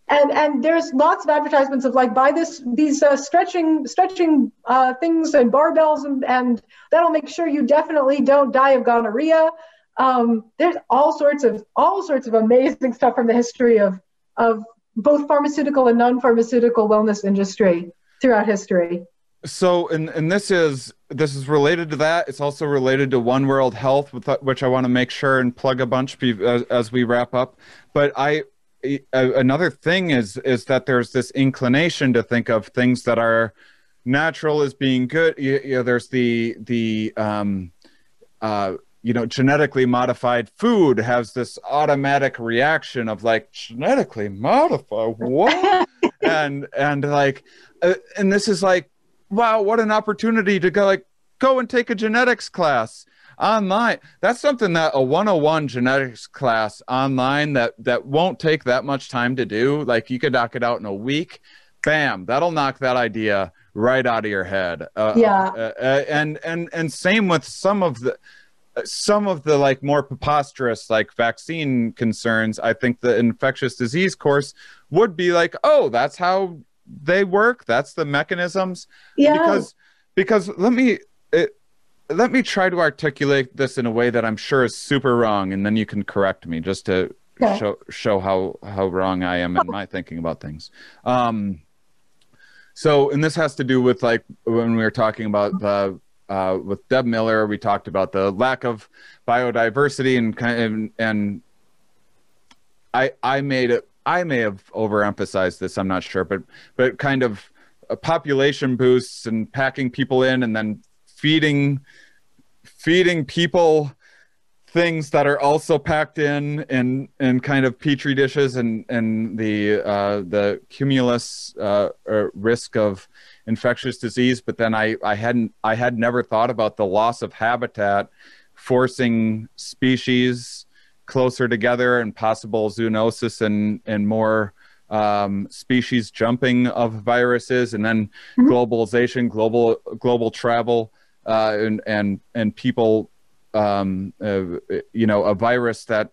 and and there's lots of advertisements of like buy this these uh, stretching stretching uh, things and barbells and, and that'll make sure you definitely don't die of gonorrhea. Um, there's all sorts of all sorts of amazing stuff from the history of of both pharmaceutical and non-pharmaceutical wellness industry throughout history. So and and this is this is related to that. It's also related to one world health which i want to make sure and plug a bunch as, as we wrap up. But i another thing is is that there's this inclination to think of things that are natural as being good. You, you know, there's the the um, uh, you know genetically modified food has this automatic reaction of like genetically modified what [laughs] and and like uh, and this is like wow what an opportunity to go like go and take a genetics class online that's something that a 101 genetics class online that that won't take that much time to do. Like you could knock it out in a week. Bam that'll knock that idea right out of your head. Uh, yeah. uh, uh, and and and same with some of the some of the like more preposterous like vaccine concerns. I think the infectious disease course would be like oh that's how they work. That's the mechanisms. Yeah. Because because let me let me try to articulate this in a way that I'm sure is super wrong, and then you can correct me just to okay. show show how how wrong I am in my thinking about things. Um, so, and this has to do with like when we were talking about the uh, with Deb Miller, we talked about the lack of biodiversity and kind of, and I I made it. I may have overemphasized this. I'm not sure, but but kind of population boosts and packing people in and then feeding feeding people things that are also packed in in in kind of petri dishes and and the uh, the cumulus uh, risk of infectious disease. But then I I hadn't I had never thought about the loss of habitat forcing species closer together and possible zoonosis and and more um, species jumping of viruses and then mm-hmm. globalization global global travel uh, and and and people, um, uh, you know, a virus that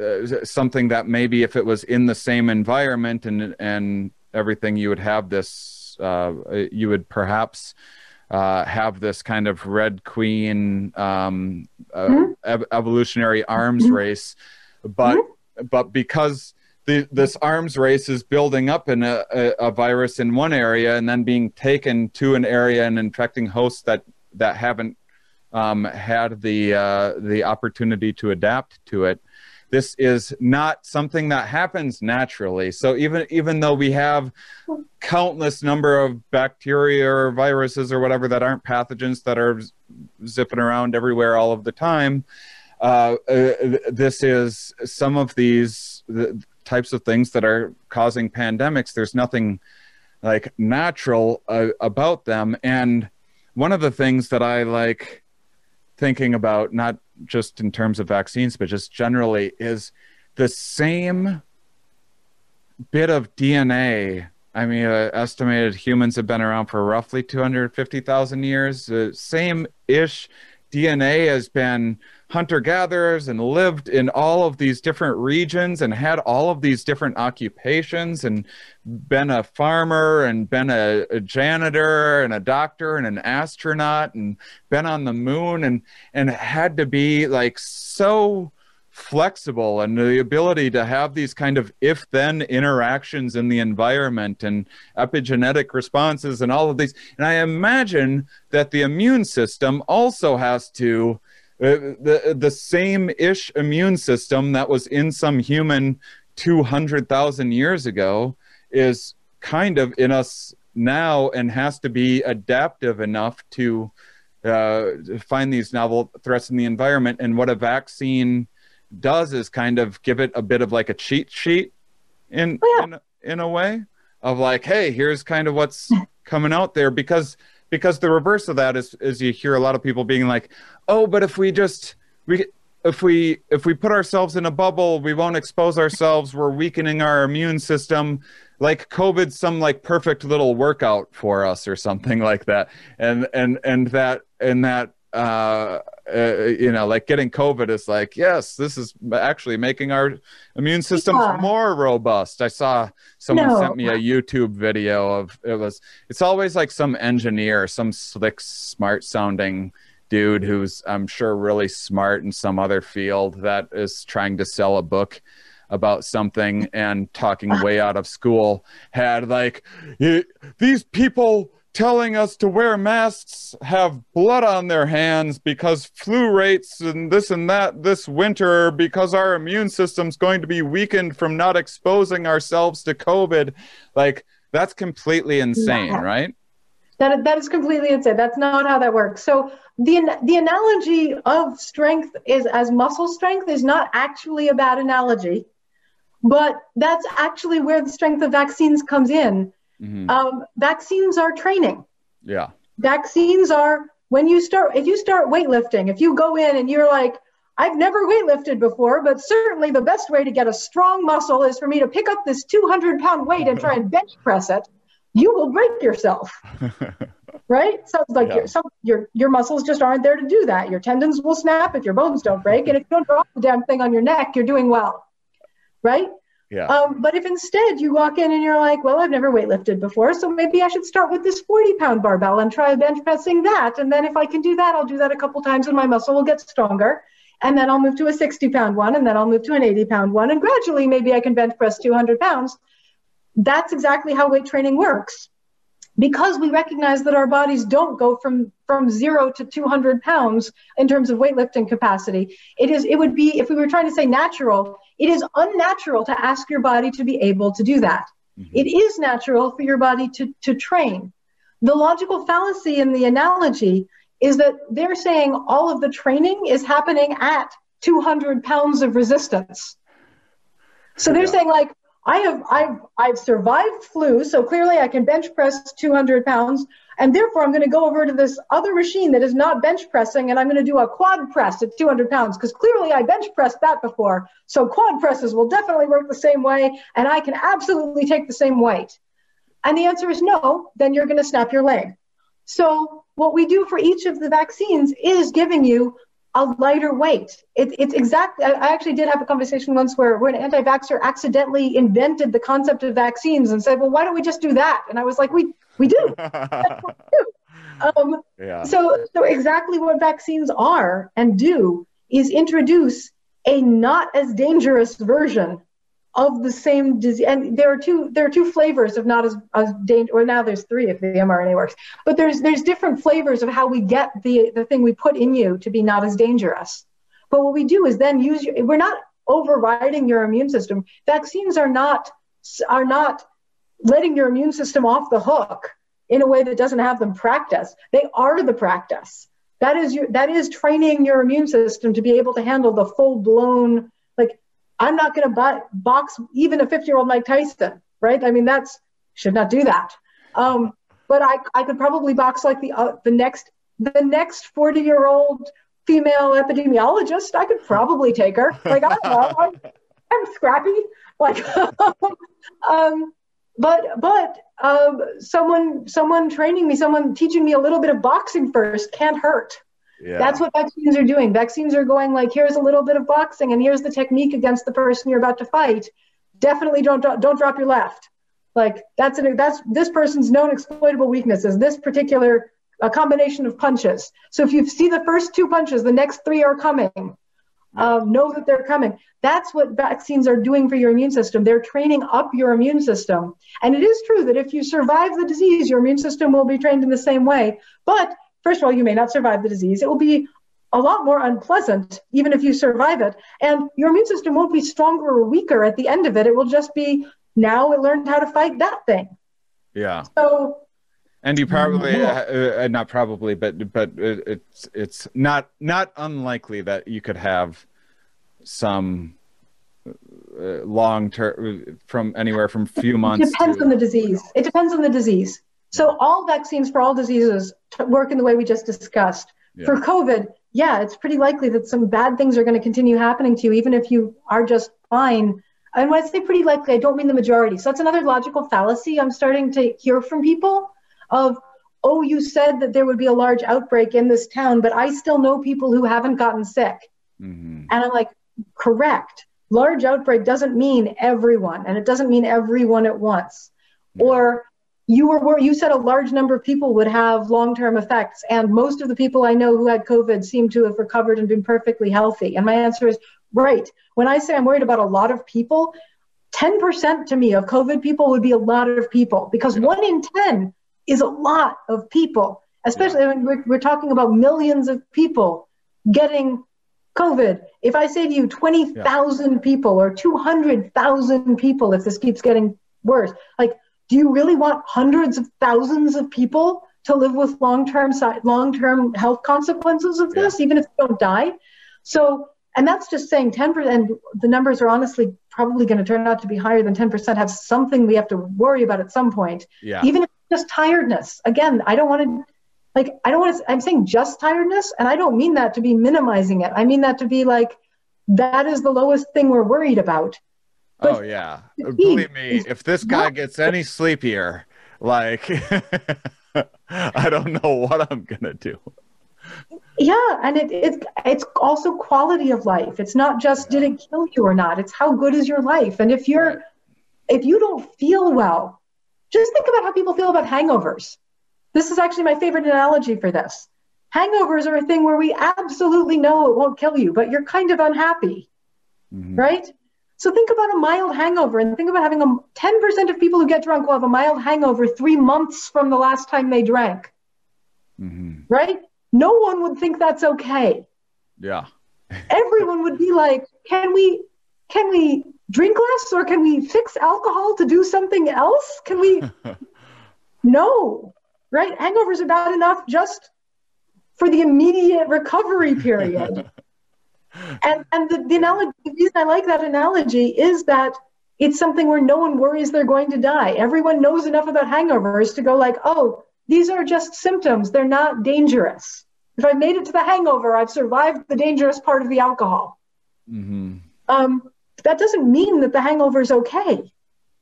uh, something that maybe if it was in the same environment and and everything, you would have this. Uh, you would perhaps. Uh, have this kind of red queen um, uh, mm-hmm. ev- evolutionary arms mm-hmm. race, but mm-hmm. but because the, this arms race is building up in a, a, a, virus in one area and then being taken to an area and infecting hosts that that haven't um, had the uh, the opportunity to adapt to it. This is not something that happens naturally. So even even though we have countless number of bacteria or viruses or whatever that aren't pathogens that are zipping around everywhere all of the time, uh, uh, this is some of these the types of things that are causing pandemics. There's nothing like natural uh, about them, and one of the things that I like thinking about, not just in terms of vaccines, but just generally, is the same bit of DNA. I mean, uh, estimated humans have been around for roughly 250,000 years. The same ish DNA has been hunter gatherers and lived in all of these different regions and had all of these different occupations and been a farmer and been a, a, janitor and a doctor and an astronaut and been on the moon and and had to be like so flexible and the ability to have these kind of if then interactions in the environment and epigenetic responses and all of these. And i imagine that the immune system also has to the the same ish immune system that was in some human 200,000 years ago is kind of in us now and has to be adaptive enough to uh, find these novel threats in the environment. And what a vaccine does is kind of give it a bit of like a cheat sheet in oh, yeah. in, in a way of like, hey, here's kind of what's [laughs] coming out there because because the reverse of that is is you hear a lot of people being like, oh, but if we just we if we if we put ourselves in a bubble, we won't expose ourselves. We're weakening our immune system. Like COVID's some like perfect little workout for us or something like that. And and and that and that uh, uh, you know, like getting COVID is like, yes, this is actually making our immune systems yeah. more robust. I saw someone no. sent me a YouTube video of it was, it's always like some engineer, some slick, smart sounding dude who's, I'm sure, really smart in some other field that is trying to sell a book about something and talking way out of school had like these people telling us to wear masks have blood on their hands because flu rates and this and that this winter because our immune system's going to be weakened from not exposing ourselves to covid. Like that's completely insane yeah. right? That, that is completely insane. That's not how that works. So the the analogy of strength is as muscle strength is not actually a bad analogy but that's actually where the strength of vaccines comes in Mm-hmm. Um, vaccines are training. Yeah. Vaccines are when you start, if you start weightlifting, if you go in and you're like, I've never weightlifted before, but certainly the best way to get a strong muscle is for me to pick up this 200 pound weight and try and bench press it. You will break yourself. [laughs] right? Sounds like yeah. your, some, your your muscles just aren't there to do that. Your tendons will snap if your bones don't break, and if you don't drop the damn thing on your neck, you're doing well, right? Yeah. Um, but if instead you walk in and you're like, well, I've never weightlifted before, so maybe I should start with this 40 pound barbell and try bench pressing that. And then if I can do that, I'll do that a couple times and my muscle will get stronger. And then I'll move to a 60 pound one and then I'll move to an 80 pound one. And gradually, maybe I can bench press 200 pounds. That's exactly how weight training works. Because we recognize that our bodies don't go from, from zero to 200 pounds in terms of weightlifting capacity. It is, it would be, if we were trying to say natural, it is unnatural to ask your body to be able to do that. Mm-hmm. It is natural for your body to, to train. The logical fallacy in the analogy is that they're saying all of the training is happening at 200 pounds of resistance. So they're yeah. saying like, I have I've I've survived flu, so clearly I can bench press 200 pounds, and therefore I'm going to go over to this other machine that is not bench pressing, and I'm going to do a quad press at 200 pounds because clearly I bench pressed that before. So quad presses will definitely work the same way, and I can absolutely take the same weight. And the answer is no. Then you're going to snap your leg. So what we do for each of the vaccines is giving you a lighter weight. It, it's exactly, I actually did have a conversation once where, where an anti vaxxer accidentally invented the concept of vaccines and said, well, why don't we just do that? And I was like, we, we do. [laughs] Um, yeah. So, so exactly what vaccines are and do is introduce a not as dangerous version of the same disease. And there are two there are two flavors of not as as dangerous. Or now there's three if the mRNA works. But there's there's different flavors of how we get the the thing we put in you to be not as dangerous. But what we do is then use your, we're not overriding your immune system. Vaccines are not are not letting your immune system off the hook in a way that doesn't have them practice. They are the practice. That is your that is training your immune system to be able to handle the full blown I'm not going to box even a 50 year old Mike Tyson, right? I mean, that's should not do that. Um, but I, I could probably box like the uh, the next the next 40 year old female epidemiologist. I could probably take her. Like I don't know, I'm, I'm scrappy. Like, [laughs] um, but but um, someone someone training me, someone teaching me a little bit of boxing first can't hurt. Yeah. That's what vaccines are doing. Vaccines are going like, here's a little bit of boxing, and here's the technique against the person you're about to fight. Definitely don't don't drop your left. Like that's an that's this person's known exploitable weakness is This particular a combination of punches. So if you see the first two punches, the next three are coming. Um, know that they're coming. That's what vaccines are doing for your immune system. They're training up your immune system. And it is true that if you survive the disease, your immune system will be trained in the same way. But first of all, you may not survive the disease. It will be a lot more unpleasant, even if you survive it. And your immune system won't be stronger or weaker at the end of it. It will just be now it learned how to fight that thing. Yeah. So And you probably, uh, uh, not probably, but but it's it's not not unlikely that you could have some uh, long term from anywhere from few months. It depends to... on the disease. It depends on the disease. So all vaccines for all diseases work in the way we just discussed. Yeah. For COVID, yeah, it's pretty likely that some bad things are going to continue happening to you, even if you are just fine. And when I say pretty likely, I don't mean the majority. So that's another logical fallacy I'm starting to hear from people of, oh, you said that there would be a large outbreak in this town, but I still know people who haven't gotten sick. Mm-hmm. And I'm like, correct. Large outbreak doesn't mean everyone, and it doesn't mean everyone at once. Or you were you said a large number of people would have long-term effects and most of the people i know who had covid seem to have recovered and been perfectly healthy and my answer is right when i say i'm worried about a lot of people 10% to me of covid people would be a lot of people because yeah. 1 in 10 is a lot of people especially yeah. when we're, we're talking about millions of people getting covid if i say to you 20,000 yeah. people or 200,000 people if this keeps getting worse like do you really want hundreds of thousands of people to live with long-term long-term health consequences of this, yeah. even if they don't die? So, and that's just saying 10%. And the numbers are honestly probably going to turn out to be higher than 10%. Have something we have to worry about at some point. Yeah. Even if it's just tiredness. Again, I don't want to. Like, I don't want to, I'm saying just tiredness, and I don't mean that to be minimizing it. I mean that to be like, that is the lowest thing we're worried about. But oh yeah, believe me, if this guy gets any sleepier, like [laughs] I don't know what I'm gonna do. Yeah, and it, it's it's also quality of life. It's not just did it kill you or not. It's how good is your life. And if you're right. if you don't feel well, just think about how people feel about hangovers. This is actually my favorite analogy for this. Hangovers are a thing where we absolutely know it won't kill you, but you're kind of unhappy, mm-hmm. right? So think about a mild hangover and think about having a 10% of people who get drunk will have a mild hangover three months from the last time they drank. Mm-hmm. Right? No one would think that's okay. Yeah. [laughs] Everyone would be like, can we can we drink less or can we fix alcohol to do something else? Can we [laughs] No. Right? Hangovers are bad enough just for the immediate recovery period. [laughs] and and the, the analogy the reason I like that analogy is that it's something where no one worries they're going to die. Everyone knows enough about hangovers to go like, oh, these are just symptoms. They're not dangerous. If I've made it to the hangover, I've survived the dangerous part of the alcohol. Mm-hmm. Um, that doesn't mean that the hangover is okay.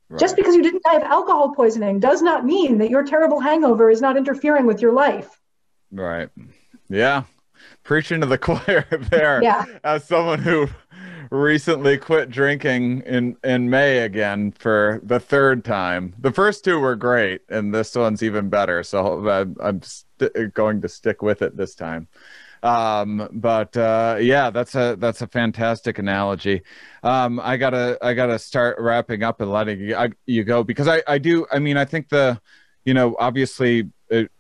Right. Just because you didn't die of alcohol poisoning does not mean that your terrible hangover is not interfering with your life. Right. Yeah preaching to the [laughs] choir there. Yeah. As someone who recently quit drinking in in May again for the third time. The first two were great, and this one's even better. So I'm, I'm st- going to stick with it this time. Um, but uh, yeah, that's a that's a fantastic analogy. Um, I gotta I gotta start wrapping up and letting you, I, you go because I I do I mean I think the you know obviously it,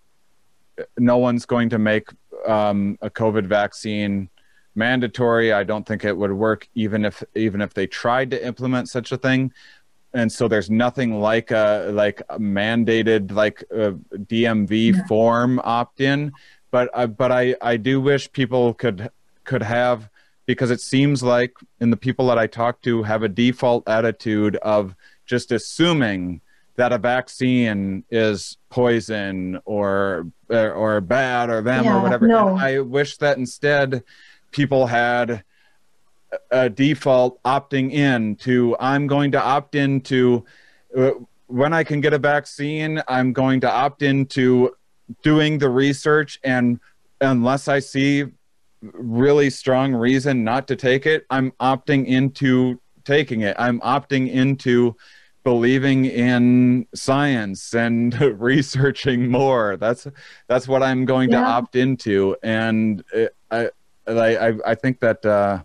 no one's going to make um, a COVID vaccine mandatory. I don't think it would work even if even if they tried to implement such a thing. And so there's nothing like a like a mandated like a DMV yeah. form opt in. But uh, but I I do wish people could could have because it seems like in the people that I talk to have a default attitude of just assuming that a vaccine is poison or or bad or them yeah, or whatever. No. I wish that instead people had a default opting in to I'm going to opt into uh, when I can get a vaccine, I'm going to opt into doing the research and unless I see really strong reason not to take it, I'm opting into taking it. I'm opting into believing in science and [laughs] researching more. That's that's what I'm going yeah. to opt into, and it, I, I I think that. Uh,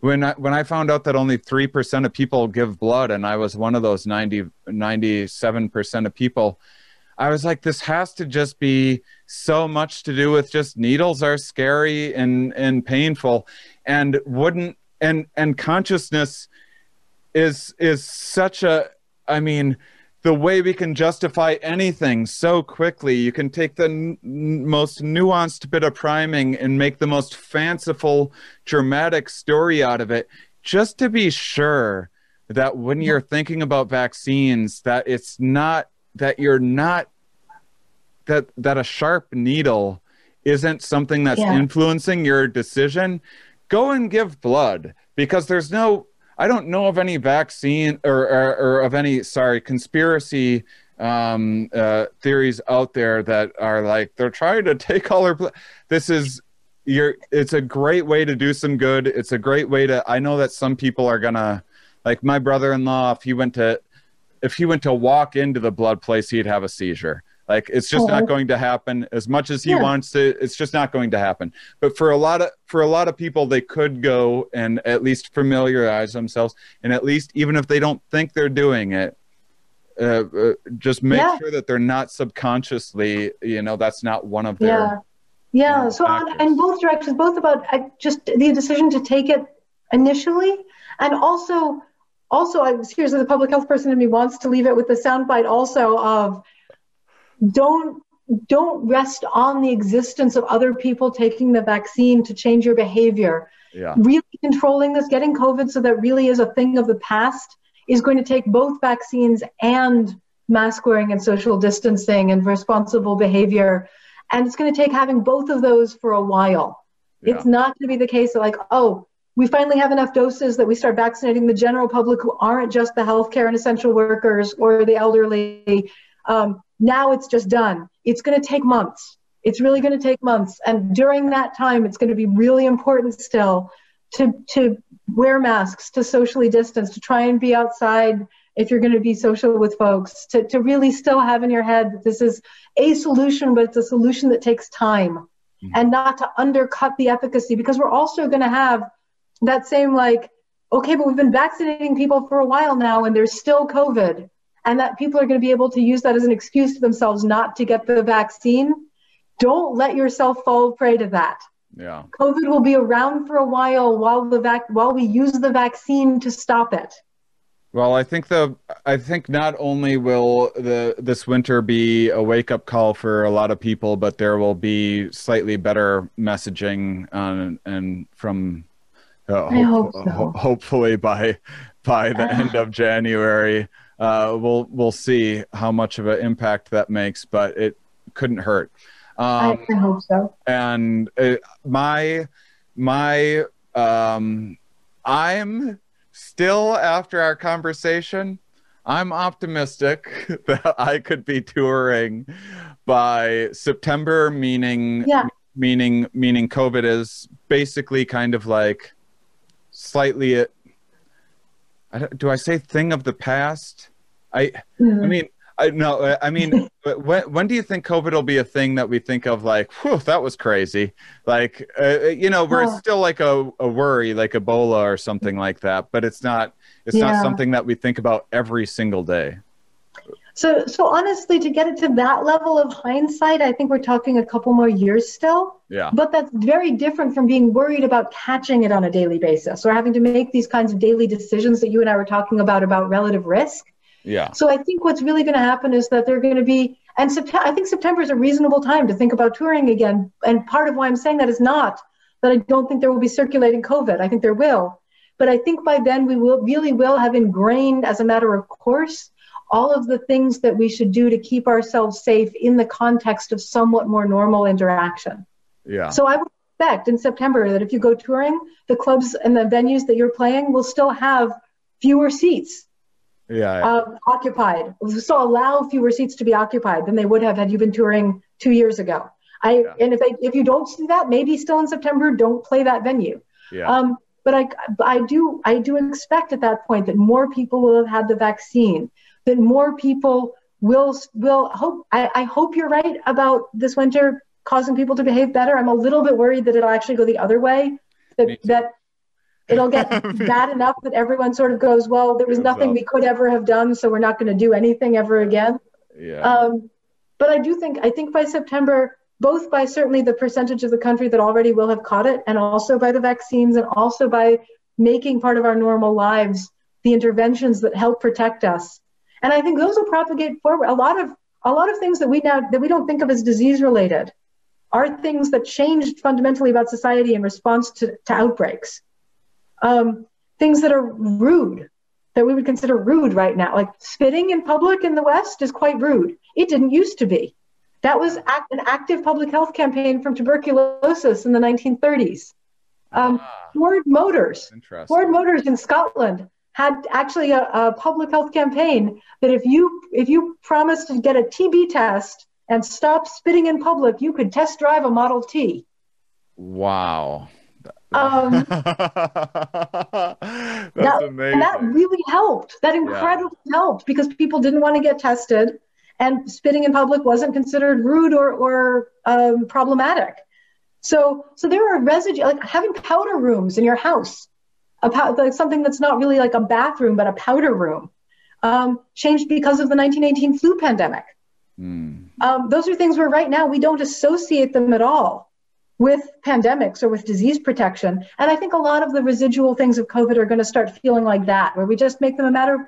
when I, when I found out that only 3% of people give blood and I was one of those 90 97% of people I was like this has to just be so much to do with just needles are scary and and painful and wouldn't and and consciousness is is such a I mean, the way we can justify anything so quickly. You can take the n- most nuanced bit of priming and make the most fanciful, dramatic story out of it, just to be sure that when you're thinking about vaccines, that it's not that you're not that that a sharp needle isn't something that's yeah. influencing your decision. Go and give blood because there's no I don't know of any vaccine or, or, or of any, sorry, conspiracy um, uh, theories out there that are like they're trying to [laughs] take all our. Pl- this is you're. It's a great way to do some good. It's a great way to. I know that some people are gonna, like my brother-in-law. If he went to, if he went to walk into the blood place, he'd have a seizure. Like it's just not going to happen as much as he yeah. wants to. It's just not going to happen. But for a lot of for a lot of people, they could go and at least familiarize themselves, and at least even if they don't think they're doing it, uh, uh, just make yeah. sure that they're not subconsciously. You know, that's not one of their. Yeah. Yeah. So on, in both directions, both about I, just the decision to take it initially, and also also I'm seriously the public health person in me wants to leave it with the soundbite also of don't don't rest on the existence of other people taking the vaccine to change your behavior. Yeah. Really controlling this, getting COVID so that really is a thing of the past, is going to take both vaccines and mask wearing and social distancing and responsible behavior. And it's going to take having both of those for a while. Yeah. It's not going to be the case that, like, oh, we finally have enough doses that we start vaccinating the general public who aren't just the healthcare and essential workers or the elderly. Um, now it's just done. It's going to take months. It's really going to take months. And during that time, it's going to be really important still to, to wear masks, to socially distance, to try and be outside if you're going to be social with folks, to, to really still have in your head that this is a solution, but it's a solution that takes time mm-hmm. and not to undercut the efficacy because we're also going to have that same like, okay, but we've been vaccinating people for a while now and there's still COVID and that people are going to be able to use that as an excuse to themselves not to get the vaccine, don't let yourself fall prey to that. Yeah. COVID will be around for a while while the vac- while we use the vaccine to stop it. Well, I think the I think not only will the this winter be a wake up call for a lot of people, but there will be slightly better messaging on and from uh, hope, so. ho- hopefully by by the end of January uh, we'll we'll see how much of an impact that makes, but it couldn't hurt. Um, I, hope so. And it, uh, my my um, I'm still after our conversation. I'm optimistic [laughs] that I could be touring by September, meaning yeah. meaning meaning COVID is basically kind of like slightly I do I say thing of the past? I mm-hmm. I mean I no I mean [laughs] when when do you think COVID will be a thing that we think of like whew that was crazy like uh, you know we're oh. still like a, a worry like Ebola or something like that but it's not it's yeah. not something that we think about every single day. So, so honestly, to get it to that level of hindsight, I think we're talking a couple more years still. Yeah. But that's very different from being worried about catching it on a daily basis or having to make these kinds of daily decisions that you and I were talking about about relative risk. Yeah. So I think what's really going to happen is that they're going to be, and September, I think September is a reasonable time to think about touring again. And part of why I'm saying that is not that I don't think there will be circulating COVID. I think there will. But I think by then we will really will have ingrained as a matter of course all of the things that we should do to keep ourselves safe in the context of somewhat more normal interaction. Yeah. So I would expect in September that if you go touring, the clubs and the venues that you're playing will still have fewer seats. Yeah. yeah. Uh, occupied. So allow fewer seats to be occupied than they would have had you been touring two years ago. I yeah. and if they, if you don't see that, maybe still in September, don't play that venue. Yeah. Um, but I, I do I do expect at that point that more people will have had the vaccine that more people will will hope I, I hope you're right about this winter causing people to behave better. I'm a little bit worried that it'll actually go the other way. That that it'll get [laughs] bad enough that everyone sort of goes, well, there was nothing we could ever have done, so we're not going to do anything ever again. Yeah. Um, but I do think I think by September, both by certainly the percentage of the country that already will have caught it, and also by the vaccines, and also by making part of our normal lives the interventions that help protect us And I think those will propagate forward. A lot of a lot of things that we now that we don't think of as disease related are things that changed fundamentally about society in response to, to outbreaks. Um, things that are rude, that we would consider rude right now, like spitting in public in the West is quite rude. It didn't used to be. That was act, an active public health campaign from tuberculosis in the 1930s. Um, ah, Ford Motors, Ford Motors in Scotland had actually a, a, public health campaign that if you if you promised to get a TB test and stop spitting in public, you could test drive a Model T. Wow. Um, [laughs] That's that, amazing. that really helped. That incredibly yeah. helped because people didn't want to get tested, and spitting in public wasn't considered rude or or um, problematic. So so there are residue like having powder rooms in your house a like something that's not really like a bathroom but a powder room um, changed because of the 1918 flu pandemic. Mm. um, those are things where right now we don't associate them at all with pandemics or with disease protection. And i think a lot of the residual things of covid are going to start feeling like that where we just make them a matter of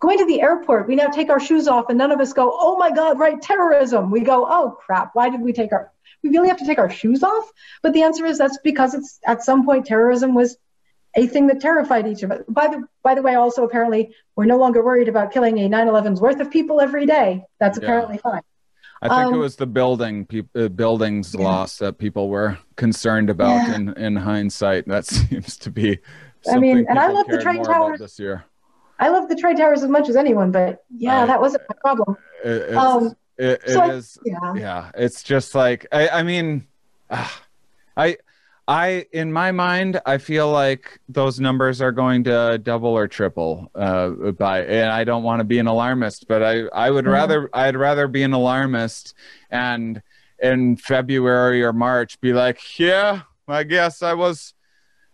going to the airport. We now take our shoes off and none of us go oh my god right terrorism. We go oh crap why did we take our we really have to take our shoes off? But the answer is that's because it's at some point terrorism was a thing that terrified each of us. By the by the way, also apparently we're no longer worried about killing a 9/11's worth of people every day. That's yeah. apparently fine. I think um, it was the building pe- uh, buildings yeah. loss that people were concerned about yeah. in in hindsight. That [laughs] seems to be. I mean, and I love the trade towers this year. I love the trade towers as much as anyone, but yeah, I, that wasn't a problem. It, it's, um, it, it so is, I, yeah. yeah, it's just like I, I mean, uh, I I, in my mind, I feel like those numbers are going to double or triple uh, by, and I don't want to be an alarmist, but I, I would mm-hmm. rather, I'd rather be an alarmist and in February or March be like, yeah, I guess I was,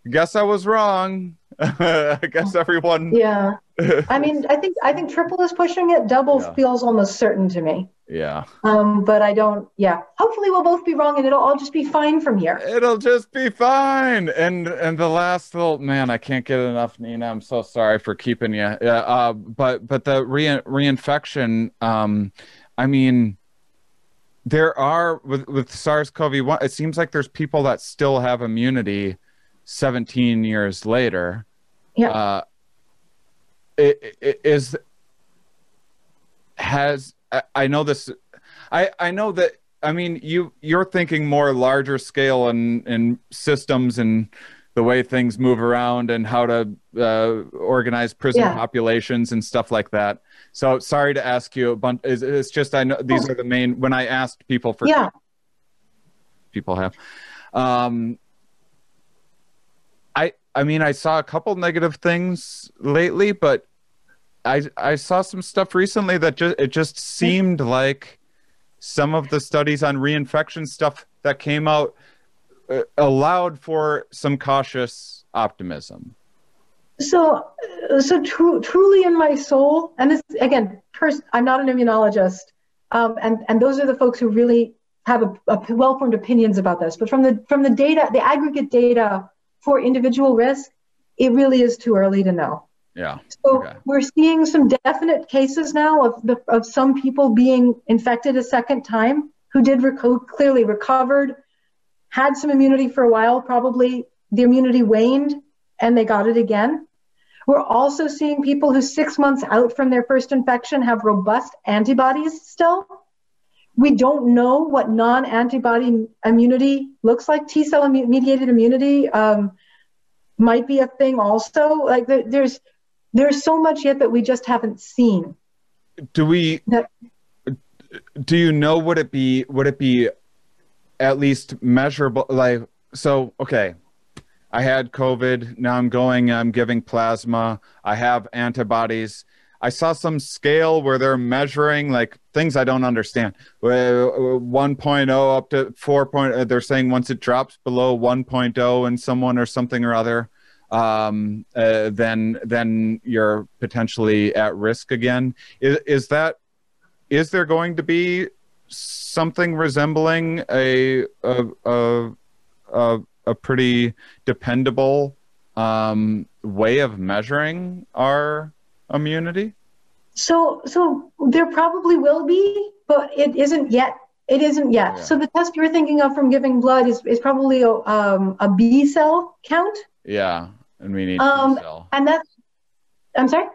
I guess I was wrong. [laughs] I guess everyone. Yeah. I mean, [laughs] I think I think triple is pushing it. Double yeah. feels almost certain to me. Yeah. Um, but I don't. Yeah. Hopefully, we'll both be wrong, and it'll all just be fine from here. It'll just be fine. And and the last little man, I can't get enough, Nina. I'm so sorry for keeping you. Yeah. Uh, but but the re reinfection. Um, I mean, there are with with SARS-CoV-1. It seems like there's people that still have immunity 17 years later. Yeah. Uh, it, it is has I, know this I I know that I mean you you're thinking more larger scale and and systems and the way things move around and how to uh, organize prison yeah. populations and stuff like that. So sorry to ask you a bunch. It's, it's just I know these are the main. When I asked people for, yeah, people have. Um, I mean I saw a couple negative things lately, but I I saw some stuff recently that just it just seemed like some of the studies on reinfection stuff that came out uh, allowed for some cautious optimism. So, so tr- truly in my soul, and this again, first, I'm not an immunologist, um, and and those are the folks who really have a, a well-formed opinions about this. But from the from the data, the aggregate data for individual risk, it really is too early to know. Yeah. So okay. we're seeing some definite cases now of the of some people being infected a second time who did reco- clearly recovered, had some immunity for a while, probably the immunity waned and they got it again. We're also seeing people who six months out from their first infection have robust antibodies still. We don't know what non-antibody immunity looks like. T cell mediated immunity um, might be a thing also. Like there's there's so much yet that we just haven't seen. Do we? That, do you know would it be? Would it be at least measurable? Like so, okay. I had COVID. Now I'm going. I'm giving plasma. I have antibodies. I saw some scale where they're measuring like things I don't understand. 1.0 up to 4. Point, they're saying once it drops below 1.0 in someone or something or other, um, uh, then then you're potentially at risk again. Is, is that is there going to be something resembling a a a, a, a pretty dependable um, way of measuring our immunity? So, so there probably will be, but it isn't yet. It isn't yet. Yeah. So the test you're thinking of from giving blood is, is probably a, um, a B cell count. Yeah, and we need um, T cell. And that's. I'm sorry.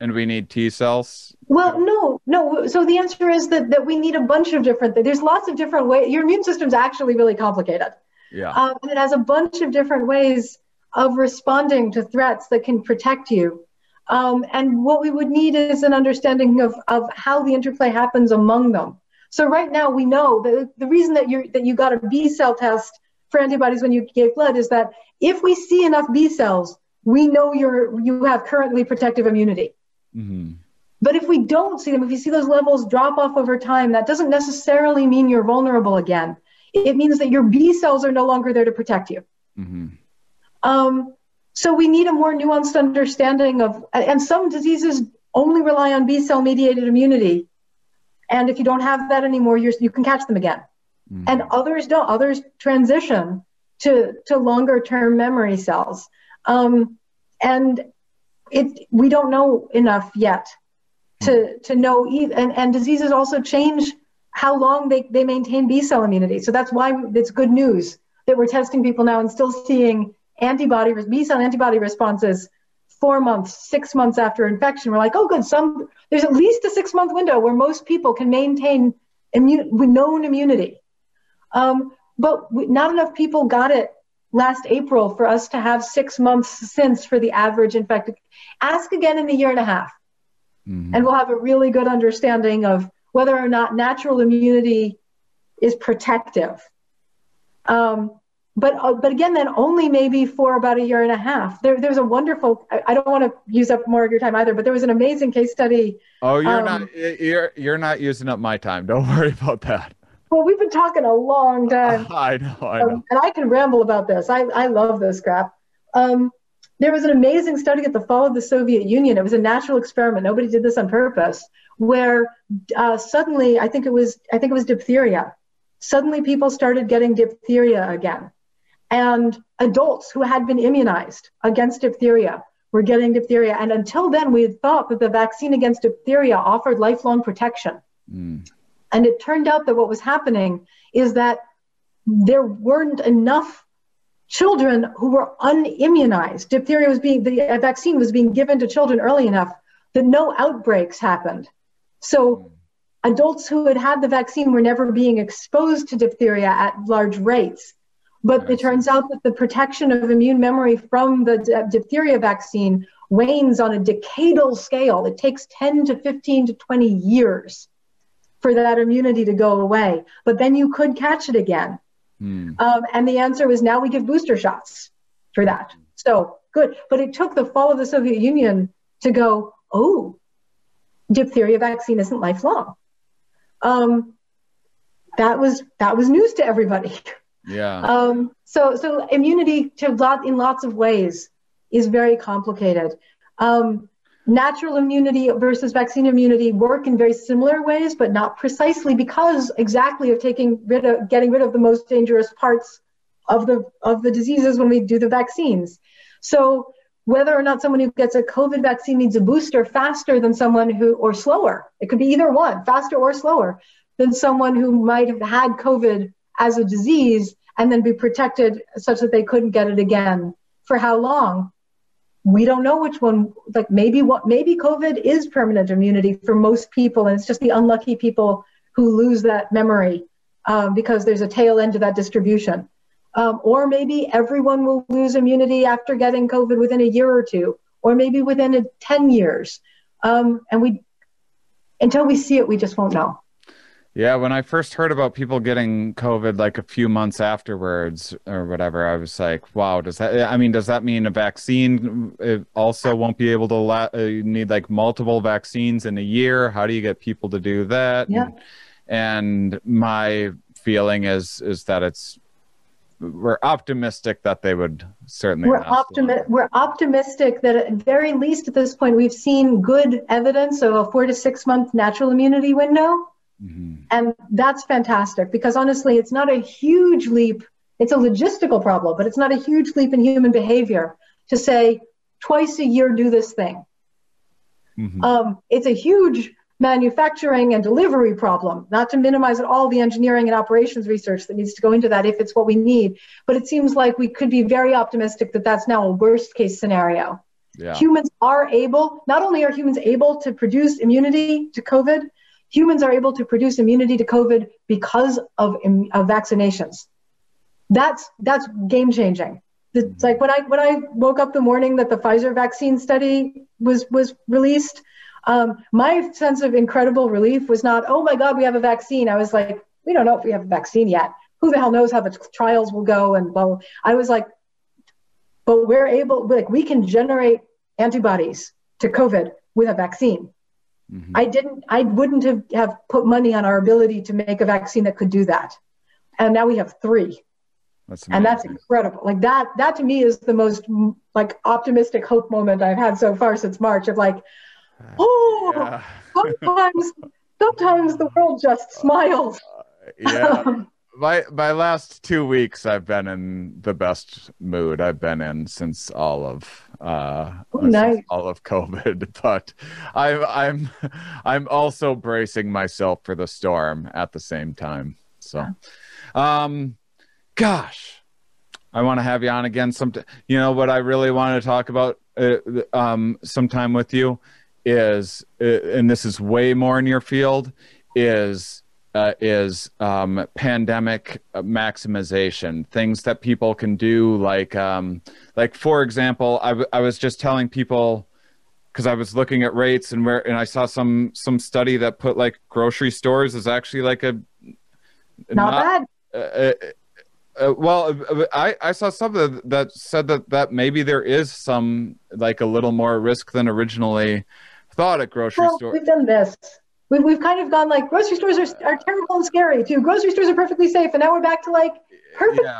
And we need T cells. Well, no, no. So the answer is that that we need a bunch of different. There's lots of different ways. Your immune system's actually really complicated. Yeah. Um, and it has a bunch of different ways of responding to threats that can protect you. Um, and what we would need is an understanding of, of how the interplay happens among them. So right now we know that the reason that you that you got a B cell test for antibodies when you gave blood is that if we see enough B cells, we know you're you have currently protective immunity. Mm-hmm. But if we don't see them, if you see those levels drop off over time, that doesn't necessarily mean you're vulnerable again. It means that your B cells are no longer there to protect you. Mm-hmm. Um, so we need a more nuanced understanding of, and some diseases only rely on B cell mediated immunity. And if you don't have that anymore, you you can catch them again. Mm-hmm. And others don't. Others transition to, to longer term memory cells. Um, and it, we don't know enough yet to, to know, either, and, and diseases also change how long they, they maintain B cell immunity. So that's why it's good news that we're testing people now and still seeing antibody B cell antibody responses four months, six months after infection. We're like, oh, good. Some there's at least a six month window where most people can maintain immune known immunity. Um, but we, not enough people got it last April for us to have six months since for the average infected. Ask again in a year and a half, mm-hmm. and we'll have a really good understanding of whether or not natural immunity is protective. Um, but uh, but again, then only maybe for about a year and a half. There, there's a wonderful. I, I, don't want to use up more of your time either, but there was an amazing case study. Oh, you're um, not you're you're not using up my time. Don't [laughs] worry about that. Well, we've been talking a long time. [laughs] I know, I know. Um, and I can ramble about this. I, I love this crap. Um, there was an amazing study at the fall of the Soviet Union. It was a natural experiment. Nobody did this on purpose. Where uh, suddenly, I think it was, I think it was diphtheria. Suddenly, people started getting diphtheria again, and adults who had been immunized against diphtheria were getting diphtheria. And until then, we had thought that the vaccine against diphtheria offered lifelong protection. Mm. And it turned out that what was happening is that there weren't enough children who were unimmunized. Diphtheria was being, the vaccine was being given to children early enough that no outbreaks happened. So adults who had had the vaccine were never being exposed to diphtheria at large rates. But it turns out that the protection of immune memory from the diphtheria vaccine wanes on a decadal scale. It takes 10 to 15 to 20 years for that immunity to go away. But then you could catch it again. Mm. Um, and the answer was now we give booster shots for that. So good. But it took the fall of the Soviet Union to go, oh, diphtheria vaccine isn't lifelong. Um, that was that was news to everybody. [laughs] Yeah. Um, so so immunity to lot in lots of ways is very complicated. Um, natural immunity versus vaccine immunity work in very similar ways, but not precisely because exactly of taking rid of getting rid of the most dangerous parts of the of the diseases when we do the vaccines. So whether or not someone who gets a COVID vaccine needs a booster faster than someone who or slower, it could be either one, faster or slower than someone who might have had COVID as a disease and then be protected such that they couldn't get it again. For how long? we don't know which one like maybe what maybe covid is permanent immunity for most people and it's just the unlucky people who lose that memory um, because there's a tail end to that distribution um, or maybe everyone will lose immunity after getting covid within a year or two or maybe within a, 10 years um, and we until we see it we just won't know yeah, when I first heard about people getting COVID like a few months afterwards or whatever, I was like, wow, does that, I mean, does that mean a vaccine also won't be able to la- uh, need like multiple vaccines in a year? How do you get people to do that? Yeah. And, and my feeling is, is that it's, we're optimistic that they would certainly. We're, optimi- we're optimistic that at very least at this point, we've seen good evidence of a four to six month natural immunity window Mm-hmm. And that's fantastic because honestly, it's not a huge leap. It's a logistical problem, but it's not a huge leap in human behavior to say twice a year do this thing. Mm-hmm. Um, it's a huge manufacturing and delivery problem, not to minimize at all the engineering and operations research that needs to go into that if it's what we need. But it seems like we could be very optimistic that that's now a worst case scenario. Yeah. Humans are able, not only are humans able to produce immunity to COVID, humans are able to produce immunity to COVID because of, of vaccinations. That's that's game changing. It's mm-hmm. like when I when I woke up the morning that the Pfizer vaccine study was was released, um, my sense of incredible relief was not, oh my God, we have a vaccine. I was like, we don't know if we have a vaccine yet. Who the hell knows how the trials will go? And well, I was like, but we're able, like, we can generate antibodies to COVID with a vaccine. Mm-hmm. I didn't, I wouldn't have, have put money on our ability to make a vaccine that could do that. And now we have three. That's and that's incredible. Like that, that to me is the most like optimistic hope moment I've had so far since March of like, oh, yeah. sometimes, sometimes the world just smiles. Uh, yeah. [laughs] my my last two weeks, I've been in the best mood I've been in since all of uh, oh, nice. all of COVID. [laughs] But I'm I'm I'm also bracing myself for the storm at the same time. So, um, gosh. I want to have you on again. Some, you know, what I really want to talk about uh, um, sometime with you is, uh, and this is way more in your field, is uh, is um, pandemic maximization. Things that people can do, like um, like for example, I, w- I was just telling people because I was looking at rates and where and I saw some some study that put like grocery stores is actually like a not, not bad. Uh, uh, well, I, I saw something that said that, that maybe there is some like a little more risk than originally thought at grocery well, stores. We've done this. We've, we've kind of gone like grocery stores are, are terrible and scary too. Grocery stores are perfectly safe. And now we're back to like perfect yeah.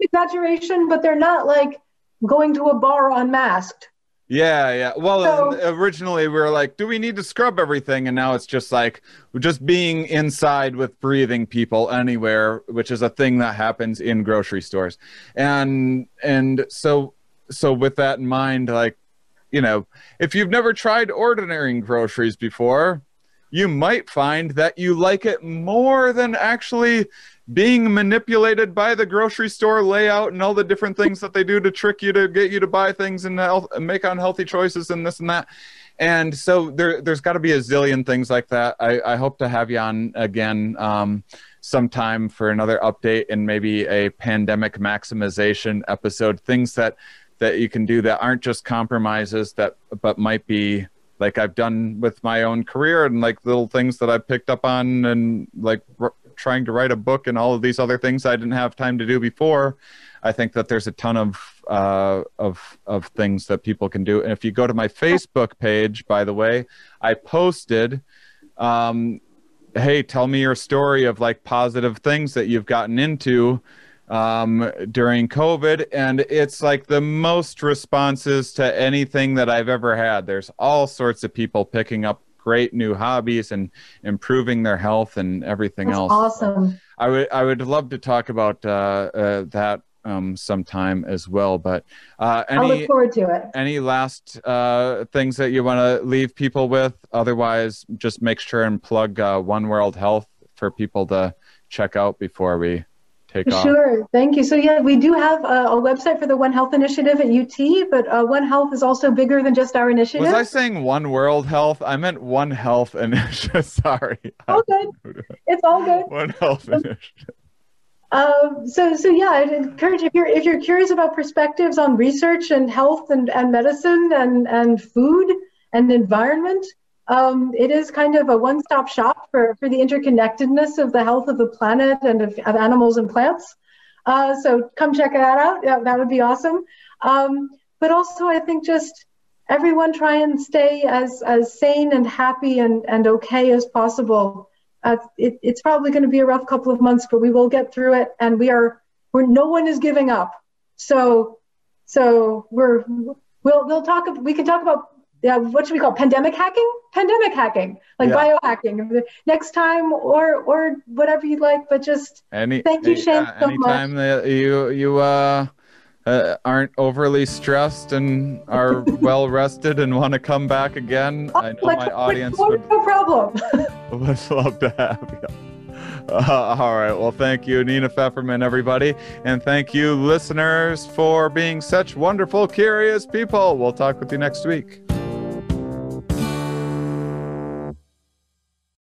exaggeration, but they're not like going to a bar unmasked. Yeah, yeah. Well, so, originally we were like, do we need to scrub everything? And now it's just like just being inside with breathing people anywhere, which is a thing that happens in grocery stores. And and so so with that in mind, like you know, if you've never tried ordering groceries before, you might find that you like it more than actually being manipulated by the grocery store layout and all the different things that they do to trick you to get you to buy things and make unhealthy choices and this and that. And so there, there's got to be a zillion things like that. I, I hope to have you on again um, sometime for another update and maybe a pandemic maximization episode. Things that that you can do that aren't just compromises that but might be like I've done with my own career and like little things that I've picked up on and like r- trying to write a book and all of these other things I didn't have time to do before. I think that there's a ton of uh, of of things that people can do. And if you go to my Facebook page, by the way, I posted um, hey, tell me your story of like positive things that you've gotten into um, during COVID, and it's like the most responses to anything that I've ever had. There's all sorts of people picking up great new hobbies and improving their health and everything That's else. Awesome. So I would I would love to talk about uh, uh, that um, sometime as well. But uh, any, I look forward to it. Any last uh, things that you want to leave people with? Otherwise, just make sure and plug uh, One World Health for people to check out before we take off? Sure, thank you. So yeah, we do have a, a website for the One Health Initiative at UT, but uh, One Health is also bigger than just our initiative. Was I saying One World Health? I meant One Health Initiative. [laughs] Sorry. All good. It's all good. One Health Initiative. Um, so, so yeah, I'd encourage if you're if you're curious about perspectives on research and health and, and medicine and and food and environment, um, it is kind of a one-stop shop for, for the interconnectedness of the health of the planet and of, of animals and plants. Uh, so come check that out. Yeah, that would be awesome. Um, but also, I think just everyone try and stay as as sane and happy and and okay as possible. Uh, it, it's probably going to be a rough couple of months, but we will get through it. And we are, we're no one is giving up. So, so we're we'll we'll talk. We can talk about yeah, what should we call pandemic hacking? Pandemic hacking, like yeah. biohacking. Next time, or or whatever you'd like, but just Any, thank you, Shane, uh, so anytime much. that you you uh uh, aren't overly stressed and are [laughs] well rested and want to come back again, I know my audience would, no problem. [laughs] [laughs] would love to have you. Uh, all right. Well, thank you, Nina Fefferman, everybody. And thank you, listeners, for being such wonderful, curious people. We'll talk with you next week.